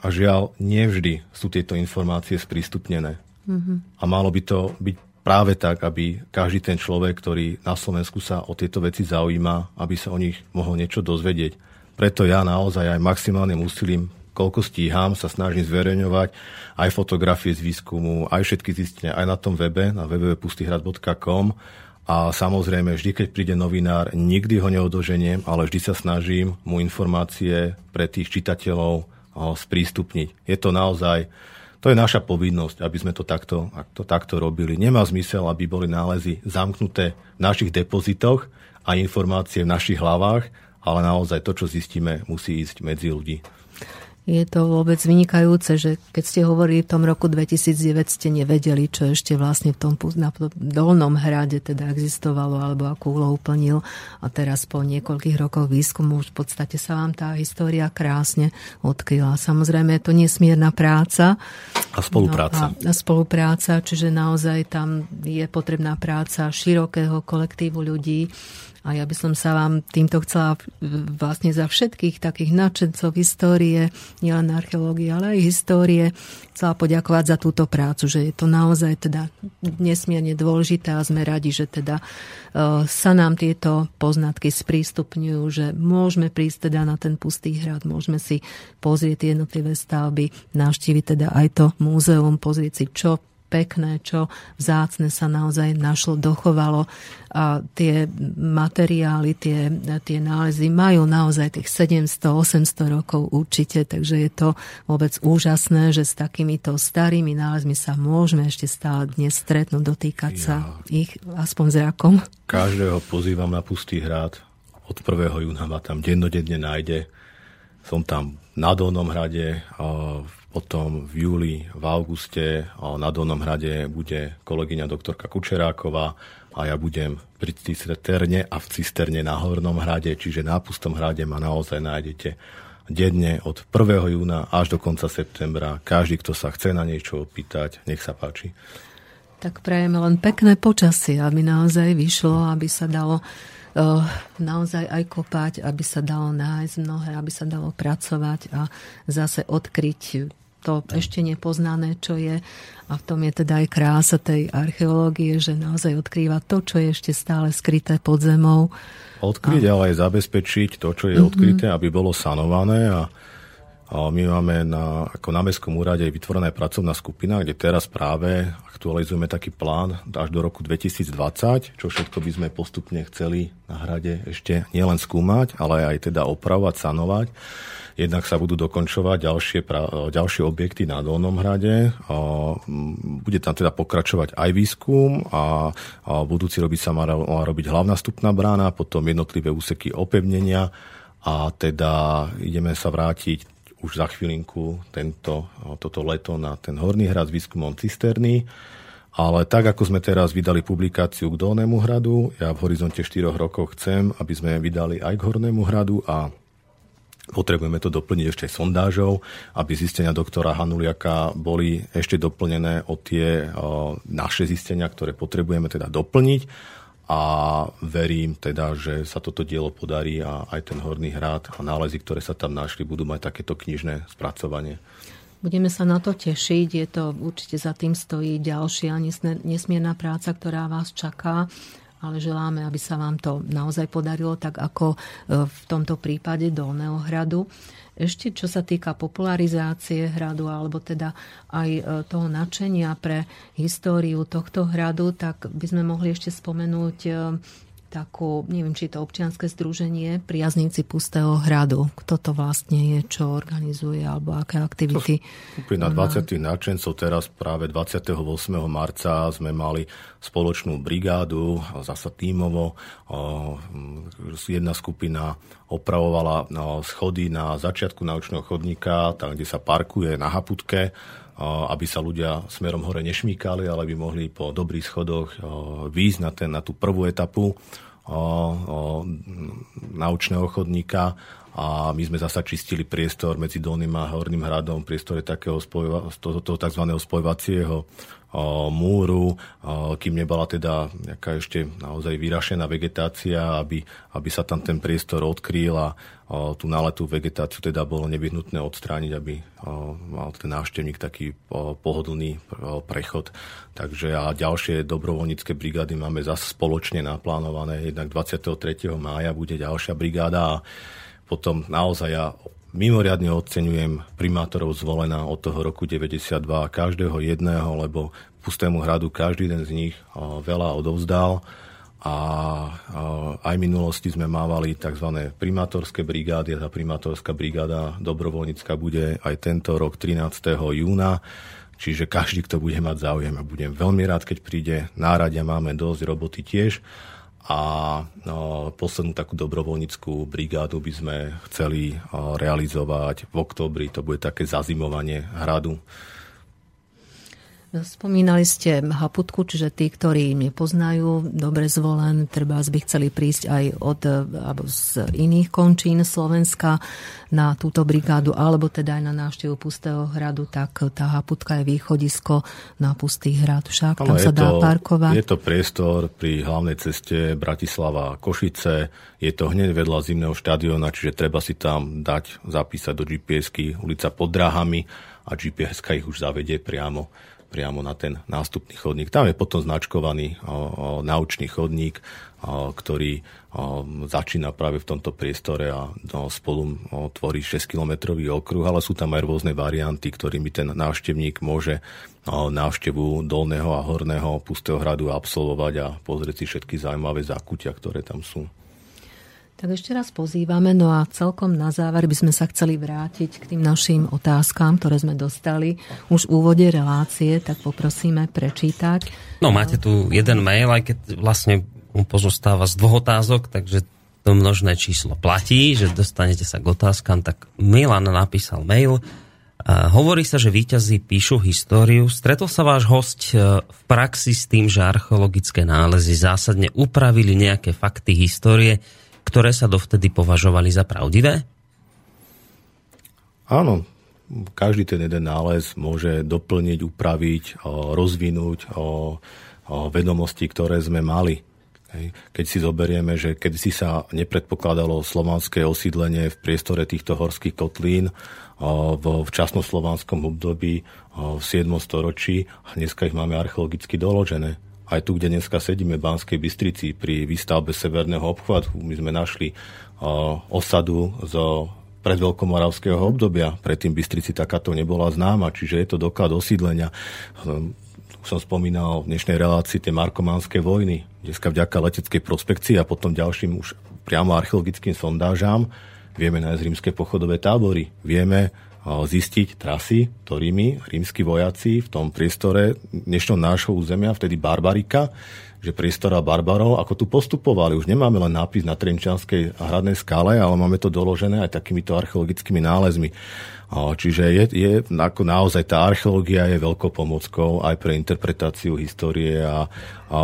a žiaľ, nevždy sú tieto informácie sprístupnené. Mm-hmm. A malo by to byť práve tak, aby každý ten človek, ktorý na Slovensku sa o tieto veci zaujíma, aby sa o nich mohol niečo dozvedieť. Preto ja naozaj aj maximálnym úsilím, koľko stíham, sa snažím zverejňovať aj fotografie z výskumu, aj všetky zistenia, aj na tom webe, na www.pustyhrad.com a samozrejme, vždy, keď príde novinár, nikdy ho neodoženiem, ale vždy sa snažím mu informácie pre tých čitateľov sprístupniť. Je to naozaj, to je naša povinnosť, aby sme to takto, to takto robili. Nemá zmysel, aby boli nálezy zamknuté v našich depozitoch a informácie v našich hlavách, ale naozaj to, čo zistíme, musí ísť medzi ľudí je to vôbec vynikajúce, že keď ste hovorili v tom roku 2009, ste nevedeli, čo ešte vlastne v tom na dolnom hrade teda existovalo alebo akú úlohu plnil. A teraz po niekoľkých rokoch výskumu už v podstate sa vám tá história krásne odkryla. Samozrejme je to nesmierna práca. A spolupráca. No a, spolupráca, čiže naozaj tam je potrebná práca širokého kolektívu ľudí a ja by som sa vám týmto chcela vlastne za všetkých takých nadšencov histórie, nielen archeológie, ale aj histórie, chcela poďakovať za túto prácu, že je to naozaj teda nesmierne dôležité a sme radi, že teda uh, sa nám tieto poznatky sprístupňujú, že môžeme prísť teda na ten pustý hrad, môžeme si pozrieť jednotlivé stavby, navštíviť teda aj to múzeum, pozrieť si, čo pekné, čo vzácne sa naozaj našlo, dochovalo. A tie materiály, tie, tie nálezy majú naozaj tých 700-800 rokov určite, takže je to vôbec úžasné, že s takýmito starými nálezmi sa môžeme ešte stále dnes stretnúť, dotýkať ja. sa ich aspoň zrakom. Každého pozývam na Pustý hrad. Od 1. júna ma tam dennodenne nájde. Som tam na Dolnom hrade, potom v júli, v auguste na Dolnom hrade bude kolegyňa doktorka Kučeráková a ja budem pri cisterne a v cisterne na Hornom hrade, čiže na Pustom hrade ma naozaj nájdete denne od 1. júna až do konca septembra. Každý, kto sa chce na niečo opýtať, nech sa páči. Tak prajeme len pekné počasie, aby naozaj vyšlo, aby sa dalo naozaj aj kopať, aby sa dalo nájsť mnohé, aby sa dalo pracovať a zase odkryť to ešte nepoznané, čo je. A v tom je teda aj krása tej archeológie, že naozaj odkrýva to, čo je ešte stále skryté pod zemou. Odkryť, a... ale aj zabezpečiť to, čo je mm-hmm. odkryté, aby bolo sanované a a my máme na, ako na Mestskom úrade vytvorená pracovná skupina, kde teraz práve aktualizujeme taký plán až do roku 2020, čo všetko by sme postupne chceli na hrade ešte nielen skúmať, ale aj teda opravovať, sanovať. Jednak sa budú dokončovať ďalšie, ďalšie objekty na Dolnom hrade. Bude tam teda pokračovať aj výskum a, budúci robiť sa má robiť hlavná stupná brána, potom jednotlivé úseky opevnenia a teda ideme sa vrátiť už za chvílinku tento, toto leto na ten Horný hrad s výskumom cisterny. Ale tak, ako sme teraz vydali publikáciu k Dolnému hradu, ja v horizonte 4 rokov chcem, aby sme vydali aj k Hornému hradu a Potrebujeme to doplniť ešte sondážou, aby zistenia doktora Hanuliaka boli ešte doplnené o tie o, naše zistenia, ktoré potrebujeme teda doplniť a verím teda, že sa toto dielo podarí a aj ten Horný hrad a nálezy, ktoré sa tam našli, budú mať takéto knižné spracovanie. Budeme sa na to tešiť, je to určite za tým stojí ďalšia nesmierna práca, ktorá vás čaká ale želáme, aby sa vám to naozaj podarilo, tak ako e, v tomto prípade Dolného hradu. Ešte čo sa týka popularizácie hradu, alebo teda aj e, toho nadšenia pre históriu tohto hradu, tak by sme mohli ešte spomenúť e, takú, neviem, či to občianske združenie Priazníci Pustého hradu. Kto to vlastne je, čo organizuje, alebo aké aktivity? Skupina 20 náčencov teraz práve 28. marca sme mali spoločnú brigádu, zasa tímovo. Jedna skupina opravovala schody na začiatku naučného chodníka, tam, kde sa parkuje na Haputke, aby sa ľudia smerom hore nešmíkali, ale by mohli po dobrých schodoch výjsť na, ten, na tú prvú etapu naučného chodníka a my sme zasa čistili priestor medzi Dolným a Horným hradom, priestore takého spojova, toho, toho tzv. spojovacieho múru, kým nebola teda nejaká ešte naozaj vyrašená vegetácia, aby, aby sa tam ten priestor odkryl a tú náletú vegetáciu teda bolo nevyhnutné odstrániť, aby mal ten návštevník taký pohodlný prechod. Takže a ďalšie dobrovoľnícke brigády máme zase spoločne naplánované. Jednak 23. mája bude ďalšia brigáda a potom naozaj ja mimoriadne oceňujem primátorov zvolená od toho roku 92 každého jedného, lebo Pustému hradu každý jeden z nich veľa odovzdal a aj v minulosti sme mávali tzv. primátorské brigády a tá primátorská brigáda dobrovoľnícka bude aj tento rok 13. júna. Čiže každý, kto bude mať záujem a budem veľmi rád, keď príde. Náradia máme dosť roboty tiež a no, poslednú takú dobrovoľníckú brigádu by sme chceli realizovať v oktobri. To bude také zazimovanie hradu. Spomínali ste Haputku, čiže tí, ktorí nepoznajú dobre zvolen, treba by chceli prísť aj od, alebo z iných končín Slovenska na túto brigádu, alebo teda aj na návštevu Pustého hradu, tak tá Haputka je východisko na Pustý hrad. Však tam sa dá to, parkovať. Je to priestor pri hlavnej ceste Bratislava Košice, je to hneď vedľa zimného štadiona, čiže treba si tam dať, zapísať do GPS-ky ulica pod dráhami a GPS ich už zavedie priamo priamo na ten nástupný chodník. Tam je potom značkovaný naučný chodník, ktorý začína práve v tomto priestore a o, spolu tvorí 6-kilometrový okruh, ale sú tam aj rôzne varianty, ktorými ten návštevník môže návštevu dolného a horného pustého hradu absolvovať a pozrieť si všetky zaujímavé zákutia, ktoré tam sú. Tak ešte raz pozývame, no a celkom na záver by sme sa chceli vrátiť k tým našim otázkam, ktoré sme dostali už v úvode relácie, tak poprosíme prečítať. No máte tu jeden mail, aj keď vlastne pozostáva z dvoch otázok, takže to množné číslo platí, že dostanete sa k otázkam, tak Milan napísal mail. A hovorí sa, že výťazí píšu históriu. Stretol sa váš host e, v praxi s tým, že archeologické nálezy zásadne upravili nejaké fakty histórie, ktoré sa dovtedy považovali za pravdivé? Áno, každý ten jeden nález môže doplniť, upraviť, rozvinúť o, o vedomosti, ktoré sme mali. Keď si zoberieme, že keď si sa nepredpokladalo slovanské osídlenie v priestore týchto horských kotlín v včasnoslovanskom období v 7. storočí, a dneska ich máme archeologicky doložené aj tu, kde dneska sedíme v Banskej Bystrici pri výstavbe Severného obchvatu, my sme našli osadu zo predveľkomoravského obdobia. Predtým Bystrici takáto nebola známa, čiže je to doklad osídlenia. Um, som spomínal v dnešnej relácii tie markománske vojny. Dneska vďaka leteckej prospekcii a potom ďalším už priamo archeologickým sondážám vieme nájsť rímske pochodové tábory. Vieme zistiť trasy, ktorými rímsky vojaci v tom priestore dnešného nášho územia, vtedy Barbarika, že priestora barbarov, ako tu postupovali. Už nemáme len nápis na Trenčanskej hradnej skále, ale máme to doložené aj takýmito archeologickými nálezmi. Čiže je, je ako naozaj tá archeológia je veľkou pomockou aj pre interpretáciu histórie a, a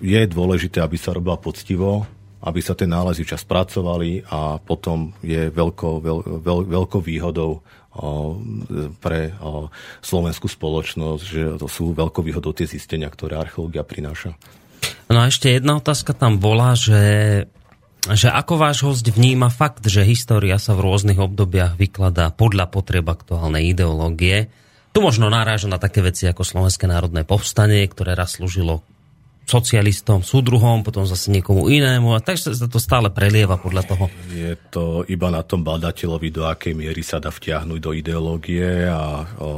je dôležité, aby sa robila poctivo, aby sa tie nálezy čas pracovali a potom je veľkou, veľ, veľ, veľkou výhodou pre slovenskú spoločnosť, že to sú veľkou výhodou tie zistenia, ktoré archeológia prináša. No a ešte jedna otázka tam bola, že, že ako váš host vníma fakt, že história sa v rôznych obdobiach vykladá podľa potreb aktuálnej ideológie. Tu možno naráža na také veci ako Slovenské národné povstanie, ktoré raz slúžilo socialistom, súdruhom, potom zase niekomu inému a takže sa to stále prelieva podľa toho. Je to iba na tom badateľovi, do akej miery sa dá vtiahnuť do ideológie a o, o,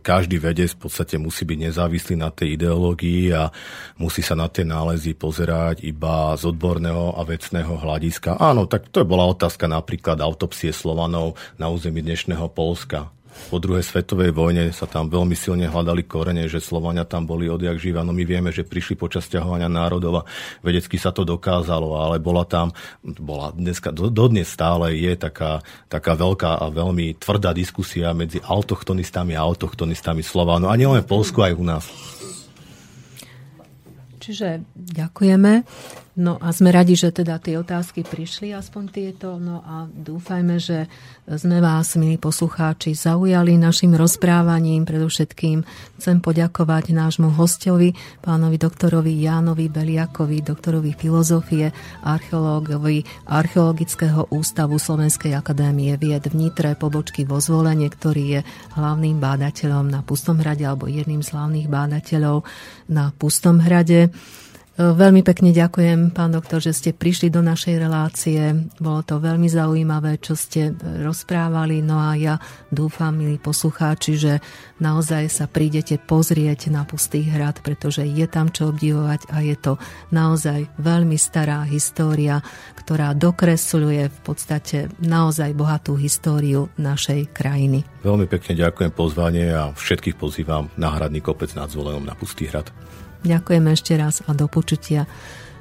každý vedec v podstate musí byť nezávislý na tej ideológii a musí sa na tie nálezy pozerať iba z odborného a vecného hľadiska. Áno, tak to bola otázka napríklad autopsie Slovanov na území dnešného Polska po druhej svetovej vojne sa tam veľmi silne hľadali korene, že Slovania tam boli odjak živa. No my vieme, že prišli počas ťahovania národov a vedecky sa to dokázalo, ale bola tam, bola dneska, dodnes stále je taká, taká veľká a veľmi tvrdá diskusia medzi autochtonistami a autochtonistami Slovánov. A nielen v Polsku, aj u nás. Čiže ďakujeme. No a sme radi, že teda tie otázky prišli, aspoň tieto. No a dúfajme, že sme vás, milí poslucháči, zaujali našim rozprávaním. Predovšetkým chcem poďakovať nášmu hostovi, pánovi doktorovi Jánovi Beliakovi, doktorovi filozofie, archeológovi Archeologického ústavu Slovenskej akadémie vied v Nitre, pobočky vo zvolenie, ktorý je hlavným bádateľom na Pustom hrade alebo jedným z hlavných bádateľov na Pustom hrade. Veľmi pekne ďakujem, pán doktor, že ste prišli do našej relácie. Bolo to veľmi zaujímavé, čo ste rozprávali. No a ja dúfam, milí poslucháči, že naozaj sa prídete pozrieť na Pustý hrad, pretože je tam čo obdivovať a je to naozaj veľmi stará história, ktorá dokresľuje v podstate naozaj bohatú históriu našej krajiny. Veľmi pekne ďakujem pozvanie a všetkých pozývam na hradný kopec nad Zvolenom na Pustý hrad. Ďakujem ešte raz a do počutia.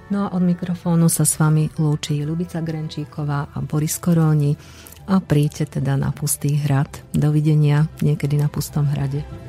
No a od mikrofónu sa s vami lúči Lubica Grenčíková a Boris Koroni a príďte teda na Pustý hrad. Dovidenia niekedy na Pustom hrade.